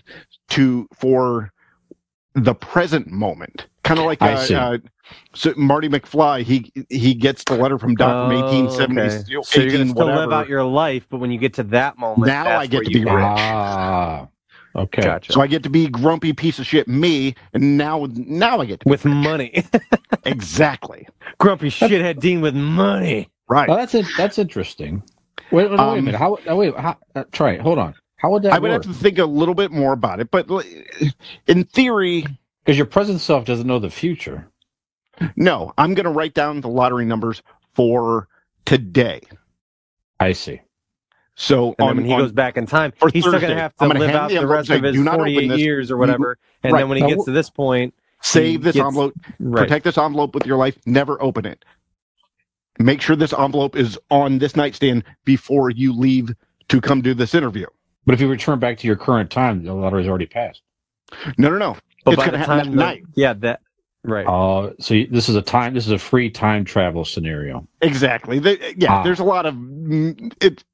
to for the present moment. Kind of like I uh, see. uh, so Marty McFly. He he gets the letter from Doc from Oh, 1870. okay. So you're gonna 18 still live out your life, but when you get to that moment, Now that's I get where to be can- rich. Ah, okay. Gotcha. So I get to be grumpy piece of shit me, and now now I get to be with money, <laughs> exactly grumpy shithead Dean with money. right. Oh, that's it. That's interesting. Wait, wait, wait a Um, minute. How? uh, Wait. How, uh, try it. Hold on. How would that I would work? have to think a little bit more about it, but in theory, Because your present self doesn't know the future. no. I'm going to write down the lottery numbers for today. I see. So And then on, when he on- goes back in time, for he's still going to have to live out the the rest of his "Do not open 48 years or whatever. And Right. then when he gets to this point, save this gets- envelope, right. protect this envelope with your life, never open it. Make sure this envelope is on this nightstand before you leave to come do this interview. But if you return back to your current time, the lottery's already passed. No, no, no. But it's by going the to happen that time the- night. yeah, that right. Uh, so you- this is a time. This is a free time travel scenario. Exactly. They, yeah, Ah. there's a lot of it.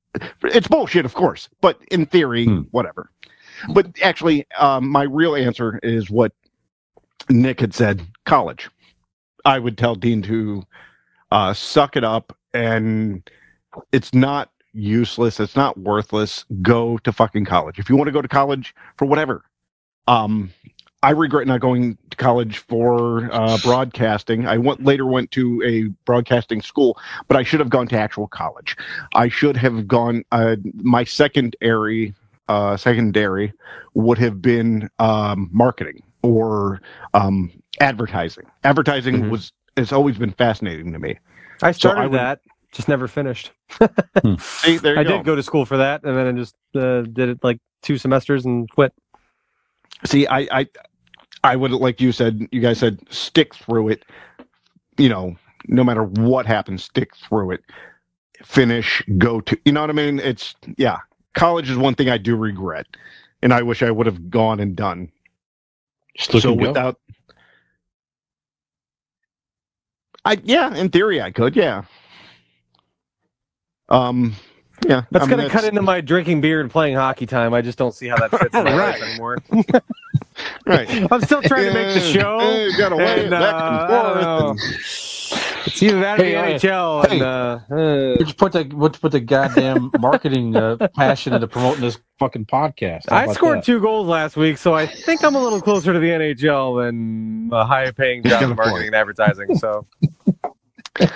It's bullshit, of course, but in theory, Hmm. whatever. But actually, um, my real answer is what Nick had said: college. I would tell Dean to uh, suck it up, and it's not useless. It's not worthless. Go to fucking college if you want to go to college for whatever. Um, I regret not going to college for uh, broadcasting. I went later went to a broadcasting school, but I should have gone to actual college. I should have gone. Uh, my secondary uh, secondary would have been um, marketing or um, advertising. Advertising Mhm. was has always been fascinating to me. I started I would- that, just never finished. <laughs> See, you I go. did go to school for that, and then I just uh, did it like two semesters and quit. See, I, I, I would like you said. You guys said stick through it. You know, no matter what happens, stick through it. Finish, go to. You know what I mean? It's yeah. College is one thing I do regret, and I wish I would have gone and done. So and go. without, I yeah, in theory I could yeah. Um, yeah. That's I mean, going to cut into my drinking beer and playing hockey time. I just don't see how that fits in my <laughs> Right. life anymore. <laughs> right. I'm still trying to make the show. yeah, you gotta weigh it and, back uh, and I don't know. It's either that or Hey, the uh, NHL. hey. and, uh, uh, Let's put the let's put the goddamn marketing uh, passion into promoting this fucking podcast. How I scored that? two goals last week, so I think I'm a little closer to the NHL than a high-paying job in marketing point. and advertising. So <laughs>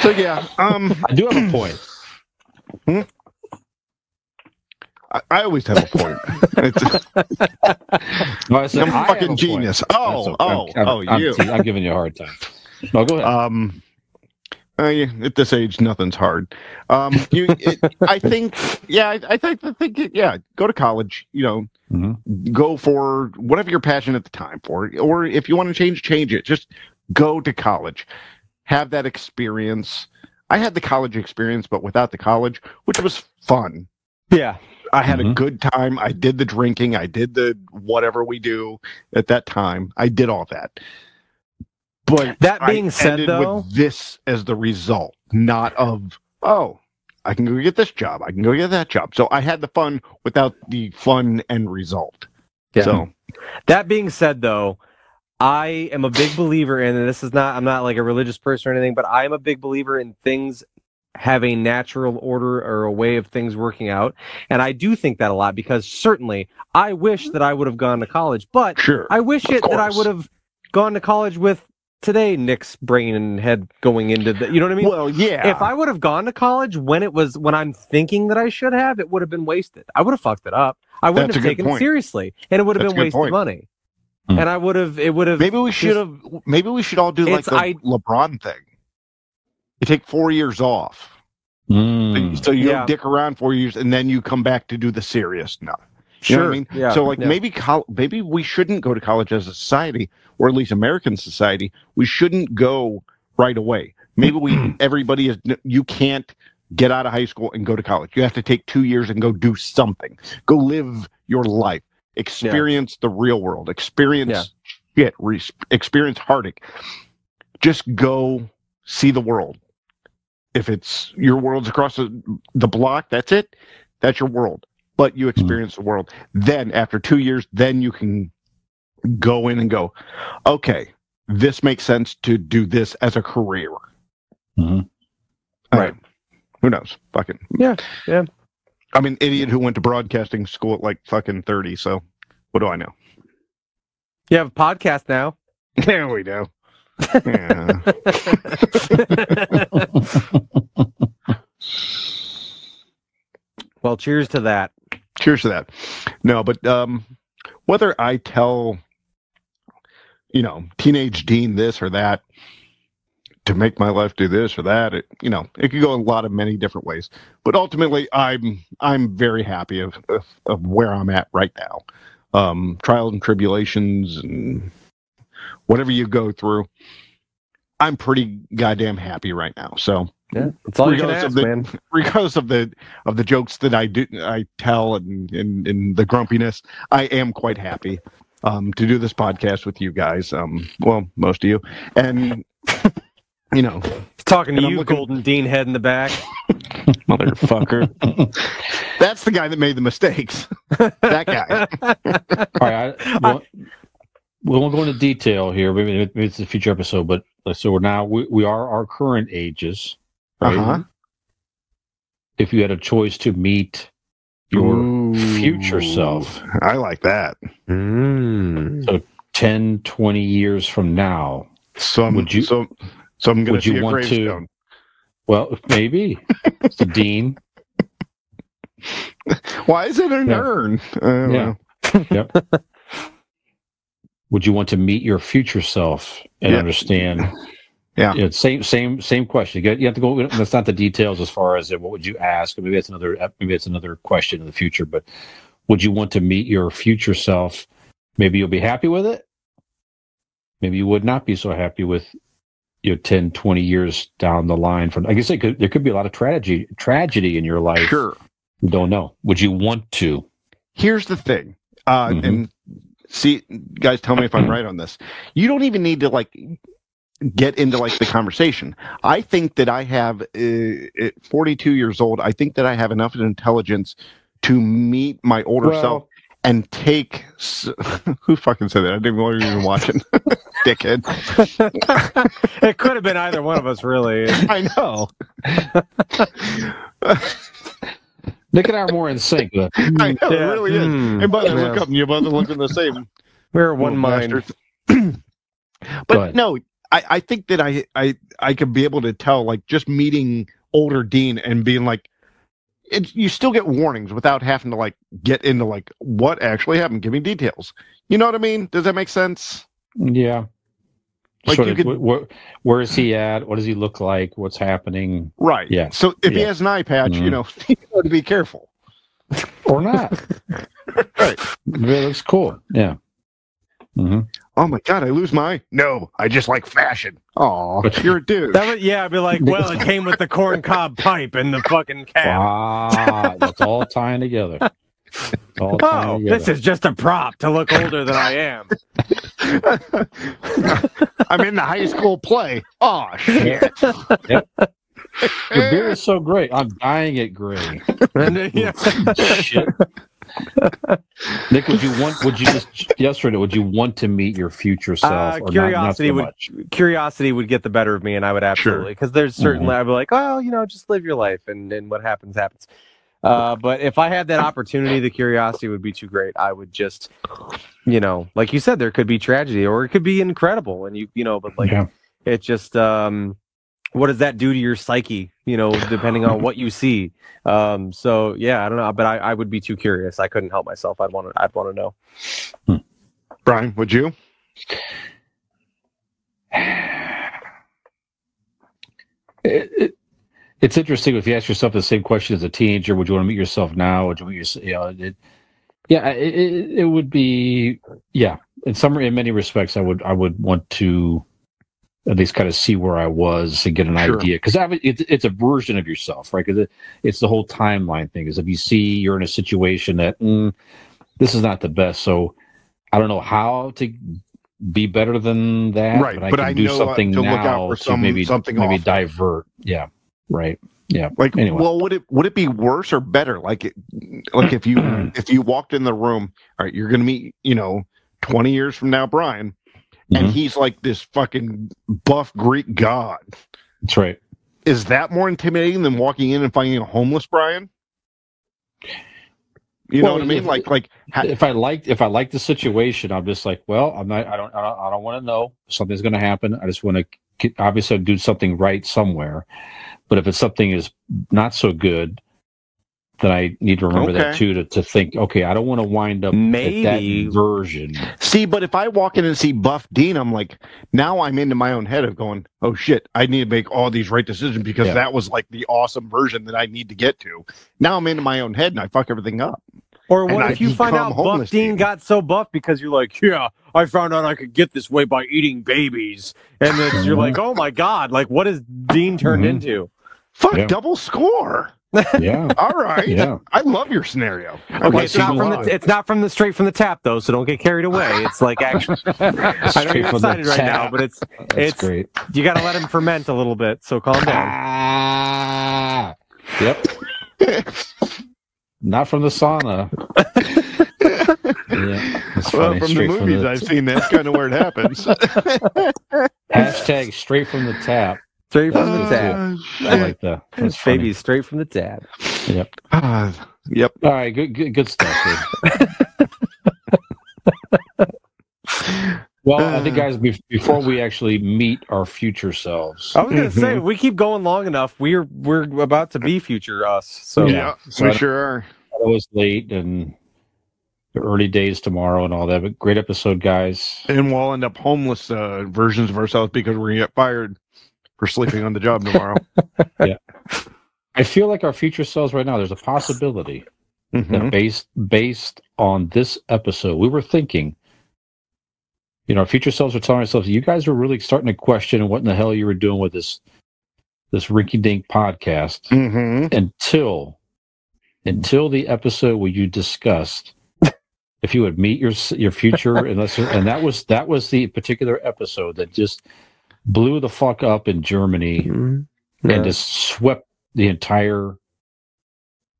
So yeah. Um. I do have a point. I, I always have a point. <laughs> It's, No, <laughs> I said I'm a fucking point. genius. That's Oh, oh, I'm, oh, I'm, you. I'm, I'm giving you a hard time. No, go ahead. Um, uh, yeah, at this age, nothing's hard. Um, you, it, I think, yeah, I, I think, I think, yeah, go to college. You know, Mhm. go for whatever you're passionate at the time for, or if you want to change, change it. Just go to college, have that experience. I had the college experience, but without the college, which was fun. yeah, I had a Mhm. good time. I did the drinking. I did the whatever we do at that time. I did all that. But That I being said, ended though- with this as the result, not of oh, I can go get this job. I can go get that job. So I had the fun without the fun end result. Yeah. So That being said, though, I am a big believer in, and this is not, I'm not like a religious person or anything, but I am a big believer in things have a natural order or a way of things working out. And I do think that a lot because certainly I wish that I would have gone to college, but sure. I wish it that I would have gone to college with today Nick's brain and head going into the, you know what I mean? well, yeah. if I would have gone to college when it was when I'm thinking that I should have, it would have been wasted. I would have fucked it up. I wouldn't That's have taken it seriously, and it would have That's been wasted point. money. Hmm. And I would have. It would have. maybe we should have. Maybe we should all do like the I- LeBron thing. You take four years off, Mm. so you Yeah. dick around four years, and then you come back to do the serious stuff. You know Sure. what I mean? Yeah. so like yeah. maybe col- maybe we shouldn't go to college as a society, or at least American society. We shouldn't go right away. Maybe we <clears throat> everybody is you can't get out of high school and go to college. You have to take two years and go do something. Go live your life. Experience the real world. Experience shit. Re- experience heartache. Just go see the world. if it's your world's across the, the block, that's it. That's your world. But you experience the world. Then after two years, then you can go in and go, okay, this makes sense to do this as a career. Mhm. Right. who knows? Fucking Yeah, yeah. I'm an idiot who went to broadcasting school at like fucking 30. So what do I know? You have a podcast now. <laughs> There we go. Yeah. <laughs> well, cheers to that. Cheers to that. No, but um, whether I tell, you know, teenage Dean this or that to make my life do this or that, it, you know, it could go a lot of many different ways. But ultimately, I'm I'm very happy of of, of where I'm at right now. Um, trials and tribulations and whatever you go through, I'm pretty goddamn happy right now. So Yeah, that's all you can ask, of the, man. <laughs> regardless of the of the jokes that I do I tell and and, and the grumpiness, I am quite happy um, to do this podcast with you guys. Um, well, most of you, and <laughs> you know, Talking to you, looking- Golden Dean head in the back. <laughs> motherfucker. <laughs> That's the guy that made the mistakes. <laughs> that guy. All right, I, well, we won't go into detail here. Maybe, maybe it's a future episode, but so we're now we, we are our current ages. Uh-huh. If you had a choice to meet your future self I like that. Mm. 10, 20 years from now, So I'm, Would you- so so I'm would you see a want to- well, maybe the <laughs> dean. Why is it an Yeah. urn? Uh, Yeah. well, <laughs> Would you want to meet your future self and Yeah. understand? Yeah. You know, same same same question. You, have to go. That's not the details as far as uh, what would you ask. Maybe that's another. Maybe that's another question in the future. But would you want to meet your future self? Maybe you'll be happy with it. Maybe you would not be so happy with you know 10 20 years down the line from i guess it could, there could be a lot of tragedy tragedy in your life. Sure. you don't know. Would you want to? Here's the thing uh Mhm. and see guys tell me if i'm right on this. You don't even need to like get into like the conversation. I think that i have uh, at 42 years old i think that i have enough intelligence to meet my older Well- self and take s- <laughs> who fucking said that? I didn't want even watching <laughs> dickhead <laughs> it could have been either one of us, really. <laughs> i know nick and i are more in sync but i know it really is Hmm. and both Yeah. look up and you both are looking the same <laughs> We're one Little mind. <clears throat> but no, I, I think that I, I I could be able to tell like just meeting older Dean and being like it, you still get warnings without having to like get into like what actually happened. Give me details. You know what I mean? Does that make sense? Yeah. Like Sort you of, could- wh- wh- where is he at? What does he look like? What's happening? Right. Yeah. So if he has an eye patch, you Mhm. know, <laughs> you know to be careful. Or not? <laughs> Right. Maybe it looks cool. Yeah. hmm Oh my god, I lose my no. I just like fashion. Oh, you're a dude. That would, yeah, I'd be like, well, it came with the corn cob pipe and the fucking cap. Wow. That's all tying together. <laughs> It's all tying Oh, this is just a prop to look older than I am. <laughs> I'm in the high school play. Oh shit. Your beard is so great. I'm dying it gray. And, uh, yeah. Shit. Nick, would you want? Would you just yesterday? Would you want to meet your future self? Uh, or not- not curiosity so would much? curiosity would get the better of me, and I would absolutely because there's certainly I'd be like, oh, you know, just live your life, and and what happens happens. Uh, but if I had that opportunity, the curiosity would be too great. I would just, you know, like you said, there could be tragedy or it could be incredible, and you, you know, but like Yeah. it just, um, what does that do to your psyche? You know, depending on what you see. Um, so yeah, I don't know, but I, I would be too curious. I couldn't help myself. I'd want to, I'd want to know. Brian, would you? It, it, it's interesting if you ask yourself the same question as a teenager. Would you want to meet yourself now? Would you meet yourself? You know, it, yeah, it, it, would be. Yeah, in some, in many respects, I would, I would want to at least kind of see where I was and get an Sure. idea because it's, it's a version of yourself, right? Because it, it's the whole timeline thing. Is if you see you're in a situation that mm, this is not the best, so I don't know how to be better than that, Right, but I but can I do know, uh, something to look out for to maybe something maybe awful. divert. Yeah. Right. Yeah. Like, Anyway. well, would it would it be worse or better? Like, it, like if you <clears throat> if you walked in the room, all right, you're gonna meet, you know, twenty years from now, Brian, and Mhm. he's like this fucking buff Greek god. That's right. Is that more intimidating than walking in and finding a homeless Brian? You know Well, what I mean? if- Like, like, ha- if I liked if I like the situation, I'm just like, well, I'm not. I don't. I don't, I don't want to know something's going to happen. I just want to obviously do something right somewhere. But if it's something is not so good, then I need to remember that too to, to think. Okay, I don't want to wind up Maybe- at that version. see, but if I walk in and see Buff Dean, I'm like, now I'm into my own head of going, oh shit, I need to make all these right decisions because Yeah. that was like the awesome version that I need to get to. Now I'm into my own head and I fuck everything up. Or And what I if you find out Buff Dean dude. got so buff because you're like, yeah, I found out I could get this way by eating babies, and then you're like, <laughs> oh my god, like what is Dean turned Mhm. into? Fuck, Yeah. double score. Yeah. <laughs> All right. Yeah. I love your scenario. Okay, it's not from the it's not from the straight from the tap though, so don't get carried away. It's like <laughs> actually, I know you're from excited right now, but it's <laughs> That's it's great. you got to let him ferment a little bit. So calm down. Ah, yep. Not from the sauna. yeah, well, from the movies the, I've seen, that's kind of where it happens. hashtag straight from the tap. Straight from the Uh, tap. I like that. That's funny. Baby, straight from the tap. Yep. Ah, yep. All right. Good. Good, good stuff. Dude. well, I think, guys, be- before we actually meet our future selves, I was gonna say, if we keep going long enough, we're we're about to be future us. So yeah, So we I- sure are. it was late and the early days tomorrow and all that. But great episode, guys. And we'll end up homeless uh, versions of ourselves because we're gonna get fired for sleeping on the job tomorrow. <laughs> Yeah. I feel like our future selves right now. There's a possibility Mhm. that based based on this episode, we were thinking. You know, our future selves are telling ourselves, "You guys were really starting to question what in the hell you were doing with this this rinky dink podcast." Mhm. until until the episode where you discussed if you would meet your your future unless and that was that was the particular episode that just blew the fuck up in Germany Mhm. and just swept the entire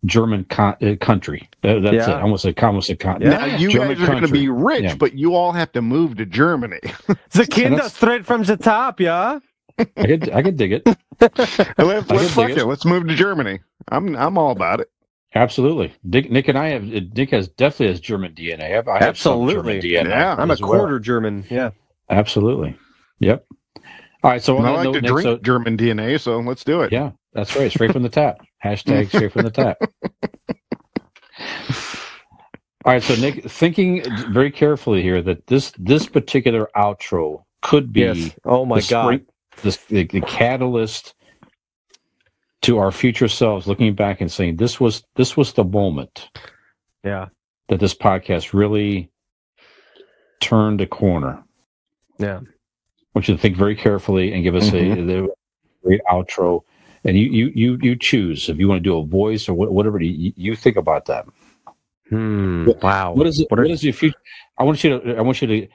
German con- uh, country. That- that's Yeah. it. I almost said, I almost said con- Yeah. Now you German guys are going to be rich, Yeah. but you all have to move to Germany. <laughs> The kind that's- straight from the top, yeah. I could I could dig it. <laughs> <laughs> let's I let's can fuck dig it. it. Let's move to Germany. I'm I'm all about it. Absolutely. Nick, Nick and I have Nick has definitely has German DNA. I have, I have some Absolutely. German DNA. Yeah. I'm a as well. quarter German. Yeah. Absolutely. Yep. All right. So And I like note, to drink so- German DNA, so let's do it. yeah, that's right. Straight from the tap. <laughs> Hashtag straight from the tap. All right. So Nick, thinking very carefully here that this this particular outro could be Yes. Oh my the god. spring- the, the, the catalyst to our future selves looking back and saying this was this was the moment Yeah. that this podcast really turned a corner. Yeah. Want you to think very carefully and give us Mm-hmm. a, a great outro. And you, you, you, you choose if you want to do a voice or wha- whatever. You, you think about that. Hmm. Wow. What is it? What What are- is your future? I want you to. I want you to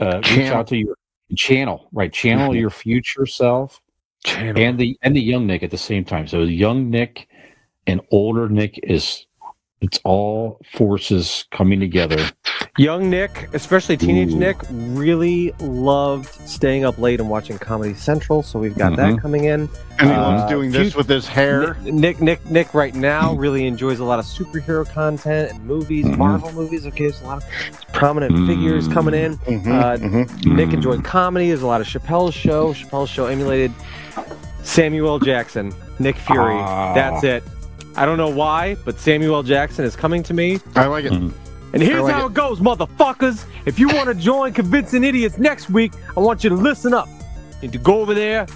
uh, reach out to your channel. Right, channel your future self Channel. and the and the young Nick at the same time. So young Nick and older Nick is. It's all forces coming together. Young Nick, especially teenage Ooh. Nick, really loved staying up late and watching Comedy Central. So we've got that Mhm. coming in. And he Uh, loves doing this fut- with his hair. Nick, Nick, Nick, Nick, right now really enjoys a lot of superhero content and movies, Mhm. Marvel movies. Okay, there's a lot of prominent Mm. figures coming in. Mhm, Uh, mhm. Nick enjoyed comedy. There's a lot of Chappelle's show. Chappelle's show emulated Samuel Jackson, Nick Fury. Ah. That's it. I don't know why, but Samuel Jackson is coming to me. I like it. Mhm. And here's like how it. it goes, motherfuckers. If you want to join Convincing Idiots next week, I want you to listen up. You need to go over there,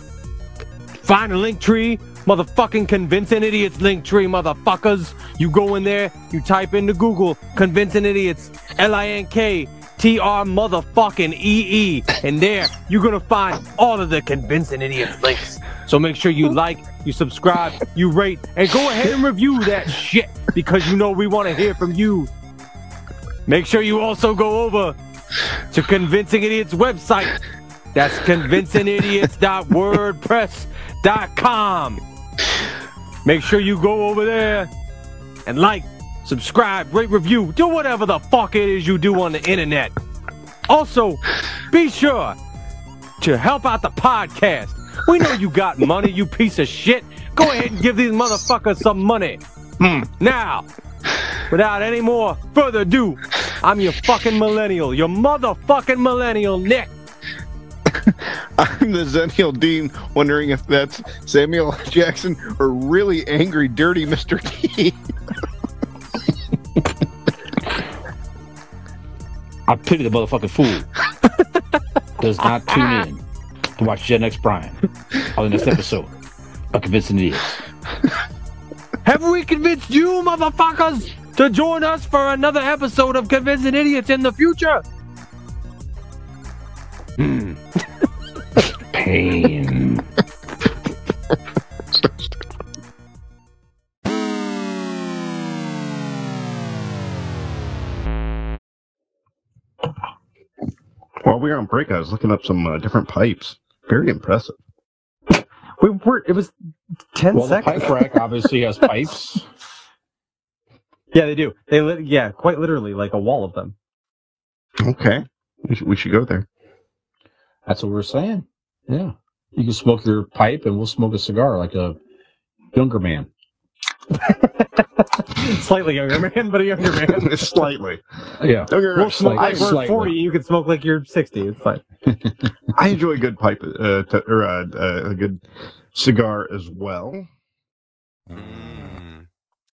find a link tree, motherfucking Convincing Idiots link tree, motherfuckers. You go in there, you type into Google Convincing Idiots, L I N K T R motherfucking E E. And there, you're going to find all of the Convincing Idiots links. So make sure you like, you subscribe, you rate, and go ahead and review that shit because you know we want to hear from you. Make sure you also go over to Convincing Idiots website. That's convincingidiots.wordpress.com. Make sure you go over there and like, subscribe, rate, review, do whatever the fuck it is you do on the internet. Also, be sure to help out the podcast. We know you got money, you piece of shit. Go ahead and give these motherfuckers some money. Hmm. Now, without any more further ado, I'm your fucking millennial, your motherfucking millennial, Nick. <laughs> I'm the Xennial Dean, wondering if that's Samuel Jackson or really angry, dirty Mr. T. <laughs> I pity the motherfucking fool. <laughs> Does not tune in to watch Gen X Brian on the next episode of Convincing Idiots. Have we convinced you, motherfuckers, to join us for another episode of Convincing Idiots in the future? Hmm. <laughs> Pain. While we were on break, I was looking up some uh, different pipes. Very impressive. We were. It was ten Well, the seconds. pipe rack obviously has <laughs> pipes. Yeah, they do. They lit. Yeah, quite literally, like a wall of them. Okay. We should, we should go there. That's what we're saying. Yeah. You can smoke your pipe and we'll smoke a cigar like a younger man. <laughs> Slightly younger man, but a younger man. <laughs> Slightly. Yeah. Don't get me wrong, We'll smoke like Slightly. we're forty. You can smoke like you're sixty. It's fine. <laughs> I enjoy a good pipe uh, to, or uh, uh, a good cigar as well.